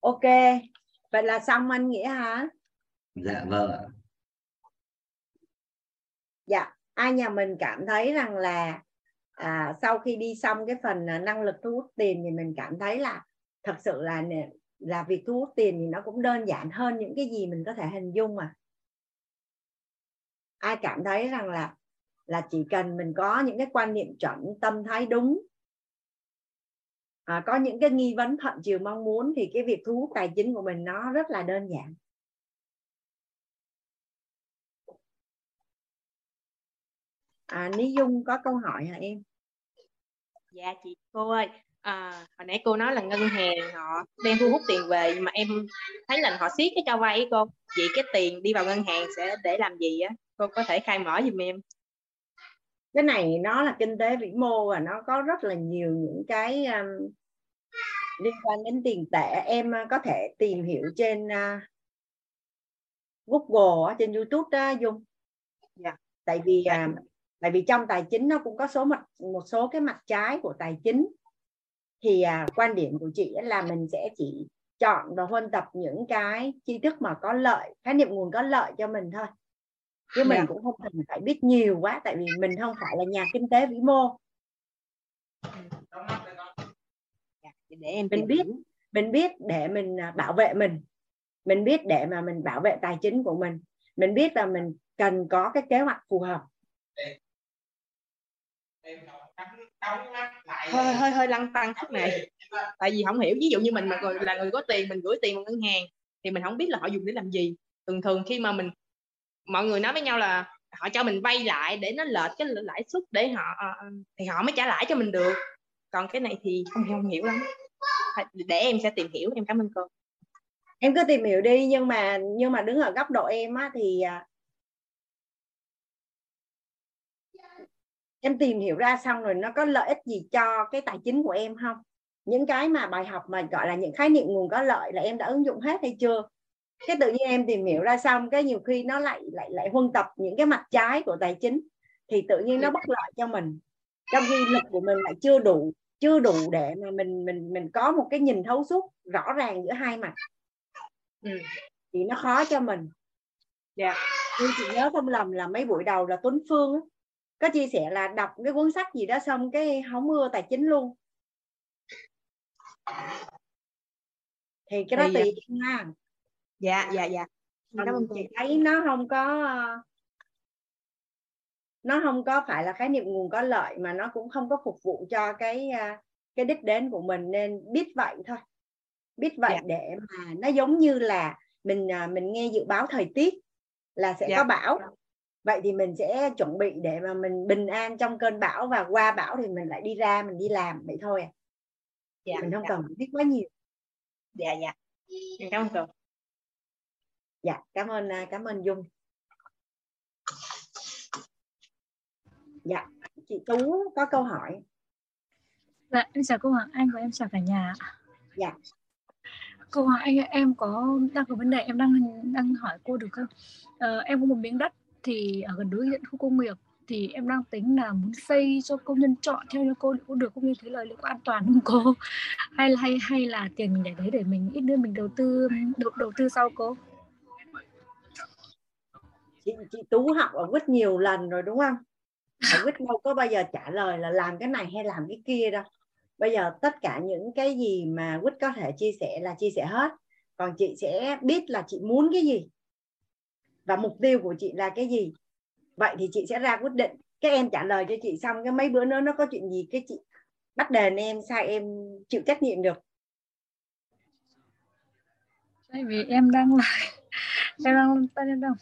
Ok vậy là xong anh nghĩa hả? Dạ vâng ạ. Dạ ai nhà mình cảm thấy rằng là à, sau khi đi xong cái phần à, năng lực thu hút tiền thì mình cảm thấy là thật sự là là việc thu hút tiền thì nó cũng đơn giản hơn những cái gì mình có thể hình dung mà. Ai cảm thấy rằng là là chỉ cần mình có những cái quan niệm chuẩn tâm thái đúng à, có những cái nghi vấn thuận chiều mong muốn thì cái việc thu hút tài chính của mình nó rất là đơn giản. À, Ní Dung có câu hỏi hả em? Dạ chị cô ơi. À, hồi nãy cô nói là ngân hàng họ đem thu hút tiền về mà em thấy là họ siết cái cho vay cô. Vậy cái tiền đi vào ngân hàng sẽ để làm gì á? Cô có thể khai mở giùm em cái này nó là kinh tế vĩ mô và nó có rất là nhiều những cái um, liên quan đến tiền tệ em uh, có thể tìm hiểu trên uh, Google trên YouTube đó Dung yeah. Dạ. tại vì uh, tại vì trong tài chính nó cũng có số mặt một số cái mặt trái của tài chính thì à, quan điểm của chị là mình sẽ chỉ chọn và huân tập những cái tri thức mà có lợi khái niệm nguồn có lợi cho mình thôi chứ mình. Dạ. cũng không cần phải biết nhiều quá tại vì mình không phải là nhà kinh tế vĩ mô. Dạ, để em mình biết. Mình biết để mình à, bảo vệ mình. Mình biết để mà mình bảo vệ tài chính của mình. Mình biết là mình cần có cái kế hoạch phù hợp. Hơi hơi hơi lăng tăng chút này. Tại vì không hiểu ví dụ như mình mà là người có tiền mình gửi tiền vào ngân hàng thì mình không biết là họ dùng để làm gì. Thường thường khi mà mình mọi người nói với nhau là họ cho mình vay lại để nó lệch cái lãi suất để họ ờ, ờ, thì họ mới trả lãi cho mình được. Còn cái này thì không không hiểu lắm. Để em sẽ tìm hiểu, em cảm ơn cô. Em cứ tìm hiểu đi, nhưng mà nhưng mà đứng ở góc độ em á thì à, em tìm hiểu ra xong rồi nó có lợi ích gì cho cái tài chính của em không? Những cái mà bài học mà, gọi là, những khái niệm nguồn có lợi là em đã ứng dụng hết hay chưa? Cái tự nhiên em tìm hiểu ra xong cái nhiều khi nó lại lại lại huân tập những cái mặt trái của tài chính thì tự nhiên nó bất lợi cho mình. Trong khi lực của mình lại chưa đủ chưa đủ để mà mình mình mình có một cái nhìn thấu suốt rõ ràng giữa hai mặt. Ừ. thì nó khó cho mình. Dạ. Yeah. nhưng chị nhớ không lầm là mấy buổi đầu là Tuấn Phương có chia sẻ là đọc cái cuốn sách gì đó xong cái không mưa tài chính luôn. Thì cái đó tùy nha dạ dạ dạ Cảm ơn chị thấy nó không có nó không có phải là khái niệm nguồn có lợi mà nó cũng không có phục vụ cho cái à, cái đích đến của mình nên biết vậy thôi biết vậy yeah. Dạ. để mà nó giống như là mình à, mình nghe dự báo thời tiết là sẽ yeah. có dạ. bão vậy thì mình sẽ chuẩn bị để mà mình bình an trong cơn bão và qua bão thì mình lại đi ra mình đi làm vậy thôi à dạ, mình không dạ. cần biết quá nhiều dạ dạ cảm ơn dạ cảm ơn à, cảm ơn dung. Dạ chị tú có câu hỏi. Dạ em chào cô hoàng anh và em chào cả nhà dạ. Cô hoàng anh em có đang có vấn đề em đang đang hỏi cô được không? Ờ, em có một miếng đất thì ở gần đối diện khu công nghiệp thì em đang tính là muốn xây cho công nhân chọn theo như cô có được không như thế lời liệu có an toàn không cô? Hay là hay hay là tiền mình để đấy để mình ít nữa mình đầu tư đầu, đầu tư sau cô chị chị tú học ở quýt nhiều lần rồi đúng không? Ở quýt đâu có bao giờ trả lời là làm cái này hay làm cái kia đâu. Bây giờ tất cả những cái gì mà quýt có thể chia sẻ là chia sẻ hết. Còn chị sẽ biết là chị muốn cái gì. Và mục tiêu của chị là cái gì. Vậy thì chị sẽ ra quyết định. Các em trả lời cho chị xong, cái mấy bữa nữa nó có chuyện gì cái chị bắt đền em sao em chịu trách nhiệm được. Tại vì em đang (laughs) là em đang em đang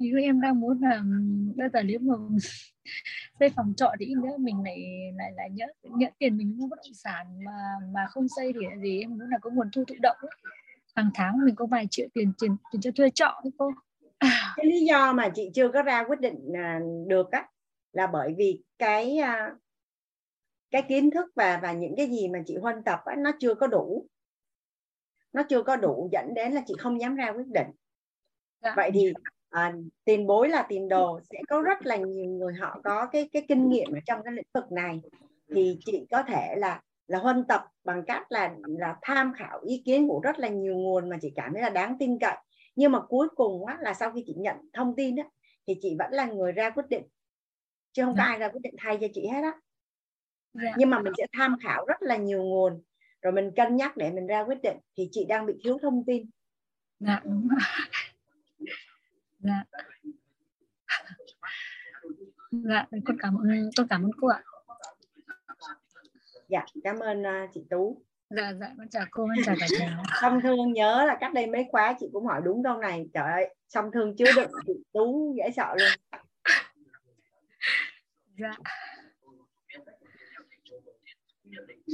vì em đang muốn là bây giờ nếu mà xây phòng trọ thì nữa mình lại lại lại nhận nhận tiền mình mua bất động sản mà mà không xây thì gì? Em muốn là có nguồn thu tự động ấy. hàng tháng mình có vài triệu tiền tiền tiền cho thuê trọ ấy cô. (laughs) Cái lý do mà chị chưa có ra quyết định à, được á là bởi vì cái à, cái kiến thức và và những cái gì mà chị huân tập á, nó chưa có đủ. Nó chưa có đủ dẫn đến là chị không dám ra quyết định. Dạ. vậy thì à, tiền bối là tiền đồ sẽ có rất là nhiều người họ có cái cái kinh nghiệm ở trong cái lĩnh vực này. Thì chị có thể là là huân tập bằng cách là là tham khảo ý kiến của rất là nhiều nguồn mà chị cảm thấy là đáng tin cậy. Nhưng mà cuối cùng á, là sau khi chị nhận thông tin á, thì chị vẫn là người ra quyết định. Chứ không có dạ. ai ra quyết định thay cho chị hết á. Dạ. nhưng mà mình sẽ tham khảo rất là nhiều nguồn rồi mình cân nhắc để mình ra quyết định thì chị đang bị thiếu thông tin. Dạ đúng dạ. Dạ con cảm ơn con cảm ơn cô ạ. Dạ cảm ơn uh, chị tú. Dạ dạ con chào cô con chào cả nhà. Song thương nhớ là cách đây mấy khóa chị cũng hỏi đúng câu này. Trời ơi song thương chứa đựng chị tú dễ sợ luôn. Dạ.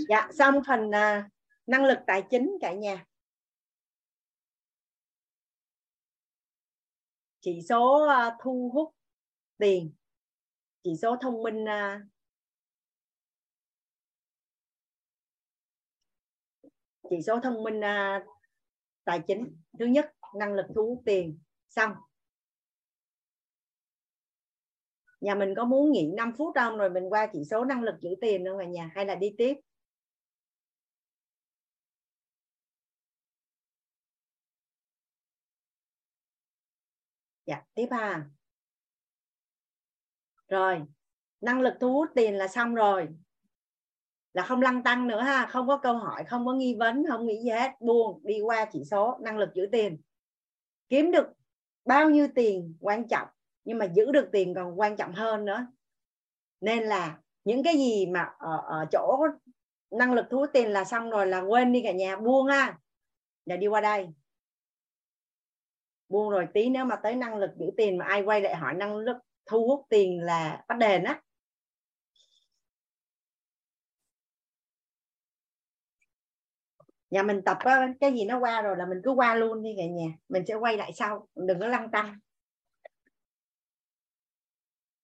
Dạ xong phần uh, năng lực tài chính cả nhà chỉ số uh, thu hút tiền. Chỉ số thông minh uh, chỉ số thông minh uh, tài chính. Thứ nhất năng lực thu hút tiền. Xong. Nhà mình có muốn nghỉ 5 phút không? Rồi mình qua chỉ số năng lực giữ tiền không cả nhà? Hay là đi tiếp? Dạ tiếp à rồi năng lực thu hút tiền là xong rồi. Là không lăng tăng nữa ha không có câu hỏi không có nghi vấn không nghĩ gì hết buông đi qua chỉ số năng lực giữ tiền. Kiếm được bao nhiêu tiền quan trọng nhưng mà giữ được tiền còn quan trọng hơn nữa. Nên là những cái gì mà ở, ở chỗ năng lực thu hút tiền là xong rồi là quên đi cả nhà buông ha. Để đi qua đây buông rồi tí nếu mà tới năng lực giữ tiền mà ai quay lại hỏi năng lực thu hút tiền là bắt đền á. Nhà mình tập cái gì nó qua rồi là mình cứ qua luôn đi cả nhà mình sẽ quay lại sau đừng có lăng tăng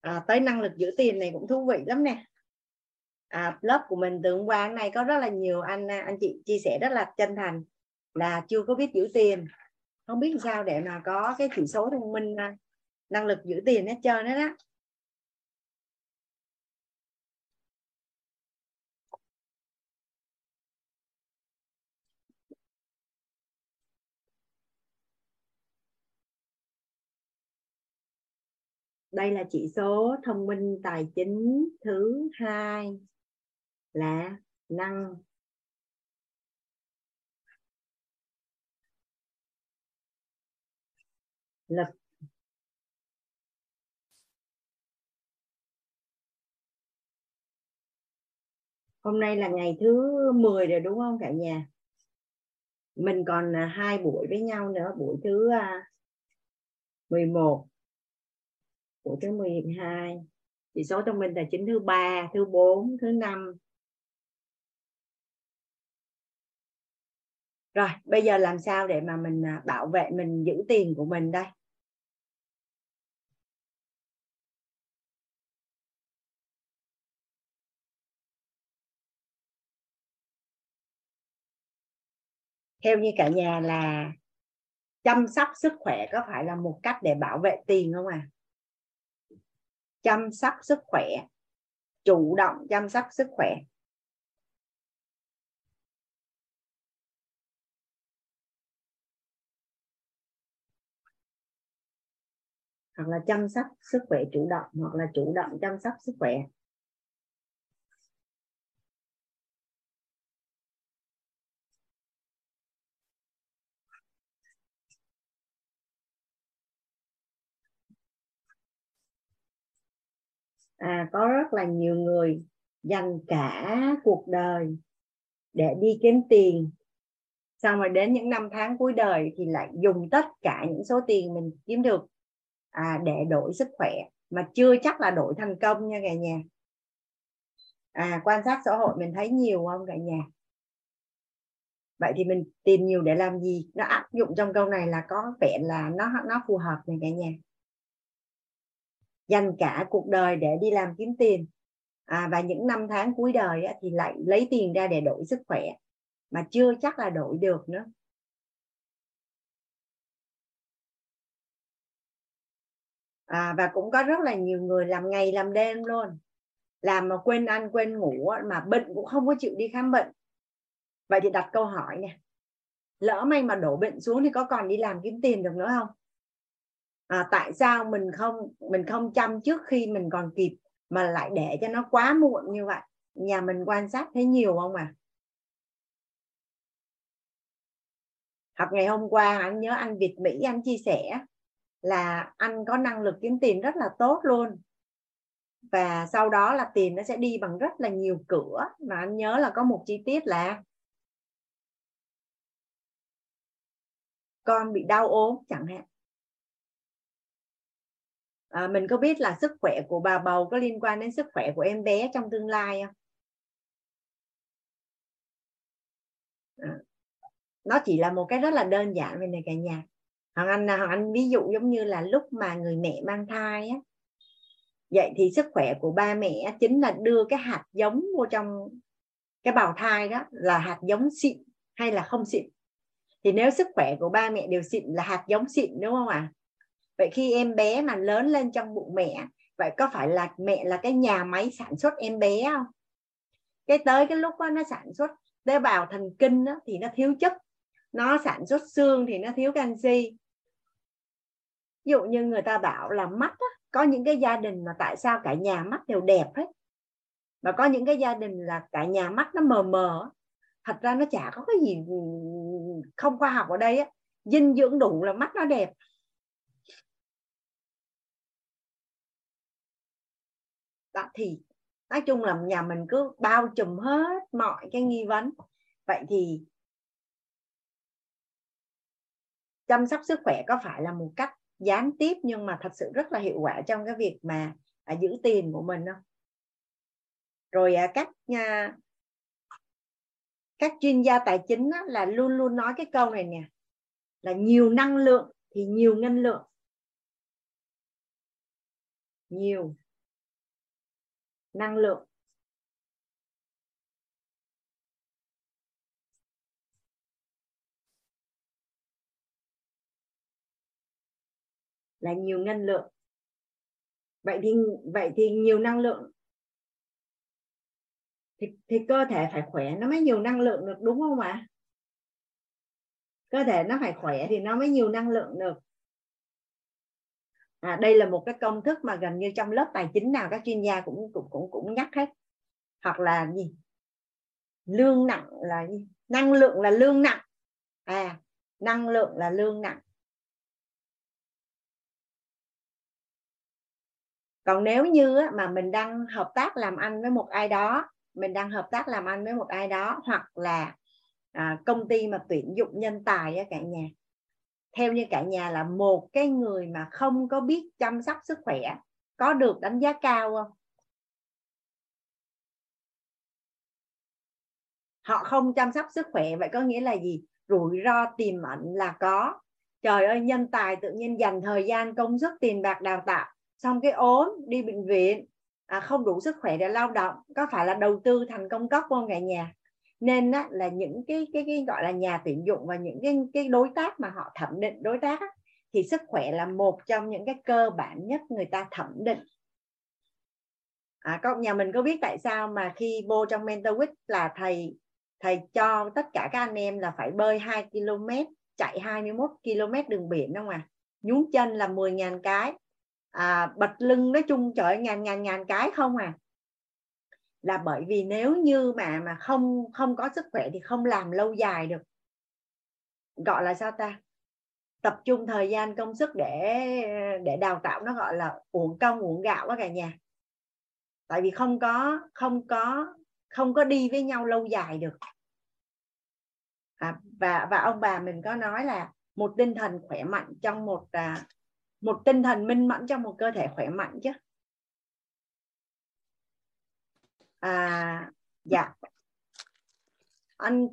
à, tới năng lực giữ tiền này cũng thú vị lắm nè. À, lớp của mình từ hôm qua này có rất là nhiều anh à, anh chị chia sẻ rất là chân thành là chưa có biết giữ tiền không biết sao để mà có cái chỉ số thông minh à, năng lực giữ tiền hết trơn hết á. Đây là chỉ số thông minh tài chính thứ hai là năng lực hôm nay là ngày thứ 10 rồi, đúng không cả nhà? Mình còn à, hai buổi với nhau nữa, buổi thứ à, 11 buổi thứ 12 chỉ số thông minh tài chính thứ ba, thứ 4 thứ 5 rồi, bây giờ làm sao để mà mình à, bảo vệ, mình giữ tiền của mình đây? Theo như cả nhà là chăm sóc sức khỏe có phải là một cách để bảo vệ tiền không à? Chăm sóc sức khỏe, chủ động chăm sóc sức khỏe. Hoặc là chăm sóc sức khỏe chủ động, hoặc là chủ động chăm sóc sức khỏe. À, có rất là nhiều người dành cả cuộc đời để đi kiếm tiền. Xong rồi đến những năm tháng cuối đời thì lại dùng tất cả những số tiền mình kiếm được à, để đổi sức khỏe mà chưa chắc là đổi thành công nha cả nhà. À quan sát xã hội mình thấy nhiều không cả nhà? Vậy thì mình tìm nhiều để làm gì? Nó áp dụng trong câu này là có vẻ là nó nó phù hợp này cả nhà dành cả cuộc đời để đi làm kiếm tiền. À, và những năm tháng cuối đời á, thì lại lấy tiền ra để đổi sức khỏe mà chưa chắc là đổi được nữa. À, và cũng có rất là nhiều người làm ngày làm đêm luôn. Làm mà quên ăn quên ngủ mà bệnh cũng không có chịu đi khám bệnh. Vậy thì đặt câu hỏi nè lỡ may mà đổ bệnh xuống thì có còn đi làm kiếm tiền được nữa không? À, tại sao mình không mình không chăm trước khi mình còn kịp mà lại để cho nó quá muộn như vậy? Nhà mình quan sát thấy nhiều không à? Học ngày hôm qua anh nhớ anh Việt Mỹ anh chia sẻ là anh có năng lực kiếm tiền rất là tốt luôn. Và sau đó là tiền nó sẽ đi bằng rất là nhiều cửa. Mà anh nhớ là có một chi tiết là con bị đau ốm chẳng hạn à, mình có biết là sức khỏe của bà bầu có liên quan đến sức khỏe của em bé trong tương lai không? À, nó chỉ là một cái rất là đơn giản về này cả nhà. Hoàng anh à, hoàng anh ví dụ giống như là lúc mà người mẹ mang thai á vậy thì sức khỏe của ba mẹ chính là đưa cái hạt giống vô trong cái bào thai đó là hạt giống xịn hay là không xịn. Thì nếu sức khỏe của ba mẹ đều xịn là hạt giống xịn đúng không ạ? à? Vậy khi em bé mà lớn lên trong bụng mẹ vậy có phải là mẹ là cái nhà máy sản xuất em bé không? Cái tới cái lúc đó nó sản xuất tế bào thần kinh đó, thì nó thiếu chất nó sản xuất xương thì nó thiếu canxi. Ví dụ như người ta bảo là mắt đó, có những cái gia đình mà tại sao cả nhà mắt đều đẹp hết? Mà có những cái gia đình là cả nhà mắt nó mờ mờ thật ra nó chả có cái gì không khoa học ở đây á. Dinh dưỡng đủ là mắt nó đẹp. Đó thì nói chung là nhà mình cứ bao trùm hết mọi cái nghi vấn. Vậy thì chăm sóc sức khỏe có phải là một cách gián tiếp nhưng mà thật sự rất là hiệu quả trong cái việc mà à, giữ tiền của mình không? Rồi à, các à, các chuyên gia tài chính á, là luôn luôn nói cái câu này nè là nhiều năng lượng thì nhiều ngân lượng. Nhiều năng lượng. Là nhiều năng lượng. Vậy thì vậy thì nhiều năng lượng thì, thì cơ thể phải khỏe nó mới nhiều năng lượng được đúng không ạ? Cơ thể nó phải khỏe thì nó mới nhiều năng lượng được à, đây là một cái công thức mà gần như trong lớp tài chính nào các chuyên gia cũng cũng cũng cũng nhắc hết. Hoặc là gì? Lương nặng là gì? Năng lượng là lương nặng. À năng lượng là lương nặng. Còn nếu như mà mình đang hợp tác làm ăn với một ai đó mình đang hợp tác làm ăn với một ai đó hoặc là à, công ty mà tuyển dụng nhân tài á cả nhà theo như cả nhà là một cái người mà không có biết chăm sóc sức khỏe có được đánh giá cao không? Họ không chăm sóc sức khỏe vậy có nghĩa là gì? Rủi ro tiềm ẩn là có. Trời ơi nhân tài tự nhiên dành thời gian công sức tiền bạc đào tạo xong cái ốm đi bệnh viện à, không đủ sức khỏe để lao động. Có phải là đầu tư thành công cấp không cả nhà? Nên á, là những cái, cái cái gọi là nhà tuyển dụng và những cái cái đối tác mà họ thẩm định đối tác á, thì sức khỏe là một trong những cái cơ bản nhất người ta thẩm định. À, các nhà mình có biết tại sao mà khi vô trong mentor week là thầy thầy cho tất cả các anh em là phải bơi 2 km chạy 21 km đường biển không à? Nhún chân là 10.000 cái. À, bật lưng nói chung trời ngàn ngàn ngàn cái không à? Là bởi vì nếu như mà mà không không có sức khỏe thì không làm lâu dài được. Gọi là sao ta? Tập trung thời gian công sức để để đào tạo nó gọi là uổng công uổng gạo quá cả nhà. Tại vì không có không có không có đi với nhau lâu dài được. À, và và ông bà mình có nói là một tinh thần khỏe mạnh trong một à, một tinh thần minh mẫn trong một cơ thể khỏe mạnh chứ. À dạ. Anh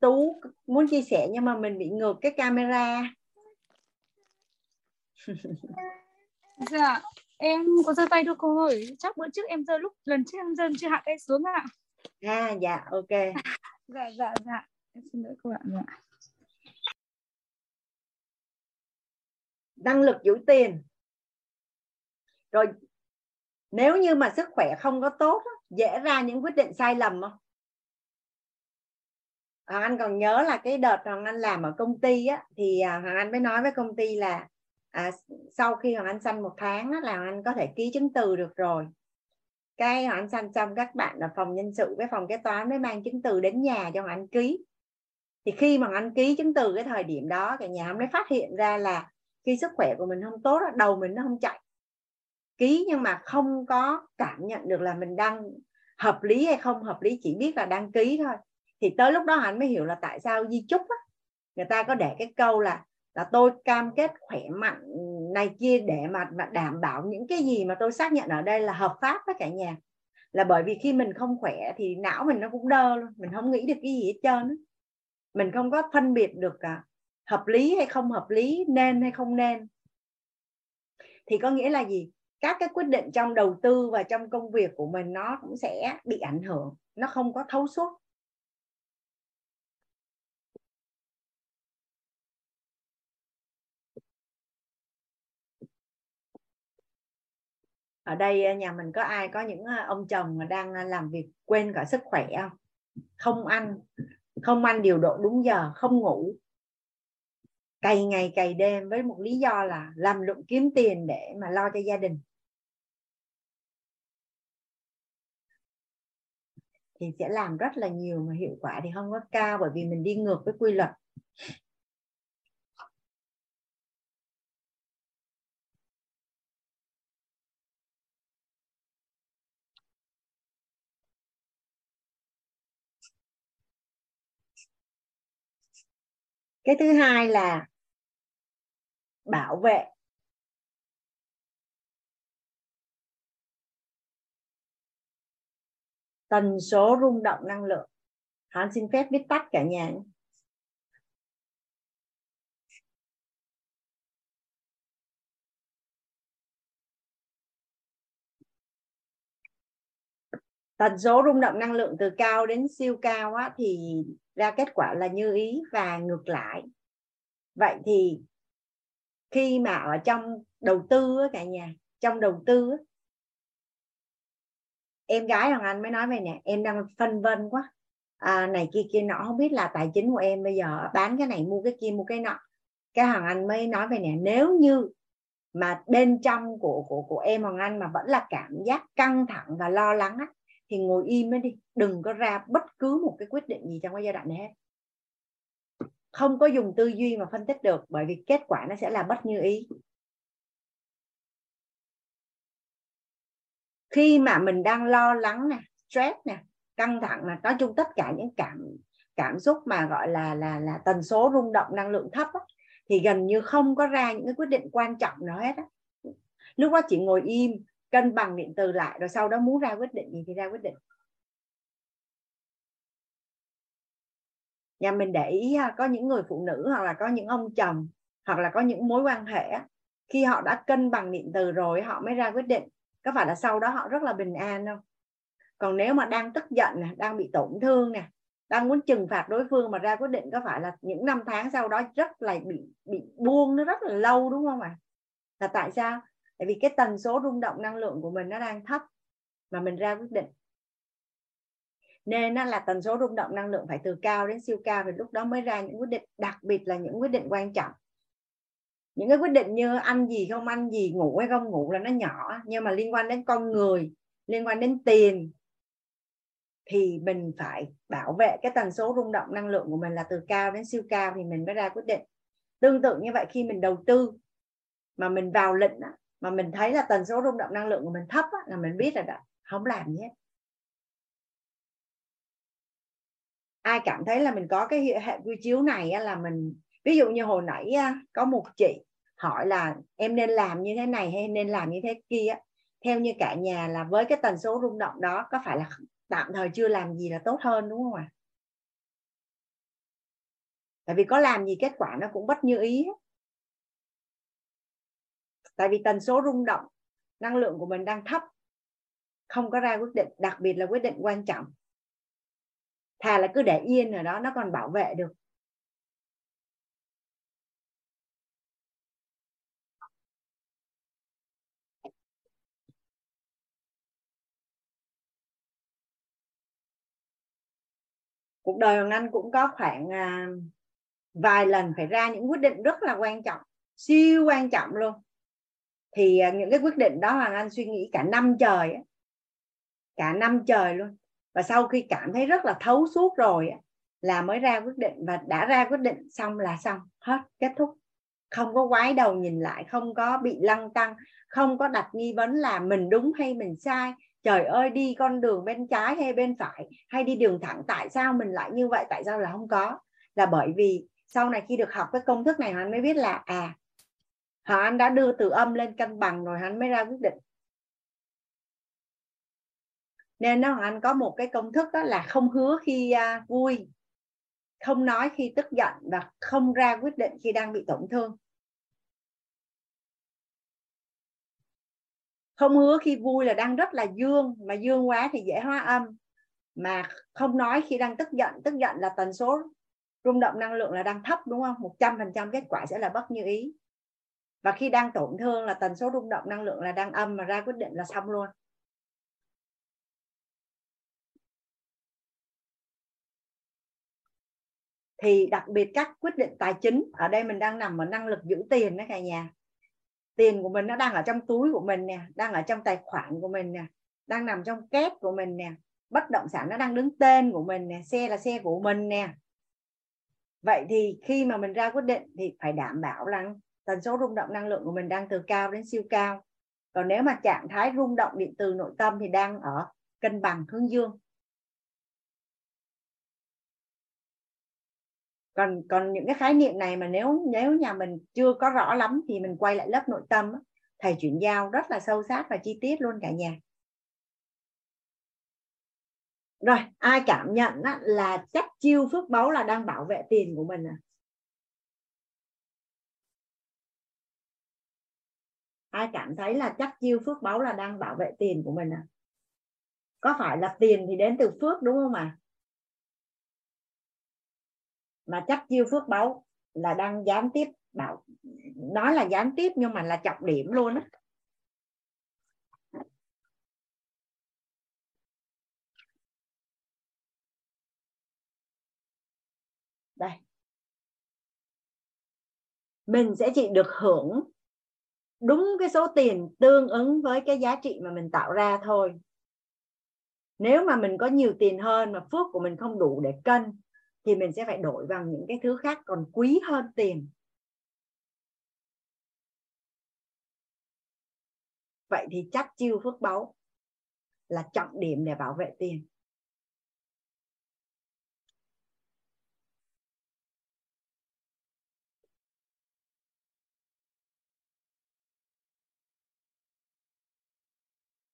tú muốn chia sẻ nhưng mà mình bị ngược cái camera. (laughs) Dạ em có giơ tay đâu cô ơi. Chắc bữa trước em giơ lúc lần trước em giơ chưa hạ tay xuống ạ. À dạ ok. (laughs) Dạ dạ dạ. Em xin lỗi cô ạ dạ. Năng lực giữ tiền. Rồi nếu như mà sức khỏe không có tốt dễ ra những quyết định sai lầm không? Hoàng Anh còn nhớ là cái đợt Hoàng Anh làm ở công ty á, thì à, Hoàng Anh mới nói với công ty là à, sau khi Hoàng Anh sanh một tháng á, là Hoàng Anh có thể ký chứng từ được rồi. Cái Hoàng Anh sanh xong các bạn ở phòng nhân sự với phòng kế toán mới mang chứng từ đến nhà cho Hoàng Anh ký. Thì khi mà Hoàng Anh ký chứng từ cái thời điểm đó cả nhà mới phát hiện ra là khi sức khỏe của mình không tốt đầu mình nó không chạy ký nhưng mà không có cảm nhận được là mình đang hợp lý hay không hợp lý chỉ biết là đăng ký thôi. Thì tới lúc đó anh mới hiểu là tại sao di chúc á, người ta có để cái câu là là tôi cam kết khỏe mạnh này kia để mà, mà đảm bảo những cái gì mà tôi xác nhận ở đây là hợp pháp với cả nhà. Là bởi vì khi mình không khỏe thì não mình nó cũng đơ luôn mình không nghĩ được cái gì hết trơn mình không có phân biệt được cả hợp lý hay không hợp lý nên hay không nên. Thì có nghĩa là gì? Các cái quyết định trong đầu tư và trong công việc của mình nó cũng sẽ bị ảnh hưởng, nó không có thấu suốt. Ở đây ờ, nhà mình có ai có những ờ, ông chồng đang ờ, làm việc quên cả sức khỏe không? Không ăn không ăn điều độ đúng giờ, không ngủ. Cày ngày cày đêm với một lý do là làm lụng kiếm tiền để mà lo cho gia đình. Thì sẽ làm rất là nhiều mà hiệu quả thì không có cao bởi vì mình đi ngược với quy luật. Cái thứ hai là bảo vệ. Tần số rung động năng lượng. Hán xin phép viết tắt cả nhà tần số rung động năng lượng từ cao đến siêu cao á, thì ra kết quả là như ý và ngược lại. Vậy thì khi mà ở trong đầu tư á, cả nhà trong đầu tư á, em gái hoàng anh mới nói về nè em đang phân vân quá. À, này kia kia nọ không biết là tài chính của em bây giờ bán cái này mua cái kia mua cái nọ. Cái hoàng anh mới nói về nè nếu như mà bên trong của của của em Hoàng Anh mà vẫn là cảm giác căng thẳng và lo lắng á, thì ngồi im ấy đi đừng có ra bất cứ một cái quyết định gì trong cái giai đoạn này hết. Không có dùng tư duy mà phân tích được bởi vì kết quả nó sẽ là bất như ý. Khi mà mình đang lo lắng nè stress nè căng thẳng là nói chung tất cả những cảm cảm xúc mà gọi là là là tần số rung động năng lượng thấp á, thì gần như không có ra những cái quyết định quan trọng nào hết á. lúc đó chỉ ngồi im cân bằng điện từ lại rồi sau đó muốn ra quyết định gì thì ra quyết định nhà mình để ý có những người phụ nữ hoặc là có những ông chồng hoặc là có những mối quan hệ khi họ đã cân bằng điện từ rồi họ mới ra quyết định có phải là sau đó họ rất là bình an không? Còn nếu mà đang tức giận nè, đang bị tổn thương nè, đang muốn trừng phạt đối phương mà ra quyết định, có phải là những năm tháng sau đó rất là bị bị buông nó rất là lâu, đúng không ạ? À? là tại sao? Tại vì cái tần số rung động năng lượng của mình nó đang thấp mà mình ra quyết định. Nên nó là tần số rung động năng lượng phải từ cao đến siêu cao thì lúc đó mới ra những quyết định, đặc biệt là những quyết định quan trọng những cái quyết định như ăn gì không ăn gì, ngủ hay không ngủ là nó nhỏ, nhưng mà liên quan đến con người, liên quan đến tiền, thì mình phải bảo vệ cái tần số rung động năng lượng của mình là từ cao đến siêu cao thì mình mới ra quyết định. Tương tự như vậy khi mình đầu tư, mà mình vào lệnh mà mình thấy là tần số rung động năng lượng của mình thấp là mình biết là đã, không làm gì hết. Ai cảm thấy là mình có cái hệ quy chiếu này là mình ví dụ như hồi nãy có một chị hỏi là em nên làm như thế này hay nên làm như thế kia? Theo như cả nhà là với cái tần số rung động đó, có phải là tạm thời chưa làm gì là tốt hơn, đúng không ạ? À? tại vì có làm gì kết quả nó cũng bất như ý tại vì tần số rung động, năng lượng của mình đang thấp, không có ra quyết định, đặc biệt là quyết định quan trọng. Thà là cứ để yên ở đó, nó còn bảo vệ được. Cuộc đời Hoàng Anh cũng có khoảng à, vài lần phải ra những quyết định rất là quan trọng siêu quan trọng luôn. Thì à, những cái quyết định đó Hoàng Anh suy nghĩ cả năm trời cả năm trời luôn. Và sau khi cảm thấy rất là thấu suốt rồi là mới ra quyết định. Và đã ra quyết định xong là xong hết kết thúc. Không có quái đầu nhìn lại không có bị lăng tăng không có đặt nghi vấn là mình đúng hay mình sai trời ơi đi con đường bên trái hay bên phải hay đi đường thẳng tại sao mình lại như vậy? Tại sao là không có? Là bởi vì sau này khi được học cái công thức này hắn mới biết là à hắn đã đưa từ âm lên cân bằng rồi hắn mới ra quyết định. Nên nó anh có một cái công thức đó là không hứa khi uh, vui không nói khi tức giận và không ra quyết định khi đang bị tổn thương. Không hứa khi vui là đang rất là dương, mà dương quá thì dễ hóa âm. Mà không nói khi đang tức giận tức giận là tần số rung động năng lượng là đang thấp, đúng không? Một trăm phần trăm kết quả sẽ là bất như ý. Và khi đang tổn thương là tần số rung động năng lượng là đang âm, mà ra quyết định là xong luôn. Thì đặc biệt các quyết định tài chính, ở đây mình đang nằm ở năng lực giữ tiền đó cả nhà tiền của mình nó đang ở trong túi của mình nè, đang ở trong tài khoản của mình nè, đang nằm trong két của mình nè, bất động sản nó đang đứng tên của mình nè, xe là xe của mình nè. Vậy thì khi mà mình ra quyết định thì phải đảm bảo rằng tần số rung động năng lượng của mình đang từ cao đến siêu cao. Còn nếu mà trạng thái rung động điện từ nội tâm thì đang ở cân bằng hướng dương. Còn còn những cái khái niệm này mà nếu nếu nhà mình chưa có rõ lắm thì mình quay lại lớp nội tâm thầy chuyển giao rất là sâu sát và chi tiết luôn cả nhà. Rồi, ai cảm nhận là chắc chiêu phước báu là đang bảo vệ tiền của mình à? Ai cảm thấy là chắc chiêu phước báu là đang bảo vệ tiền của mình à? Có phải là tiền thì đến từ phước, đúng không ạ? à? Mà chắc chiêu phước báu là đang gián tiếp bảo, nói là gián tiếp nhưng mà là trọng điểm luôn á. Đây. Mình sẽ chỉ được hưởng đúng cái số tiền tương ứng với cái giá trị mà mình tạo ra thôi. Nếu mà mình có nhiều tiền hơn mà phước của mình không đủ để cân thì mình sẽ phải đổi bằng những cái thứ khác còn quý hơn tiền. Vậy thì chắc chiêu phước báu là trọng điểm để bảo vệ tiền.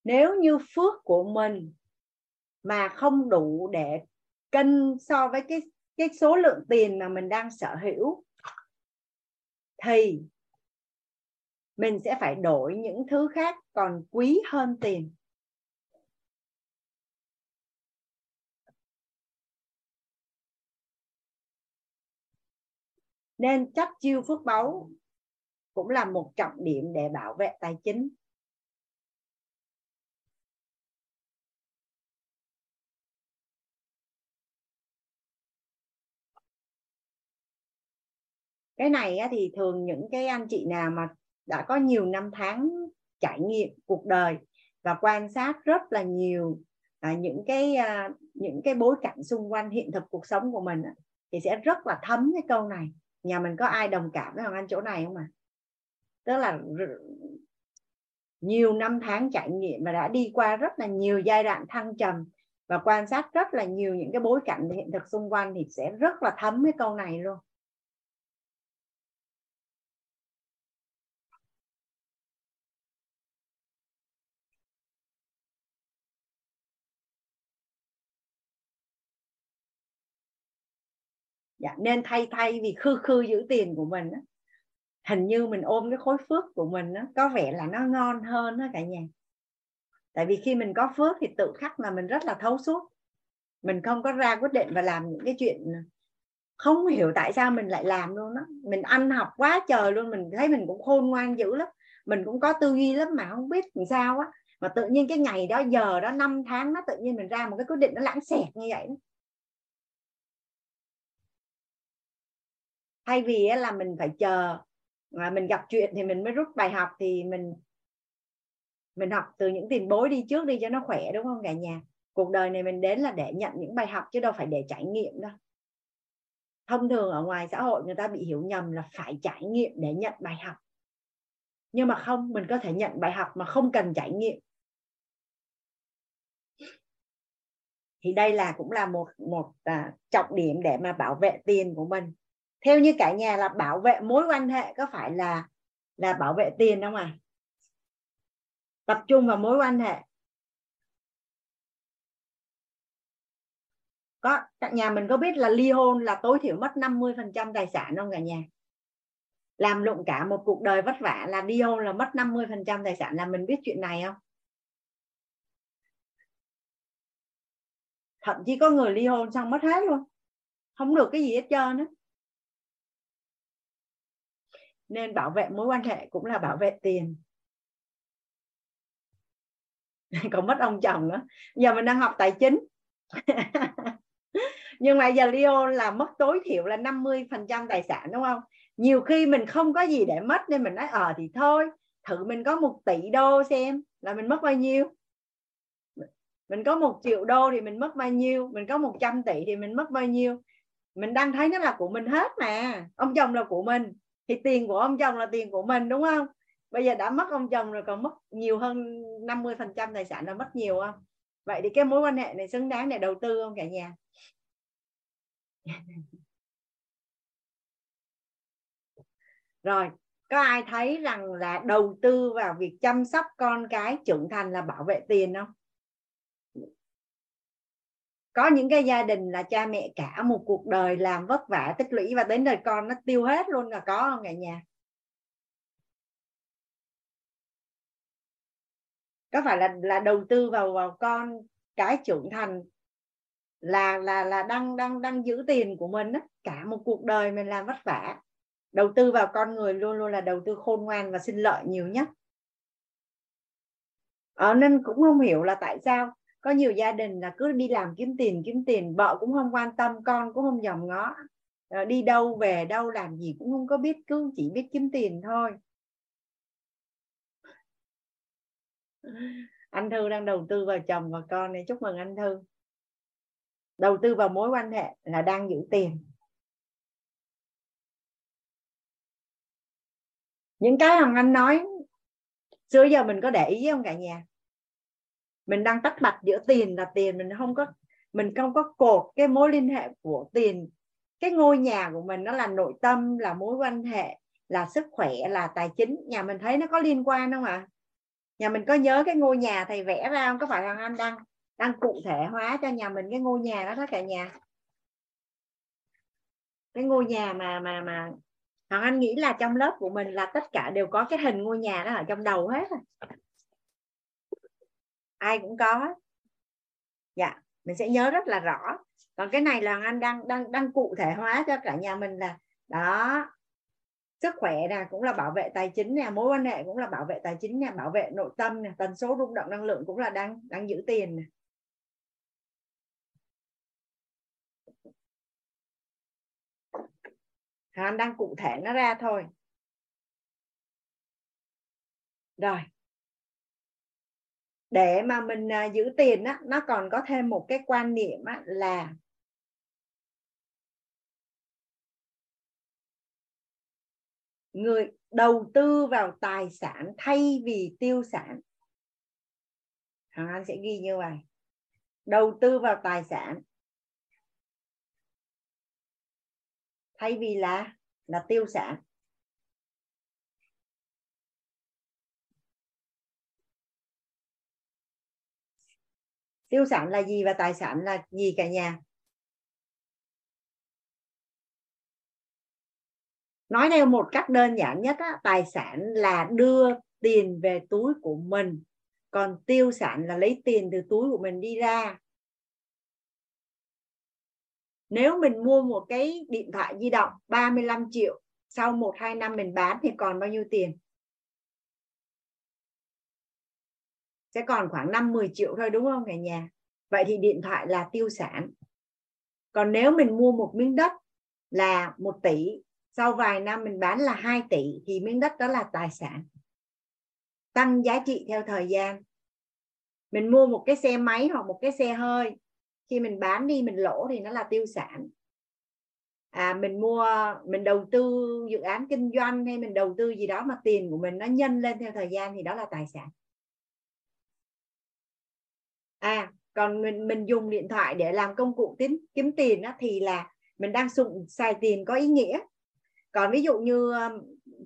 Nếu như phước của mình mà không đủ để cân so với cái cái số lượng tiền mà mình đang sở hữu thì mình sẽ phải đổi những thứ khác còn quý hơn tiền. Nên chấp chiêu phước báu cũng là một trọng điểm để bảo vệ tài chính. Cái này thì thường những cái anh chị nào mà đã có nhiều năm tháng trải nghiệm cuộc đời và quan sát rất là nhiều à, những cái à, những cái bối cảnh xung quanh hiện thực cuộc sống của mình thì sẽ rất là thấm cái câu này nhà mình có ai đồng cảm với hoàng anh chỗ này không ạ à? tức là nhiều năm tháng trải nghiệm và đã đi qua rất là nhiều giai đoạn thăng trầm và quan sát rất là nhiều những cái bối cảnh hiện thực xung quanh thì sẽ rất là thấm cái câu này luôn dạ, nên thay thay vì khư khư giữ tiền của mình á, hình như mình ôm cái khối phước của mình á, có vẻ là nó ngon hơn đó cả nhà. Tại vì khi mình có phước thì tự khắc là mình rất là thấu suốt. Mình không có ra quyết định và làm những cái chuyện không hiểu tại sao mình lại làm luôn đó mình ăn học quá trời luôn mình thấy mình cũng khôn ngoan dữ lắm. Mình cũng có tư duy lắm mà không biết làm sao á. Mà tự nhiên cái ngày đó giờ đó năm tháng nó tự nhiên mình ra một cái quyết định nó lãng xẹt như vậy thay vì là mình phải chờ mà mình gặp chuyện thì mình mới rút bài học thì mình mình học từ những tiền bối đi trước đi cho nó khỏe đúng không cả nhà? Cuộc đời này mình đến là để nhận những bài học chứ đâu phải để trải nghiệm đâu. Thông thường ở ngoài xã hội người ta bị hiểu nhầm là phải trải nghiệm để nhận bài học. Nhưng mà không mình có thể nhận bài học mà không cần trải nghiệm. Thì đây là cũng là một một à, trọng điểm để mà bảo vệ tiền của mình theo như cả nhà là bảo vệ mối quan hệ có phải là là bảo vệ tiền không à tập trung vào mối quan hệ. Có, cả nhà mình có biết là ly hôn là tối thiểu mất 50% tài sản không cả nhà? Làm lụng cả một cuộc đời vất vả là ly hôn là mất 50% tài sản là mình biết chuyện này không? Thậm chí có người ly hôn xong mất hết luôn. Không được cái gì hết trơn á nên bảo vệ mối quan hệ cũng là bảo vệ tiền. (laughs) Còn mất ông chồng nữa giờ mình đang học tài chính. (laughs) Nhưng mà giờ Leo là mất tối thiểu là 50 phần trăm tài sản, đúng không? Nhiều khi mình không có gì để mất nên mình nói ờ thì thôi, thử mình có một tỷ đô xem là mình mất bao nhiêu. Mình có một triệu đô thì mình mất bao nhiêu, mình có 100 tỷ thì mình mất bao nhiêu. Mình đang thấy nó là của mình hết mà, ông chồng là của mình thì tiền của ông chồng là tiền của mình, đúng không? Bây giờ đã mất ông chồng rồi, còn mất nhiều hơn 50 phần trăm tài sản là mất nhiều không? Vậy thì cái mối quan hệ này xứng đáng để đầu tư không cả nhà? (laughs) Rồi, có ai thấy rằng là đầu tư vào việc chăm sóc con cái trưởng thành là bảo vệ tiền không? Có những cái gia đình là cha mẹ cả một cuộc đời làm vất vả tích lũy và đến đời con nó tiêu hết luôn là có không cả nhà? Có phải là là đầu tư vào vào con cái trưởng thành là là là đang đang đang giữ tiền của mình đó. cả một cuộc đời mình làm vất vả. Đầu tư vào con người luôn luôn là đầu tư khôn ngoan và sinh lợi nhiều nhất. Ờ, nên cũng không hiểu là tại sao có nhiều gia đình là cứ đi làm kiếm tiền kiếm tiền, vợ cũng không quan tâm, con cũng không dòm ngó. Ờ, đi đâu về, đâu làm gì cũng không có biết, cứ chỉ biết kiếm tiền thôi. Anh thư đang đầu tư vào chồng và con này, chúc mừng anh thư. Đầu tư vào mối quan hệ là đang giữ tiền. Những cái hằng anh nói, xưa giờ mình có để ý không cả nhà? Mình đang tách bạch giữa tiền là tiền. Mình không có, mình không có cột cái mối liên hệ của tiền. Cái ngôi nhà của mình nó là nội tâm, là mối quan hệ, là sức khỏe, là tài chính. Nhà mình thấy nó có liên quan không ạ? À? nhà mình có nhớ cái ngôi nhà thầy vẽ ra không? Có phải thằng anh đang đang cụ thể hóa cho nhà mình cái ngôi nhà đó đó cả nhà? Cái ngôi nhà mà mà mà thằng anh nghĩ là trong lớp của mình là tất cả đều có cái hình ngôi nhà đó ở trong đầu hết ai cũng có. Dạ mình sẽ nhớ rất là rõ. Còn cái này là anh đang đang đang cụ thể hóa cho cả nhà mình là, đó, sức khỏe nè, cũng là bảo vệ tài chính nè, mối quan hệ cũng là bảo vệ tài chính nè, bảo vệ nội tâm nè, tần số rung động năng lượng cũng là đang đang giữ tiền nè. Anh đang cụ thể nó ra thôi. Rồi để mà mình à, giữ tiền á nó còn có thêm một cái quan niệm á, là người đầu tư vào tài sản thay vì tiêu sản. Hoàng Anh sẽ ghi như vậy. Đầu tư vào tài sản thay vì là là tiêu sản. Tiêu sản là gì và tài sản là gì cả nhà? Nói theo một cách đơn giản nhất á, tài sản là đưa tiền về túi của mình. Còn tiêu sản là lấy tiền từ túi của mình đi ra. Nếu mình mua một cái điện thoại di động 35 triệu sau 1 2 năm mình bán thì còn bao nhiêu tiền? Sẽ còn khoảng 5 10 triệu thôi, đúng không cả nhà? Vậy thì điện thoại là tiêu sản. Còn nếu mình mua một miếng đất là 1 tỷ, sau vài năm mình bán là 2 tỷ, thì miếng đất đó là tài sản. Tăng giá trị theo thời gian. Mình mua một cái xe máy hoặc một cái xe hơi. Khi mình bán đi, mình lỗ thì nó là tiêu sản. À mình mua, mình đầu tư dự án kinh doanh hay mình đầu tư gì đó mà tiền của mình nó nhân lên theo thời gian thì đó là tài sản à còn mình mình dùng điện thoại để làm công cụ kiếm kiếm tiền á thì là mình đang dùng xài tiền có ý nghĩa. Còn ví dụ như um,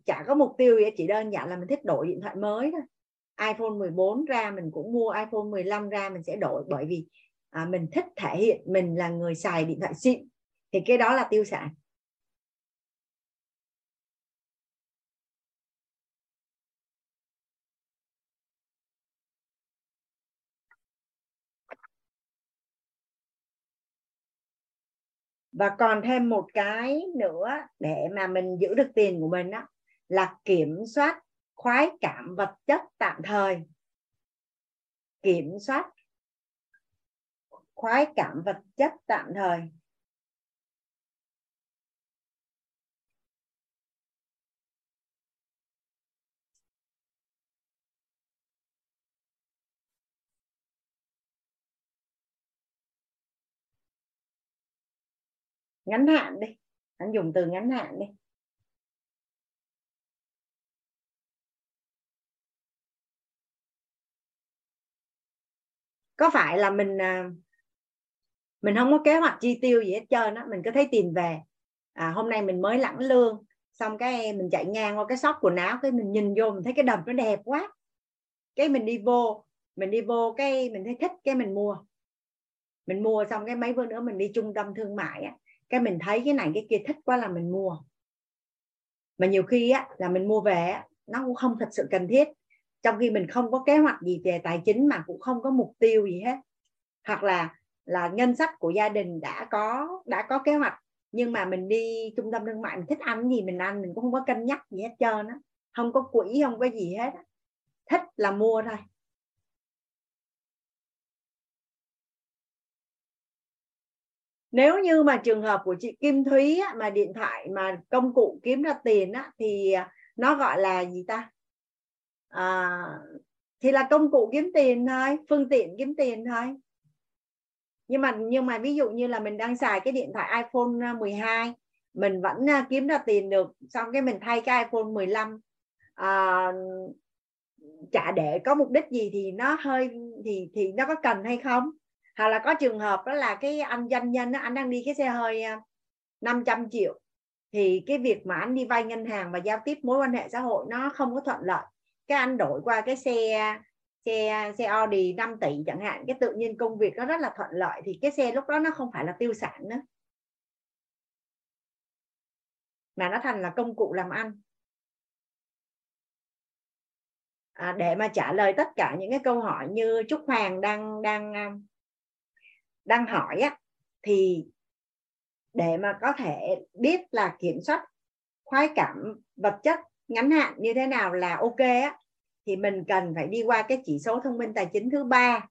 chả có mục tiêu gì chỉ đơn giản là mình thích đổi điện thoại mới thôi. iPhone 14 ra mình cũng mua iPhone 15 ra mình sẽ đổi bởi vì à, mình thích thể hiện mình là người xài điện thoại xịn thì cái đó là tiêu sản và còn thêm một cái nữa để mà mình giữ được tiền của mình đó là kiểm soát khoái cảm vật chất tạm thời. Kiểm soát khoái cảm vật chất tạm thời. Ngắn hạn đi anh dùng từ ngắn hạn đi. Có phải là mình à, mình không có kế hoạch chi tiêu gì hết trơn á mình cứ thấy tiền về à, hôm nay mình mới lãnh lương xong cái mình chạy ngang qua cái shop quần áo cái mình nhìn vô mình thấy cái đầm nó đẹp quá. Cái mình đi vô mình đi vô cái mình thấy thích cái mình mua. Mình mua xong cái mấy bữa nữa mình đi trung tâm thương mại á cái mình thấy cái này cái kia thích quá là mình mua. Mà nhiều khi á là mình mua về á, nó cũng không thật sự cần thiết. Trong khi mình không có kế hoạch gì về tài chính mà cũng không có mục tiêu gì hết. Hoặc là là ngân sách của gia đình đã có đã có kế hoạch nhưng mà mình đi trung tâm thương mại mình thích ăn gì mình ăn mình cũng không có cân nhắc gì hết trơn á. Không có quỹ không có gì hết thích là mua thôi. Nếu như mà trường hợp của chị Kim Thúy á, mà điện thoại mà công cụ kiếm ra tiền á, thì à, nó gọi là gì ta? À, thì là công cụ kiếm tiền thôi phương tiện kiếm tiền thôi. Nhưng mà nhưng mà ví dụ như là mình đang xài cái điện thoại iPhone à, 12 mình vẫn à, kiếm ra tiền được xong cái mình thay cái iPhone 15 à, chả để có mục đích gì thì nó hơi thì thì nó có cần hay không? Hoặc là có trường hợp đó là cái anh doanh nhân đó, anh đang đi cái xe hơi à, 500 triệu thì cái việc mà anh đi vay ngân hàng và giao tiếp mối quan hệ xã hội nó không có thuận lợi. Cái anh đổi qua cái xe xe xe Audi 5 tỷ chẳng hạn cái tự nhiên công việc nó rất là thuận lợi thì cái xe lúc đó nó không phải là tiêu sản nữa. Mà nó thành là công cụ làm ăn. À, để mà trả lời tất cả những cái câu hỏi như Trúc Hoàng đang đang à, đang hỏi á, thì để mà có thể biết là kiểm soát khoái cảm, vật chất ngắn hạn như thế nào là ok á, thì mình cần phải đi qua cái chỉ số thông minh tài chính thứ ba.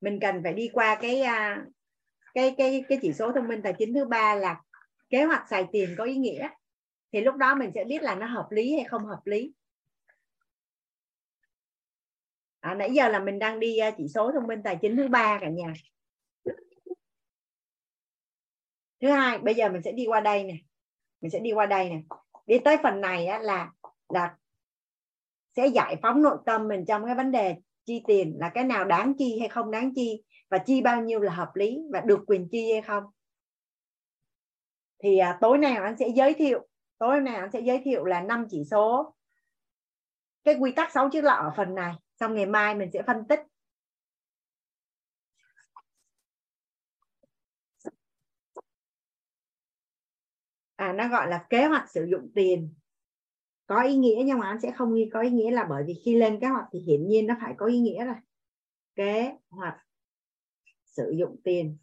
Mình cần phải đi qua cái à, cái cái cái chỉ số thông minh tài chính thứ ba là kế hoạch xài tiền có ý nghĩa. Thì lúc đó mình sẽ biết là nó hợp lý hay không hợp lý à, nãy giờ là mình đang đi à, chỉ số thông minh tài chính thứ ba cả nhà. Thứ hai bây giờ mình sẽ đi qua đây nè. Mình sẽ đi qua đây nè. Đi tới phần này á, là là sẽ giải phóng nội tâm mình trong cái vấn đề chi tiền là cái nào đáng chi hay không đáng chi và chi bao nhiêu là hợp lý và được quyền chi hay không. Thì à, tối nay anh sẽ giới thiệu tối nay anh sẽ giới thiệu là năm chỉ số. Cái quy tắc sáu chữ lọ ở phần này xong ngày mai mình sẽ phân tích. À nó gọi là kế hoạch sử dụng tiền. Có ý nghĩa nhưng mà anh sẽ không ghi có ý nghĩa là bởi vì khi lên kế hoạch thì hiển nhiên nó phải có ý nghĩa rồi. Kế hoạch sử dụng tiền.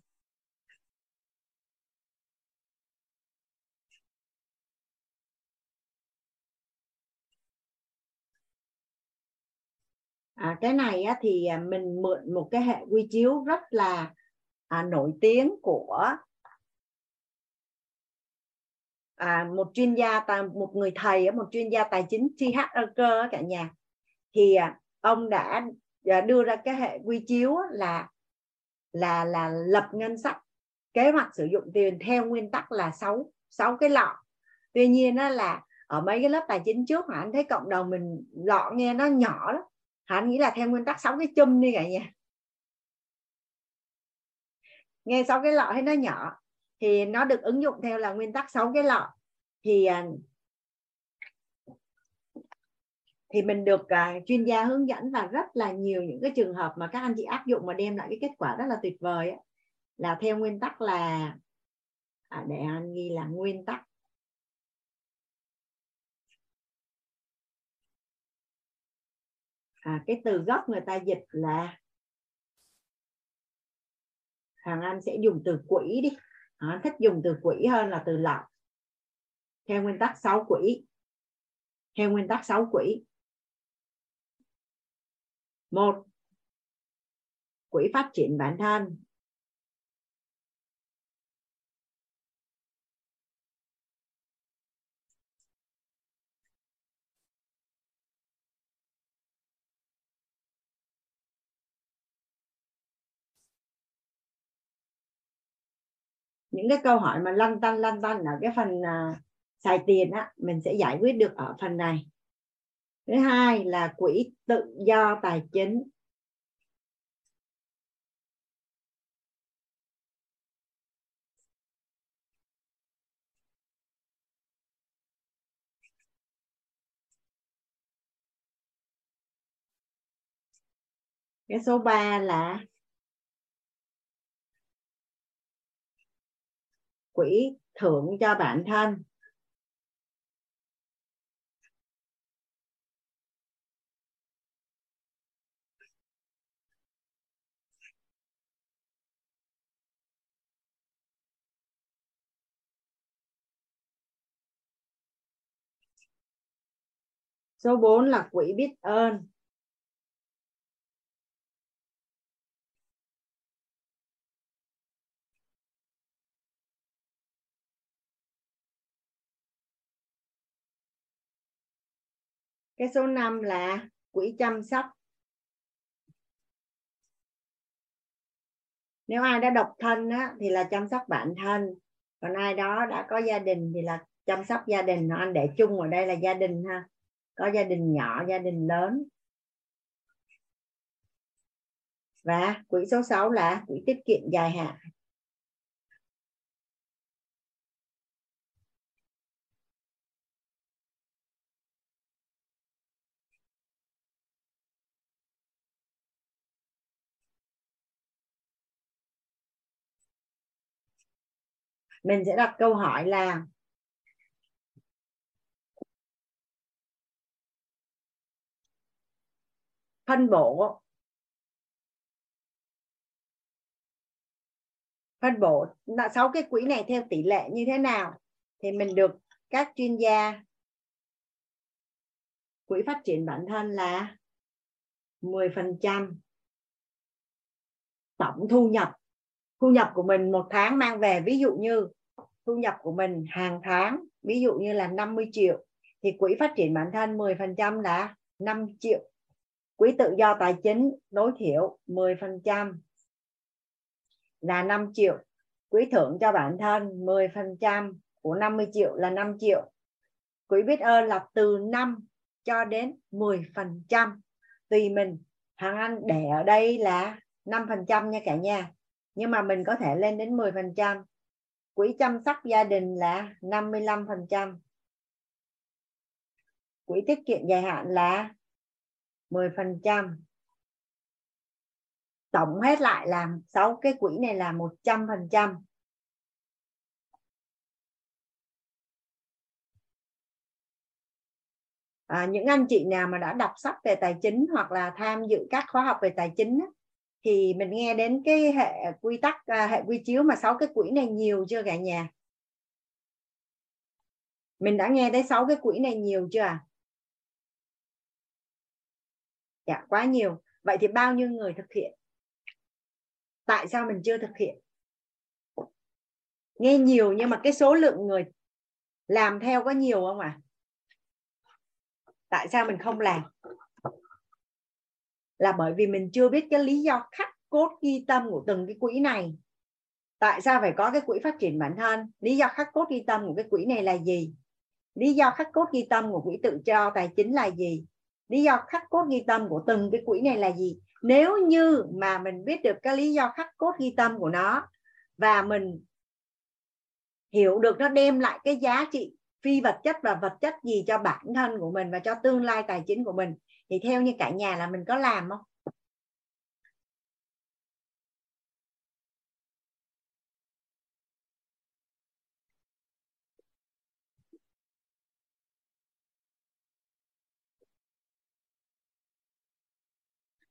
À, cái này á, thì à, mình mượn một cái hệ quy chiếu rất là à, nổi tiếng của à, một chuyên gia một người thầy một chuyên gia tài chính T.H. Cả nhà thì à, ông đã à, đưa ra cái hệ quy chiếu là là là lập ngân sách kế hoạch sử dụng tiền theo nguyên tắc là sáu sáu cái lọ tuy nhiên đó là ở mấy cái lớp tài chính trước mà anh thấy cộng đồng mình lọ nghe nó nhỏ lắm anh nghĩ là theo nguyên tắc sáu cái chum đi cả nhà. Nghe sáu cái lọ thấy nó nhỏ thì nó được ứng dụng theo là nguyên tắc sáu cái lọ. Thì à, thì mình được uh, chuyên gia hướng dẫn và rất là nhiều những cái trường hợp mà các anh chị áp dụng mà đem lại cái kết quả rất là tuyệt vời ấy, là theo nguyên tắc là à, để anh ghi là nguyên tắc à, cái từ gốc người ta dịch là hàng anh sẽ dùng từ quỹ đi. À, thích dùng từ quỹ hơn là từ lọc. Theo nguyên tắc 6 quỹ theo nguyên tắc 6 quỹ một quỹ phát triển bản thân. Những cái câu hỏi mà lăn tăn lăn tăn ở cái phần uh, xài tiền á mình sẽ giải quyết được ở phần này. Thứ hai là quỹ tự do tài chính. Cái số 3 là quỹ thưởng cho bản thân Số 4 là quỹ biết ơn. Cái số 5 là quỹ chăm sóc. Nếu ai đã độc thân á, thì là chăm sóc bản thân. Còn ai đó đã có gia đình thì là chăm sóc gia đình. Anh để chung ở đây là gia đình ha. Có gia đình nhỏ gia đình lớn. Và quỹ số 6 là quỹ tiết kiệm dài hạn. Mình sẽ đặt câu hỏi là, phân bổ phân bổ sáu cái quỹ này theo tỷ lệ như thế nào thì mình được các chuyên gia quỹ phát triển bản thân là 10% tổng thu nhập thu nhập của mình một tháng mang về, ví dụ như thu nhập của mình hàng tháng, ví dụ như là 50 triệu, thì quỹ phát triển bản thân 10% là 5 triệu. Quỹ tự do tài chính tối thiểu 10% là 5 triệu. Quỹ thưởng cho bản thân 10% của 50 triệu là 5 triệu. Quỹ biết ơn là từ 5 cho đến 10% tùy mình. Hàng Anh để ở đây là 5% nha cả nhà nhưng mà mình có thể lên đến 10% quỹ chăm sóc gia đình là 55% quỹ tiết kiệm dài hạn là 10% tổng hết lại là 6 cái quỹ này là 100% à, những anh chị nào mà đã đọc sách về tài chính hoặc là tham dự các khóa học về tài chính thì mình nghe đến cái hệ quy tắc à, hệ quy chiếu mà sáu cái quỹ này nhiều chưa cả nhà? Mình đã nghe tới sáu cái quỹ này nhiều chưa à? Dạ quá nhiều. Vậy thì bao nhiêu người thực hiện? Tại sao mình chưa thực hiện? Nghe nhiều nhưng mà cái số lượng người làm theo có nhiều không ạ à? tại sao mình không làm? Là bởi vì mình chưa biết cái lý do khắc cốt ghi tâm của từng cái quỹ này. Tại sao phải có cái quỹ phát triển bản thân? Lý do khắc cốt ghi tâm của cái quỹ này là gì? Lý do khắc cốt ghi tâm của quỹ tự do tài chính là gì? Lý do khắc cốt ghi tâm của từng cái quỹ này là gì? Nếu như mà mình biết được cái lý do khắc cốt ghi tâm của nó và mình hiểu được nó đem lại cái giá trị phi vật chất và vật chất gì cho bản thân của mình và cho tương lai tài chính của mình thì theo như cả nhà là mình có làm không?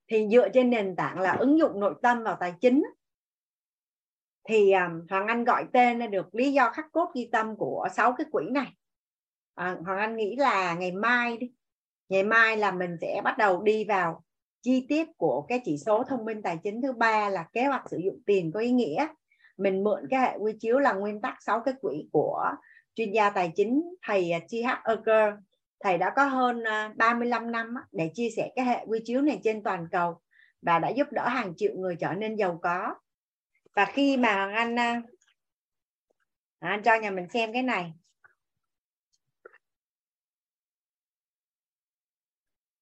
Thì dựa trên nền tảng là ứng dụng nội tâm vào tài chính. Thì um, Hoàng Anh gọi tên là được lý do khắc cốt ghi tâm của sáu cái quỹ này. À, Hoàng Anh nghĩ là ngày mai đi ngày mai là mình sẽ bắt đầu đi vào chi tiết của cái chỉ số thông minh tài chính thứ ba là kế hoạch sử dụng tiền có ý nghĩa. Mình mượn cái hệ quy chiếu là nguyên tắc 6 cái quỹ của chuyên gia tài chính thầy à, TH Ecker thầy đã có hơn à, 35 năm để chia sẻ cái hệ quy chiếu này trên toàn cầu và đã giúp đỡ hàng triệu người trở nên giàu có. Và khi mà anh à, anh cho nhà mình xem cái này.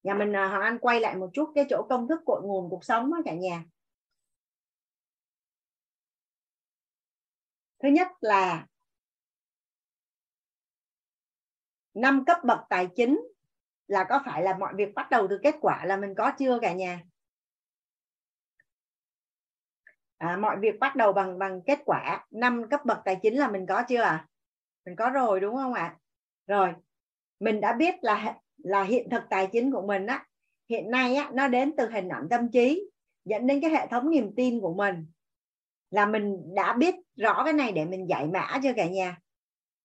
Nhà mình à, họ anh quay lại một chút cái chỗ công thức cội nguồn cuộc sống đó cả nhà. Thứ nhất là năm cấp bậc tài chính là có phải là mọi việc bắt đầu từ kết quả là mình có chưa cả nhà? À, mọi việc bắt đầu bằng bằng kết quả. Năm cấp bậc tài chính là mình có chưa à mình có rồi đúng không ạ? Rồi mình đã biết là là hiện thực tài chính của mình á, hiện nay á, nó đến từ hình ảnh tâm trí, dẫn đến cái hệ thống niềm tin của mình, là mình đã biết rõ cái này để mình giải mã cho cả nhà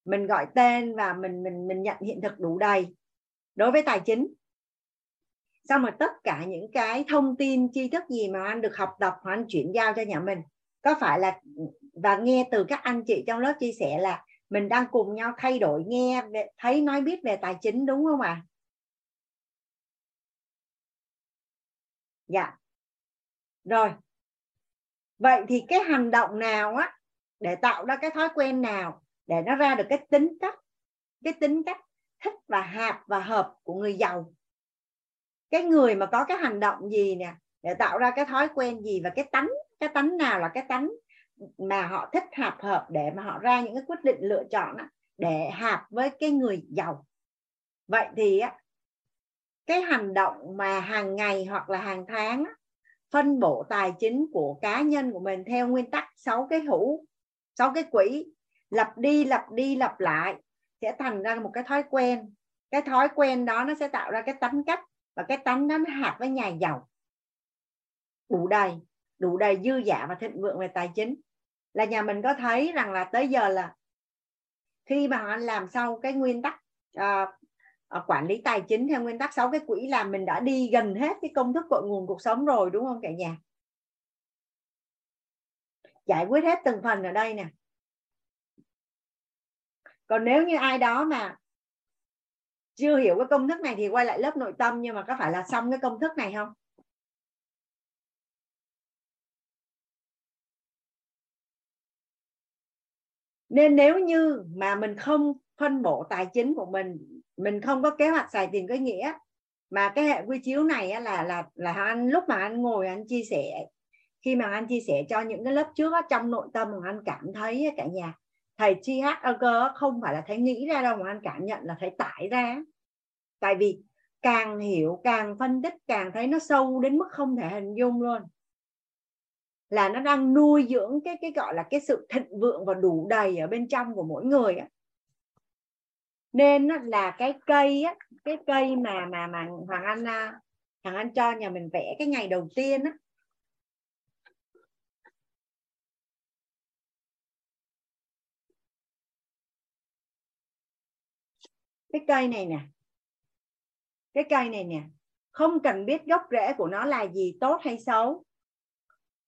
mình gọi tên và mình mình mình nhận hiện thực đủ đầy đối với tài chính xong rồi tất cả những cái thông tin, tri thức gì mà anh được học tập hoặc anh chuyển giao cho nhà mình, có phải là, và nghe từ các anh chị trong lớp chia sẻ là mình đang cùng nhau thay đổi, nghe thấy nói biết về tài chính đúng không ạ à? Dạ. Rồi. Vậy thì cái hành động nào á để tạo ra cái thói quen nào để nó ra được cái tính cách cái tính cách thích và hạp và hợp của người giàu? Cái người mà có cái hành động gì nè để tạo ra cái thói quen gì và cái tánh cái tánh nào là cái tánh mà họ thích hạp hợp để mà họ ra những cái quyết định lựa chọn á, để hạp với cái người giàu? Vậy thì á, cái hành động mà hàng ngày hoặc là hàng tháng phân bổ tài chính của cá nhân của mình theo nguyên tắc sáu cái hữu sáu cái quỹ lặp đi lặp đi lặp lại sẽ thành ra một cái thói quen. Cái thói quen đó nó sẽ tạo ra cái tánh cách và cái tánh đó nó hạt với nhà giàu. Đủ đầy đủ đầy dư giả và thịnh vượng về tài chính. Là nhà mình có thấy rằng là tới giờ là khi mà họ làm sau cái nguyên tắc uh, Ờ, quản lý tài chính theo nguyên tắc sáu cái quỹ là mình đã đi gần hết cái công thức cội nguồn cuộc sống rồi, đúng không cả nhà? Giải quyết hết từng phần ở đây nè. Còn nếu như ai đó mà chưa hiểu cái công thức này thì quay lại lớp nội tâm nhưng mà có phải là xong cái công thức này không? Nên nếu như mà mình không phân bổ tài chính của mình. Mình không có kế hoạch xài tiền có nghĩa. Mà cái hệ quy chiếu này là là là anh, lúc mà anh ngồi anh chia sẻ, khi mà anh chia sẻ cho những cái lớp trước trong nội tâm mà anh cảm thấy cả nhà, thầy chi hát cơ không phải là thầy nghĩ ra đâu mà anh cảm nhận là thầy tải ra. Tại vì càng hiểu, càng phân tích, càng thấy nó sâu đến mức không thể hình dung luôn. Là nó đang nuôi dưỡng cái cái gọi là cái sự thịnh vượng và đủ đầy ở bên trong của mỗi người nên là cái cây á, cái cây mà mà mà hoàng anh à, hoàng anh cho nhà mình vẽ cái ngày đầu tiên á. Cái cây này nè, cái cây này nè, không cần biết gốc rễ của nó là gì tốt hay xấu,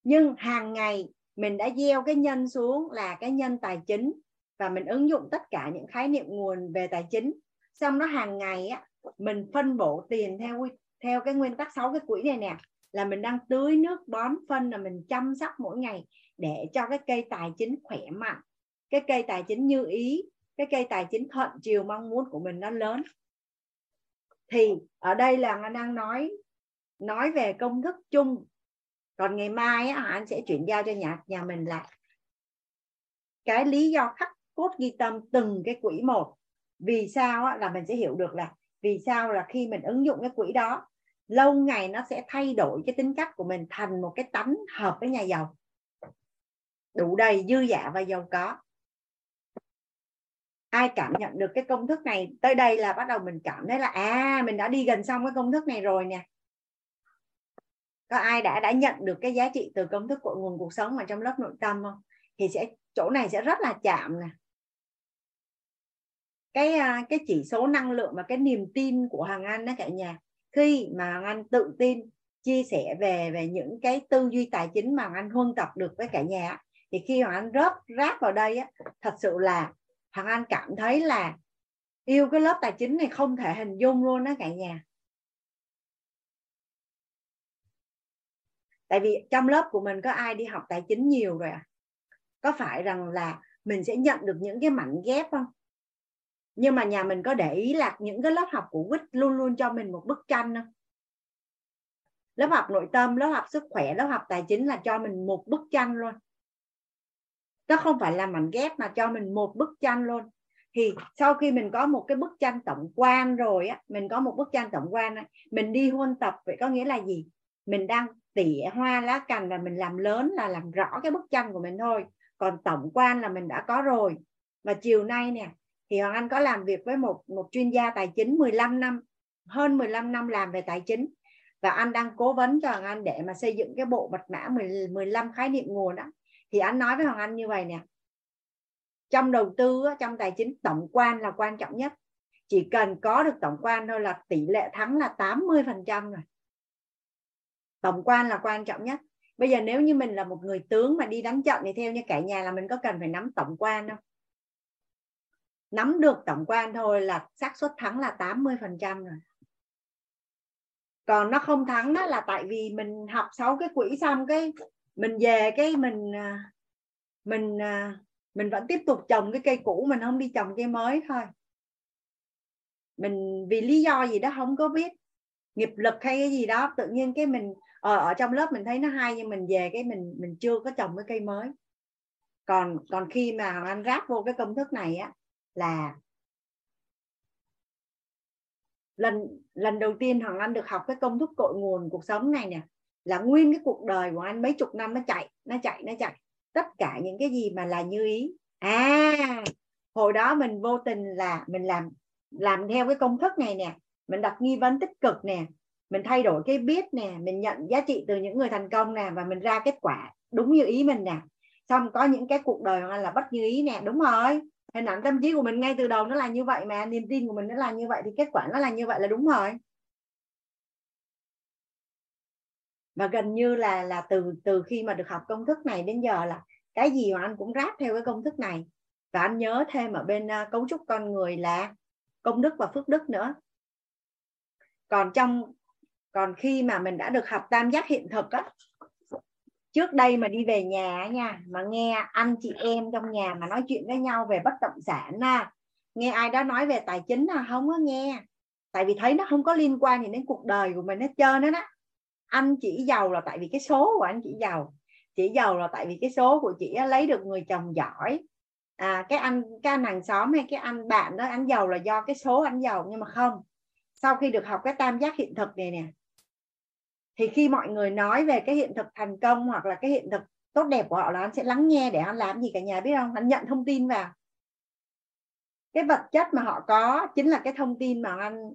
nhưng hàng ngày mình đã gieo cái nhân xuống là cái nhân tài chính và mình ứng dụng tất cả những khái niệm nguồn về tài chính. Xong nó hàng ngày á mình phân bổ tiền theo theo cái nguyên tắc sáu cái quỹ này nè là mình đang tưới nước bón phân là mình chăm sóc mỗi ngày để cho cái cây tài chính khỏe mạnh. Cái cây tài chính như ý cái cây tài chính thuận chiều mong muốn của mình nó lớn. Thì ở đây là anh đang nói nói về công thức chung. Còn ngày mai á, anh sẽ chuyển giao cho nhà nhà mình là cái lý do khắc cốt ghi tâm từng cái quỹ một. Vì sao á, là mình sẽ hiểu được là vì sao là khi mình ứng dụng cái quỹ đó lâu ngày nó sẽ thay đổi cái tính cách của mình thành một cái tánh hợp với nhà giàu. Đủ đầy dư dả và giàu có. Ai cảm nhận được cái công thức này? Tới đây là bắt đầu mình cảm thấy là à mình đã đi gần xong cái công thức này rồi nè. Có ai đã đã nhận được cái giá trị từ công thức của nguồn cuộc sống mà trong lớp nội tâm không? Thì sẽ chỗ này sẽ rất là chạm nè cái à, cái chỉ số năng lượng và cái niềm tin của hàng anh đó cả nhà. Khi mà hàng anh tự tin chia sẻ về về những cái tư duy tài chính mà anh huân tập được với cả nhà thì khi hoàng anh rớt ráp vào đây á, thật sự là hoàng anh cảm thấy là yêu cái lớp tài chính này không thể hình dung luôn đó cả nhà. Tại vì trong lớp của mình có ai đi học tài chính nhiều rồi à? Có phải rằng là mình sẽ nhận được những cái mảnh ghép không? Nhưng mà nhà mình có để ý là những cái lớp học của quýt luôn luôn cho mình một bức tranh không? Lớp học nội tâm, lớp học sức khỏe, lớp học tài chính là cho mình một bức tranh luôn. Nó không phải là mảnh ghép mà cho mình một bức tranh luôn. Thì sau khi mình có một cái bức tranh tổng quan rồi á, mình có một bức tranh tổng quan á, mình đi huân tập vậy có nghĩa là gì? Mình đang tỉa hoa lá cành và mình làm lớn là làm rõ cái bức tranh của mình thôi. Còn tổng quan là mình đã có rồi. Và chiều nay nè thì Hoàng Anh có làm việc với một một chuyên gia tài chính 15 năm hơn 15 năm làm về tài chính. Và anh đang cố vấn cho Hoàng Anh để mà xây dựng cái bộ mật mã 10, 15 khái niệm nguồn đó thì anh nói với Hoàng Anh như vậy nè. Trong đầu tư trong tài chính tổng quan là quan trọng nhất. Chỉ cần có được tổng quan thôi là tỷ lệ thắng là 80 phần trăm rồi. Tổng quan là quan trọng nhất. Bây giờ nếu như mình là một người tướng mà đi đánh trận thì theo như cả nhà là mình có cần phải nắm tổng quan không? Nắm được tổng quan thôi là xác suất thắng là 80 phần trăm rồi. Còn nó không thắng đó là tại vì mình học sáu cái quỹ xong cái mình về cái mình à, mình à, mình vẫn tiếp tục trồng cái cây cũ mình không đi trồng cây mới thôi. Mình vì lý do gì đó không có biết. Nghiệp lực hay cái gì đó tự nhiên cái mình ở, ở trong lớp mình thấy nó hay nhưng mình về cái mình mình chưa có trồng cái cây mới. Còn còn khi mà anh ráp vô cái công thức này á là lần lần đầu tiên hoàng anh được học cái công thức cội nguồn cuộc sống này nè, là nguyên cái cuộc đời của anh mấy chục năm nó chạy nó chạy nó chạy. Tất cả những cái gì mà là như ý. À hồi đó mình vô tình là mình làm làm theo cái công thức này nè. Mình đặt nghi vấn tích cực nè. Mình thay đổi cái biết nè. Mình nhận giá trị từ những người thành công nè. Và mình ra kết quả đúng như ý mình nè. Xong có những cái cuộc đời là bất như ý nè. Đúng rồi hình ảnh tâm trí của mình ngay từ đầu nó là như vậy mà, niềm tin của mình nó là như vậy thì kết quả nó là như vậy là đúng rồi. Và gần như là là từ từ khi mà được học công thức này đến giờ là cái gì mà anh cũng ráp theo cái công thức này. Và anh nhớ thêm ở bên à, cấu trúc con người là công đức và phước đức nữa. Còn trong, còn khi mà mình đã được học tam giác hiện thực á trước đây mà đi về nhà nha mà nghe anh chị em trong nhà mà nói chuyện với nhau về bất động sản à, nghe ai đó nói về tài chính à, không có nghe. Tại vì thấy nó không có liên quan gì đến cuộc đời của mình hết trơn đó đó. Anh chỉ giàu là tại vì cái số của anh chỉ giàu. Chỉ giàu là tại vì cái số của chị lấy được người chồng giỏi. À cái anh cái anh hàng xóm hay cái anh bạn đó anh giàu là do cái số anh giàu nhưng mà không. Sau khi được học cái tam giác hiện thực này nè thì khi mọi người nói về cái hiện thực thành công hoặc là cái hiện thực tốt đẹp của họ là anh sẽ lắng nghe để anh làm gì cả nhà, biết không? Anh nhận thông tin vào. Cái vật chất mà họ có chính là cái thông tin mà anh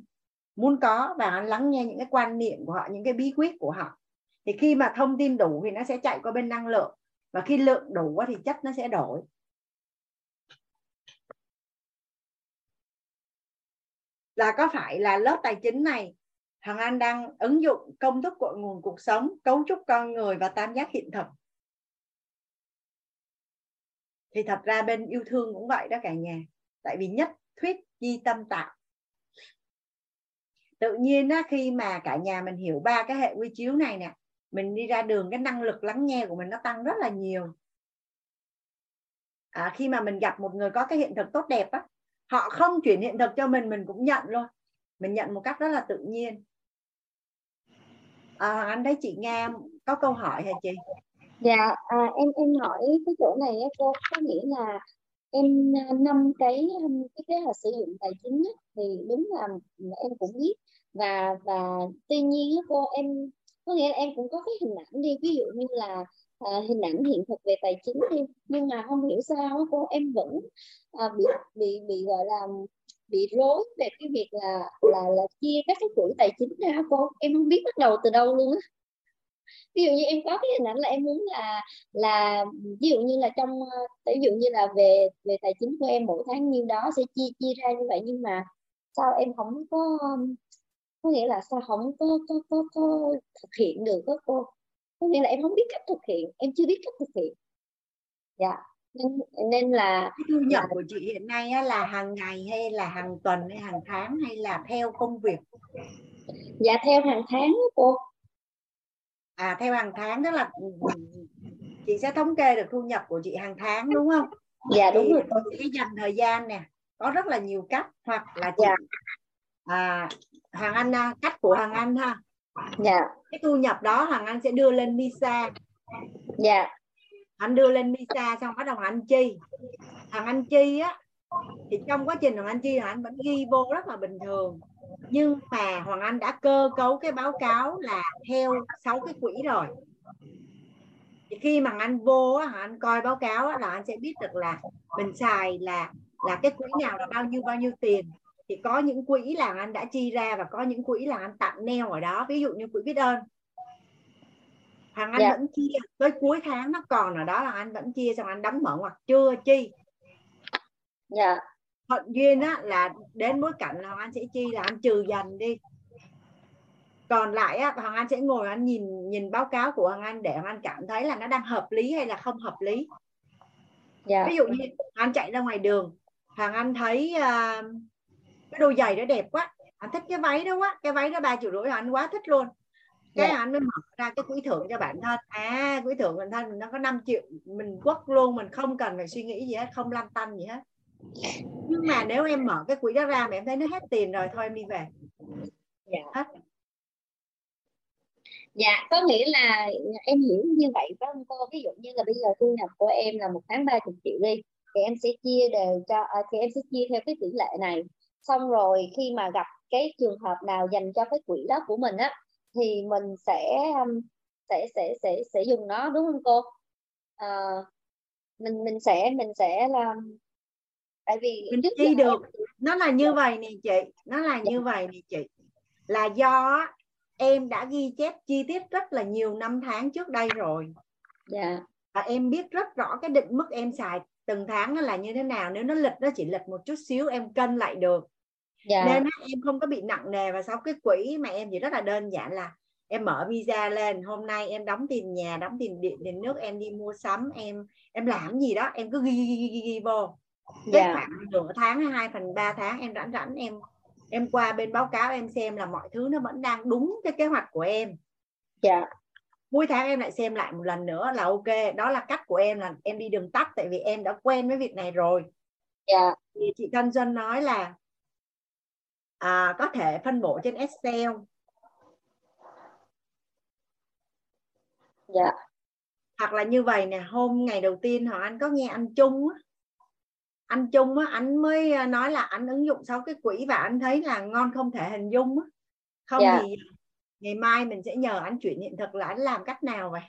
muốn có và anh lắng nghe những cái quan niệm của họ, những cái bí quyết của họ. Thì khi mà thông tin đủ thì nó sẽ chạy qua bên năng lượng và khi lượng đủ quá thì chất nó sẽ đổi. Là có phải là lớp tài chính này Hoàng Anh đang ứng dụng công thức cội nguồn cuộc sống, cấu trúc con người và tam giác hiện thực. Thì thật ra bên yêu thương cũng vậy đó cả nhà. Tại vì nhất thuyết di tâm tạo. Tự nhiên á, khi mà cả nhà mình hiểu ba cái hệ quy chiếu này nè, mình đi ra đường cái năng lực lắng nghe của mình nó tăng rất là nhiều. À, khi mà mình gặp một người có cái hiện thực tốt đẹp á, họ không chuyển hiện thực cho mình mình cũng nhận luôn mình nhận một cách rất là tự nhiên à, anh thấy chị Nga có câu hỏi hả chị? Dạ à, em em hỏi cái chỗ này cô. Có nghĩa là em à, năm cái um, cái kế hoạch sử dụng tài chính thì đúng là em cũng biết. Và và tuy nhiên cô em có nghĩa là em cũng có cái hình ảnh đi. Ví dụ như là à, hình ảnh hiện thực về tài chính đi. Nhưng mà không hiểu sao cô em vẫn à, bị bị bị gọi là bị rối về cái việc là là là chia các cái quỹ tài chính ra cô. Em không biết bắt đầu từ đâu luôn á. Ví dụ như em có cái hình ảnh là em muốn là là ví dụ như là trong ờ, ví dụ như là về về tài chính của em mỗi tháng nhiêu đó sẽ chia chia ra như vậy nhưng mà sao em không có có nghĩa là sao không có có có, có thực hiện được đó cô? Có nghĩa là em không biết cách thực hiện em chưa biết cách thực hiện. Dạ nên, nên là cái thu nhập của chị hiện nay á, là hàng ngày hay là hàng tuần hay hàng tháng hay là theo công việc? Dạ theo hàng tháng đó cô. À theo hàng tháng tức là chị sẽ thống kê được thu nhập của chị hàng tháng đúng không? Dạ đúng rồi. chị dành thời gian nè có rất là nhiều cách hoặc là chị dạ. à, hàng anh à, cách của hàng anh ha. Dạ. Cái thu nhập đó hàng anh sẽ đưa lên visa. Dạ anh đưa lên visa xong bắt đầu anh chi. Thằng anh chi á thì trong quá trình thằng anh chi anh vẫn ghi vô rất là bình thường. Nhưng mà hoàng anh đã cơ cấu cái báo cáo là theo sáu cái quỹ rồi. Thì khi mà anh vô á, anh coi báo cáo á, là anh sẽ biết được là mình xài là là cái quỹ nào là bao nhiêu bao nhiêu tiền. Thì có những quỹ là anh đã chi ra và có những quỹ là anh tặng neo ở đó. Ví dụ như quỹ biết ơn thằng anh dạ. vẫn chia tới cuối tháng nó còn ở đó là anh vẫn chia xong anh đóng mở hoặc chưa chi. Dạ. Thuận duyên á là đến bối cảnh là anh sẽ chi là anh trừ dần đi. Còn lại á hoàng anh sẽ ngồi anh nhìn nhìn báo cáo của hoàng anh để hoàng anh cảm thấy là nó đang hợp lý hay là không hợp lý. Dạ. ví dụ như anh chạy ra ngoài đường hoàng anh thấy uh, cái đôi giày đó đẹp quá anh thích cái váy đó quá cái váy đó ba triệu rưỡi anh quá thích luôn cái yeah. Dạ. anh mới mở ra cái quỹ thưởng cho bản thân à quỹ thưởng bản thân nó có 5 triệu mình quất luôn mình không cần phải suy nghĩ gì hết không lăn tăn gì hết nhưng mà nếu em mở cái quỹ đó ra mà em thấy nó hết tiền rồi thôi em đi về dạ. hết dạ có nghĩa là em hiểu như vậy phải không cô ví dụ như là bây giờ thu nhập của em là một tháng 30 triệu đi thì em sẽ chia đều cho à, thì em sẽ chia theo cái tỷ lệ này xong rồi khi mà gặp cái trường hợp nào dành cho cái quỹ đó của mình á thì mình sẽ um, sẽ sẽ sẽ sẽ dùng nó đúng không cô? À, mình mình sẽ mình sẽ làm tại vì mình chi được. em... nó là như vậy nè chị nó là như dạ. vậy nè chị. Là do em đã ghi chép chi tiết rất là nhiều năm tháng trước đây rồi. Dạ. Và em biết rất rõ cái định mức em xài từng tháng là như thế nào. Nếu nó lịch nó chỉ lịch một chút xíu em cân lại được dạ. nên em không có bị nặng nề và sau cái quỹ mà em chỉ rất là đơn giản là em mở visa lên hôm nay em đóng tiền nhà đóng tiền điện tiền nước em đi mua sắm em em làm gì đó em cứ ghi ghi ghi, ghi, ghi vô cái yeah. khoảng nửa tháng hay hai phần ba tháng em rảnh rảnh em em qua bên báo cáo em xem là mọi thứ nó vẫn đang đúng cái kế hoạch của em dạ yeah. cuối tháng em lại xem lại một lần nữa là ok đó là cách của em là em đi đường tắt tại vì em đã quen với việc này rồi dạ yeah. thì chị Thanh Xuân nói là à, có thể phân bổ trên Excel. Dạ. Hoặc là như vậy nè hôm ngày đầu tiên họ anh có nghe anh Trung á. Anh Trung á anh mới à, nói là anh ứng dụng sau cái quỹ và anh thấy là ngon không thể hình dung á. Không dạ. thì ngày mai mình sẽ nhờ anh chuyển hiện thực là anh làm cách nào vậy?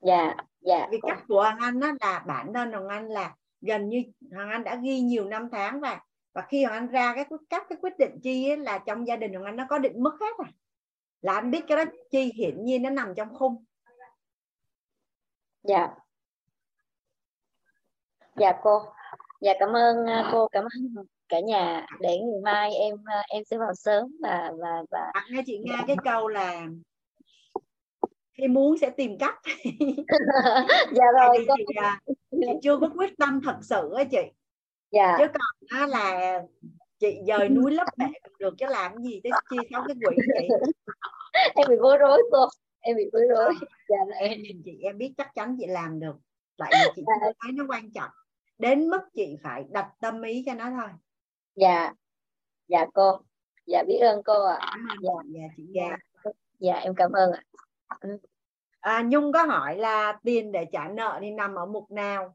Dạ dạ vì cách của hoàng anh á là bản thân hoàng anh là gần như hoàng anh đã ghi nhiều năm tháng và và khi hoàng anh ra cái các cái quyết định chi ấy, là trong gia đình hoàng anh nó có định mức hết à là anh biết cái đó chi hiển nhiên nó nằm trong khung. Dạ. Dạ cô. Dạ cảm ơn à, cô. Cảm ơn cả nhà. Để ngày mai em à, em sẽ vào sớm và và và à, nghe chị nghe cái câu là khi muốn sẽ tìm cách. (laughs) Dạ rồi chị, chị, chị chưa có quyết tâm thật sự á chị dạ. chứ còn á là chị dời núi lấp bể được chứ làm gì tới chi sáu cái quỷ vậy (laughs) em bị bối rối cô em bị bối rối dạ, em nhìn chị em biết chắc chắn chị làm được tại vì chị dạ. thấy nó quan trọng đến mức chị phải đặt tâm ý cho nó thôi dạ dạ cô dạ biết ơn cô ạ à. dạ dạ chị dạ. dạ em cảm ơn ạ ừ. à, nhung có hỏi là tiền để trả nợ thì nằm ở mục nào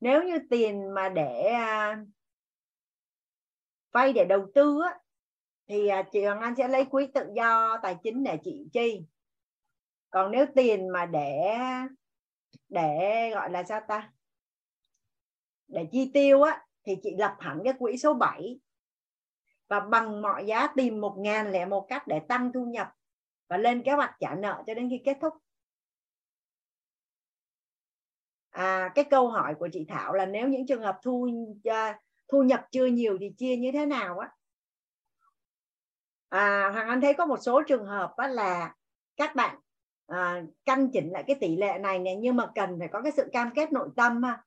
nếu như tiền mà để à, vay để đầu tư á, thì à, chị Hoàng Anh sẽ lấy quỹ tự do tài chính để chị chi. Còn nếu tiền mà để để gọi là sao ta? Để chi tiêu á thì chị lập hẳn cái quỹ số 7 và bằng mọi giá tìm một ngàn lẻ một cách để tăng thu nhập và lên kế hoạch trả nợ cho đến khi kết thúc à, cái câu hỏi của chị Thảo là nếu những trường hợp thu à, thu nhập chưa nhiều thì chia như thế nào á? À, Hoàng Anh thấy có một số trường hợp á là các bạn à, căn chỉnh lại cái tỷ lệ này này nhưng mà cần phải có cái sự cam kết nội tâm ha.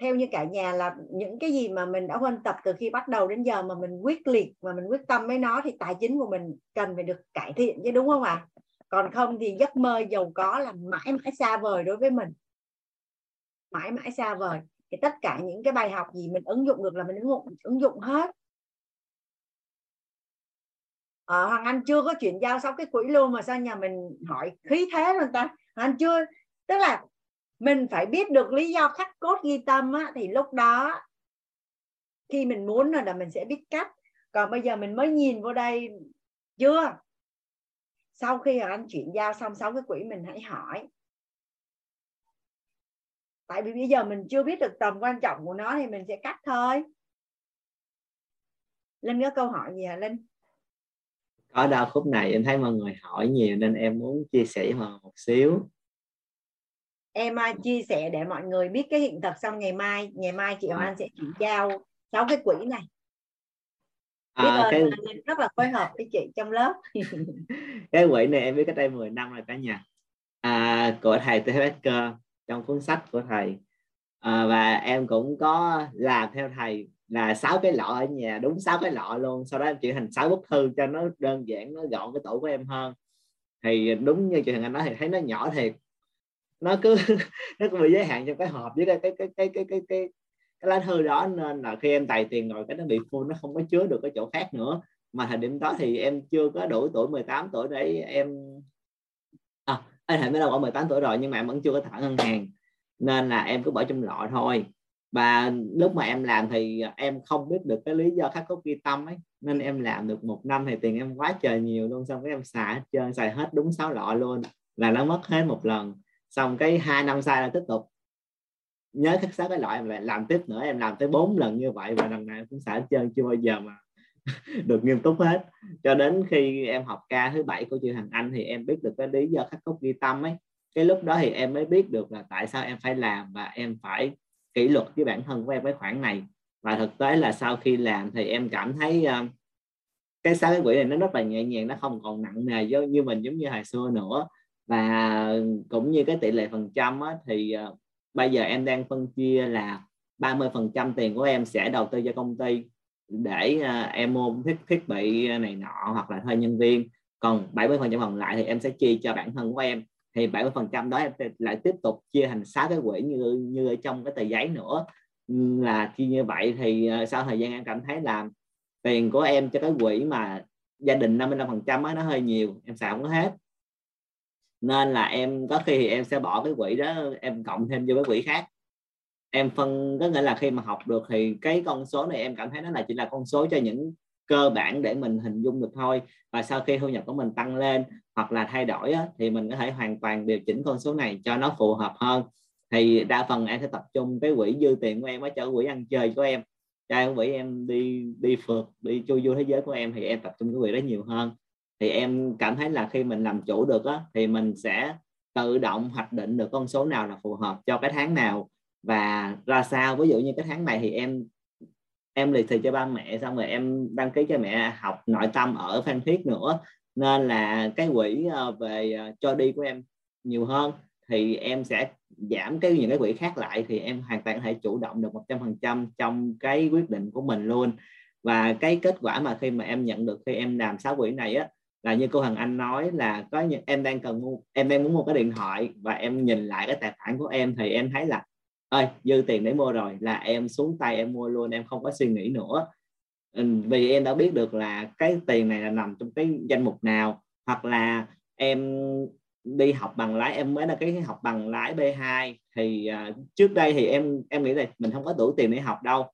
Theo như cả nhà là những cái gì mà mình đã huân tập từ khi bắt đầu đến giờ mà mình quyết liệt mà mình quyết tâm với nó thì tài chính của mình cần phải được cải thiện chứ đúng không ạ? À? còn không thì giấc mơ giàu có là mãi mãi xa vời đối với mình mãi mãi xa vời. Thì tất cả những cái bài học gì mình ứng dụng được là mình ứng dụng ứng dụng hết. À, Hoàng Anh chưa có chuyển giao xong cái quỹ luôn mà sao nhà mình hỏi khí thế rồi ta? Hoàng Anh chưa tức là mình phải biết được lý do khắc cốt ghi tâm á, thì lúc đó khi mình muốn rồi là mình sẽ biết cách. Còn bây giờ mình mới nhìn vô đây chưa? Sau khi anh chuyển giao xong sáu cái quỹ mình hãy hỏi tại vì bây giờ mình chưa biết được tầm quan trọng của nó thì mình sẽ cắt thôi. Linh có câu hỏi gì hả linh? Có đau khúc này em thấy mọi người hỏi nhiều nên em muốn chia sẻ mà một xíu. Em uh, chia sẻ để mọi người biết cái hiện thực xong ngày mai. Ngày mai chị Hoàng Anh sẽ chuyển giao sáu cái quỹ này. Biết à, ơn cái... rất là phối hợp với chị trong lớp. (laughs) (laughs) Cái quỹ này em biết cách đây 10 năm rồi cả nhà. À, của thầy T. Becker trong cuốn sách của thầy. À, và em cũng có làm theo thầy là sáu cái lọ ở nhà đúng sáu cái lọ luôn. Sau đó em chuyển thành sáu bức thư cho nó đơn giản nó gọn cái tủ của em hơn. Thì đúng như chị Hằng Anh nói thì thấy nó nhỏ thiệt. Nó cứ (laughs) nó cứ bị giới hạn trong cái hộp với cái cái cái cái cái cái cái, cái lá thư đó. Nên là khi em tài tiền rồi cái nó bị full nó không có chứa được cái chỗ khác nữa. Mà thời điểm đó thì em chưa có đủ tuổi 18 tuổi để em à, em hệ mới đâu ở 18 tuổi rồi nhưng mà em vẫn chưa có thẻ ngân hàng. Nên là em cứ bỏ trong lọ thôi. Và lúc mà em làm thì em không biết được cái lý do khắc có ghi tâm ấy. Nên em làm được một năm thì tiền em quá trời nhiều luôn. Xong cái em xài hết trơn xài hết đúng sáu lọ luôn. Là nó mất hết một lần. Xong cái hai năm sau là tiếp tục. Nhớ khắc sáu cái loại em lại làm tiếp nữa. Em làm tới bốn lần như vậy và lần nào em cũng xả chân trơn chưa bao giờ mà (laughs) được nghiêm túc hết. Cho đến khi em học ca thứ bảy của chị Hằng Anh thì em biết được cái lý do khắc cốt ghi tâm ấy. Cái lúc đó thì em mới biết được là tại sao em phải làm và em phải kỷ luật với bản thân của em cái khoản này. Và thực tế là sau khi làm thì em cảm thấy uh, cái sáu cái quỹ này nó rất là nhẹ nhàng nó không còn nặng nề như, như mình giống như hồi xưa nữa. Và cũng như cái tỷ lệ phần trăm á, thì uh, bây giờ em đang phân chia là 30 phần trăm tiền của em sẽ đầu tư cho công ty để uh, em mua thiết thiết bị này nọ hoặc là thuê nhân viên. Còn 70 phần trăm còn lại thì em sẽ chi cho bản thân của em. Thì 70 phần trăm đó em lại tiếp tục chia thành 6 cái quỹ như như ở trong cái tờ giấy nữa. Là khi như vậy thì uh, sau thời gian em cảm thấy là tiền của em cho cái quỹ mà gia đình 55 phần trăm nó hơi nhiều em xài không có hết. Nên là em có khi thì em sẽ bỏ cái quỹ đó em cộng thêm vô cái quỹ khác em phân có nghĩa là khi mà học được thì cái con số này em cảm thấy nó là chỉ là con số cho những cơ bản để mình hình dung được thôi. Và sau khi thu nhập của mình tăng lên hoặc là thay đổi á, thì mình có thể hoàn toàn điều chỉnh con số này cho nó phù hợp hơn. Thì đa phần em sẽ tập trung cái quỹ dư tiền của em ở chỗ quỹ ăn chơi của em. Cho quỹ em đi đi phượt đi chui vô thế giới của em thì em tập trung cái quỹ đó nhiều hơn. Thì em cảm thấy là khi mình làm chủ được á, thì mình sẽ tự động hoạch định được con số nào là phù hợp cho cái tháng nào và ra sao? Ví dụ như cái tháng này thì em em lì xì cho ba mẹ, xong rồi em đăng ký cho mẹ học nội tâm ở phan thiết nữa. Nên là cái quỹ ờ, về ờ, cho đi của em nhiều hơn. Thì em sẽ giảm cái, những cái quỹ khác lại thì em hoàn toàn có thể chủ động được một trăm phần trăm trong cái quyết định của mình luôn. Và cái kết quả mà khi mà em nhận được, khi em làm sáu quỹ này á, là như cô Hằng Anh nói là có những, em đang cần mua, em đang muốn mua cái điện thoại và em nhìn lại cái tài khoản của em thì em thấy là ơi dư tiền để mua rồi là em xuống tay em mua luôn em không có suy nghĩ nữa. Ừ, vì em đã biết được là cái tiền này là nằm trong cái danh mục nào hoặc là em đi học bằng lái em mới là cái học bằng lái B2 thì uh, trước đây thì em em nghĩ là mình không có đủ tiền để học đâu.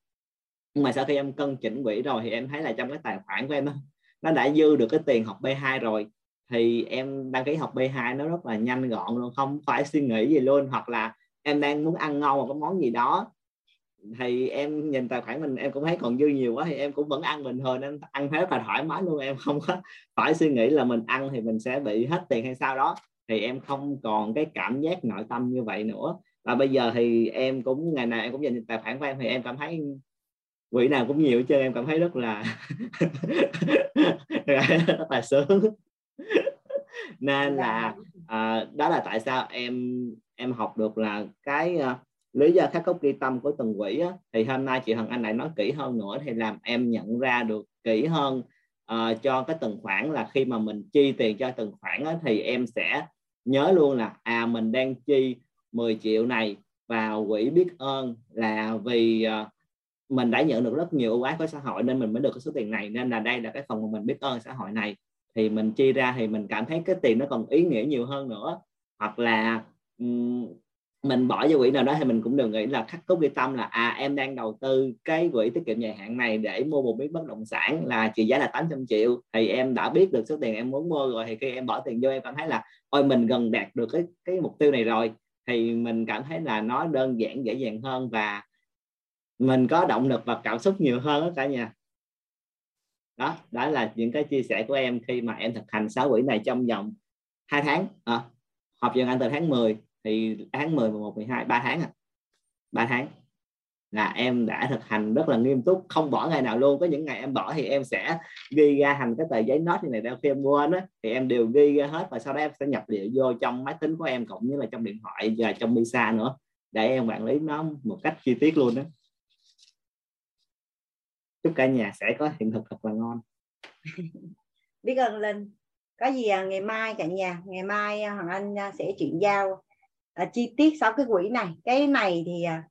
Nhưng mà sau khi em cân chỉnh quỹ rồi thì em thấy là trong cái tài khoản của em nó, nó đã dư được cái tiền học B2 rồi thì em đăng ký học B2 nó rất là nhanh gọn luôn không phải suy nghĩ gì luôn hoặc là em đang muốn ăn ngon một cái món gì đó. Thì em nhìn tài khoản mình em cũng thấy còn dư nhiều quá thì em cũng vẫn ăn bình thường em ăn thế và thoải mái luôn. Em không có phải suy nghĩ là mình ăn thì mình sẽ bị hết tiền hay sao đó. Thì em không còn cái cảm giác nội tâm như vậy nữa. Và bây giờ thì em cũng ngày nào em cũng nhìn tài khoản của em thì em cảm thấy quỹ nào cũng nhiều chứ em cảm thấy rất là (laughs) rất là sướng. Nên là à, đó là tại sao em em học được là cái uh, lý do khắc cốt ghi tâm của từng quỹ á, thì hôm nay chị Hằng Anh lại nói kỹ hơn nữa thì làm em nhận ra được kỹ hơn uh, cho cái từng khoản là khi mà mình chi tiền cho từng khoản á, thì em sẽ nhớ luôn là à mình đang chi 10 triệu này vào quỹ biết ơn là vì uh, mình đã nhận được rất nhiều ưu ái của xã hội nên mình mới được cái số tiền này. Nên là đây là cái phần mà mình biết ơn xã hội này thì mình chi ra thì mình cảm thấy cái tiền nó còn ý nghĩa nhiều hơn nữa. Hoặc là mình bỏ vô quỹ nào đó thì mình cũng đừng nghĩ là khắc cốt ghi tâm là à em đang đầu tư cái quỹ tiết kiệm dài hạn này để mua một miếng bất động sản là trị giá là 800 triệu thì em đã biết được số tiền em muốn mua rồi thì khi em bỏ tiền vô em cảm thấy là, ôi, mình gần đạt được cái cái mục tiêu này rồi. Thì mình cảm thấy là nó đơn giản, dễ dàng hơn và mình có động lực và cảm xúc nhiều hơn đó cả nhà đó đó là những cái chia sẻ của em khi mà em thực hành sáu quỹ này trong vòng hai tháng. À, học dần anh từ tháng 10 thì tháng 10 11 12 3 tháng à. 3 tháng là em đã thực hành rất là nghiêm túc không bỏ ngày nào luôn. Có những ngày em bỏ thì em sẽ ghi ra thành cái tờ giấy nốt như này đeo khi em quên á thì em đều ghi ra hết và sau đó em sẽ nhập liệu vô trong máy tính của em cũng như là trong điện thoại và trong Misa nữa để em quản lý nó một cách chi tiết luôn đó chúc cả nhà sẽ có hiện thực thật là ngon. (laughs) Biết ơn linh. Có gì à, ngày mai cả nhà ngày mai à, hoàng anh à, sẽ chuyển giao à, chi tiết sau cái quỹ này. Cái này thì à,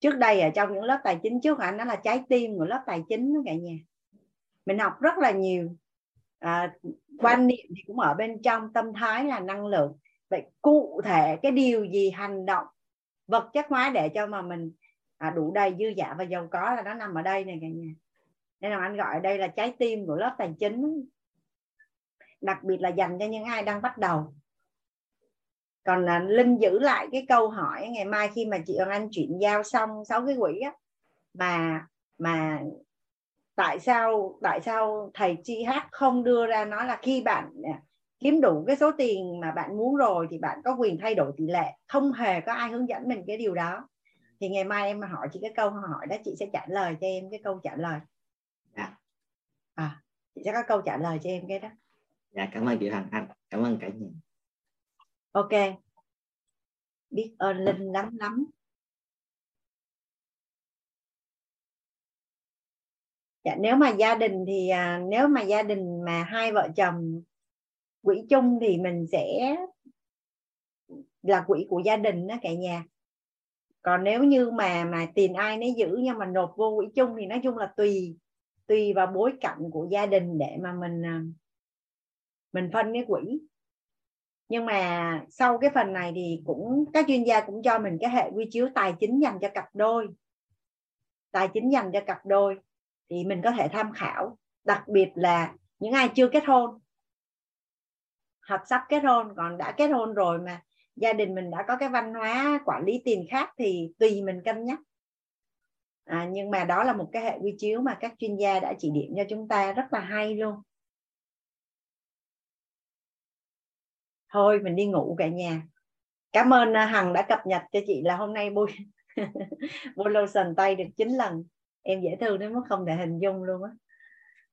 trước đây ở trong những lớp tài chính trước anh nó là trái tim của lớp tài chính đó cả nhà. Mình học rất là nhiều. À, quan niệm thì cũng ở bên trong tâm thái là năng lượng. Vậy cụ thể cái điều gì hành động vật chất hóa để cho mà mình à, đủ đầy dư giả và giàu có là nó nằm ở đây này cả nhà nên là anh gọi đây là trái tim của lớp tài chính, đặc biệt là dành cho những ai đang bắt đầu. Còn là linh giữ lại cái câu hỏi ngày mai khi mà chị Hoàng Anh chuyển giao xong sáu cái quỹ á, mà mà tại sao tại sao thầy chi hát không đưa ra nói là khi bạn à, kiếm đủ cái số tiền mà bạn muốn rồi thì bạn có quyền thay đổi tỷ lệ. Không hề có ai hướng dẫn mình cái điều đó. Thì ngày mai em mà hỏi chị cái câu hỏi đó, chị sẽ trả lời cho em cái câu trả lời chị sẽ có câu trả lời cho em cái đó. Dạ cảm ơn chị Hằng Anh. Cảm ơn cả nhà. Ok. Biết ơn linh lắm lắm. Dạ, nếu mà gia đình thì à, nếu mà gia đình mà hai vợ chồng quỹ chung thì mình sẽ là quỹ của gia đình đó cả nhà. Còn nếu như mà mà tiền ai nấy giữ nhưng mà nộp vô quỹ chung thì nói chung là tùy tùy vào bối cảnh của gia đình để mà mình à, mình phân cái quỹ. Nhưng mà sau cái phần này thì cũng, các chuyên gia cũng cho mình cái hệ quy chiếu tài chính dành cho cặp đôi. Tài chính dành cho cặp đôi thì mình có thể tham khảo, đặc biệt là những ai chưa kết hôn. Hoặc sắp kết hôn, còn đã kết hôn rồi mà gia đình mình đã có cái văn hóa quản lý tiền khác thì tùy mình cân nhắc à, nhưng mà đó là một cái hệ quy chiếu mà các chuyên gia đã chỉ điểm cho chúng ta rất là hay luôn. Thôi mình đi ngủ cả nhà. Cảm ơn à, hằng đã cập nhật cho chị là hôm nay bôi (laughs) bôi lotion tay được 9 lần. Em dễ thương đến mức không thể hình dung luôn á.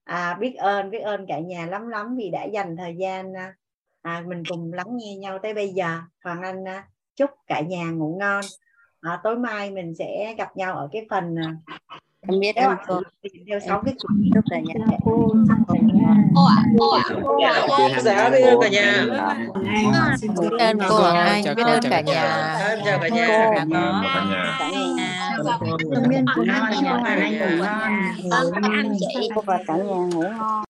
À, biết ơn biết ơn cả nhà lắm lắm vì đã dành thời gian à, à, mình cùng lắng nghe nhau tới bây giờ. Hoàng anh à, chúc cả nhà ngủ ngon à, tối mai mình sẽ gặp nhau ở cái phần à, em biết em cô theo sáu cái quỹ chúc cả nhà cô ạ cô ạ dạ biết ơn cả nhà biết ơn cô Hoàng Anh biết ơn cả nhà chào cả nhà cả nhà Cảm ơn cô Anh ngủ ngon. Cảm ơn chị và cả nhà ngủ ngon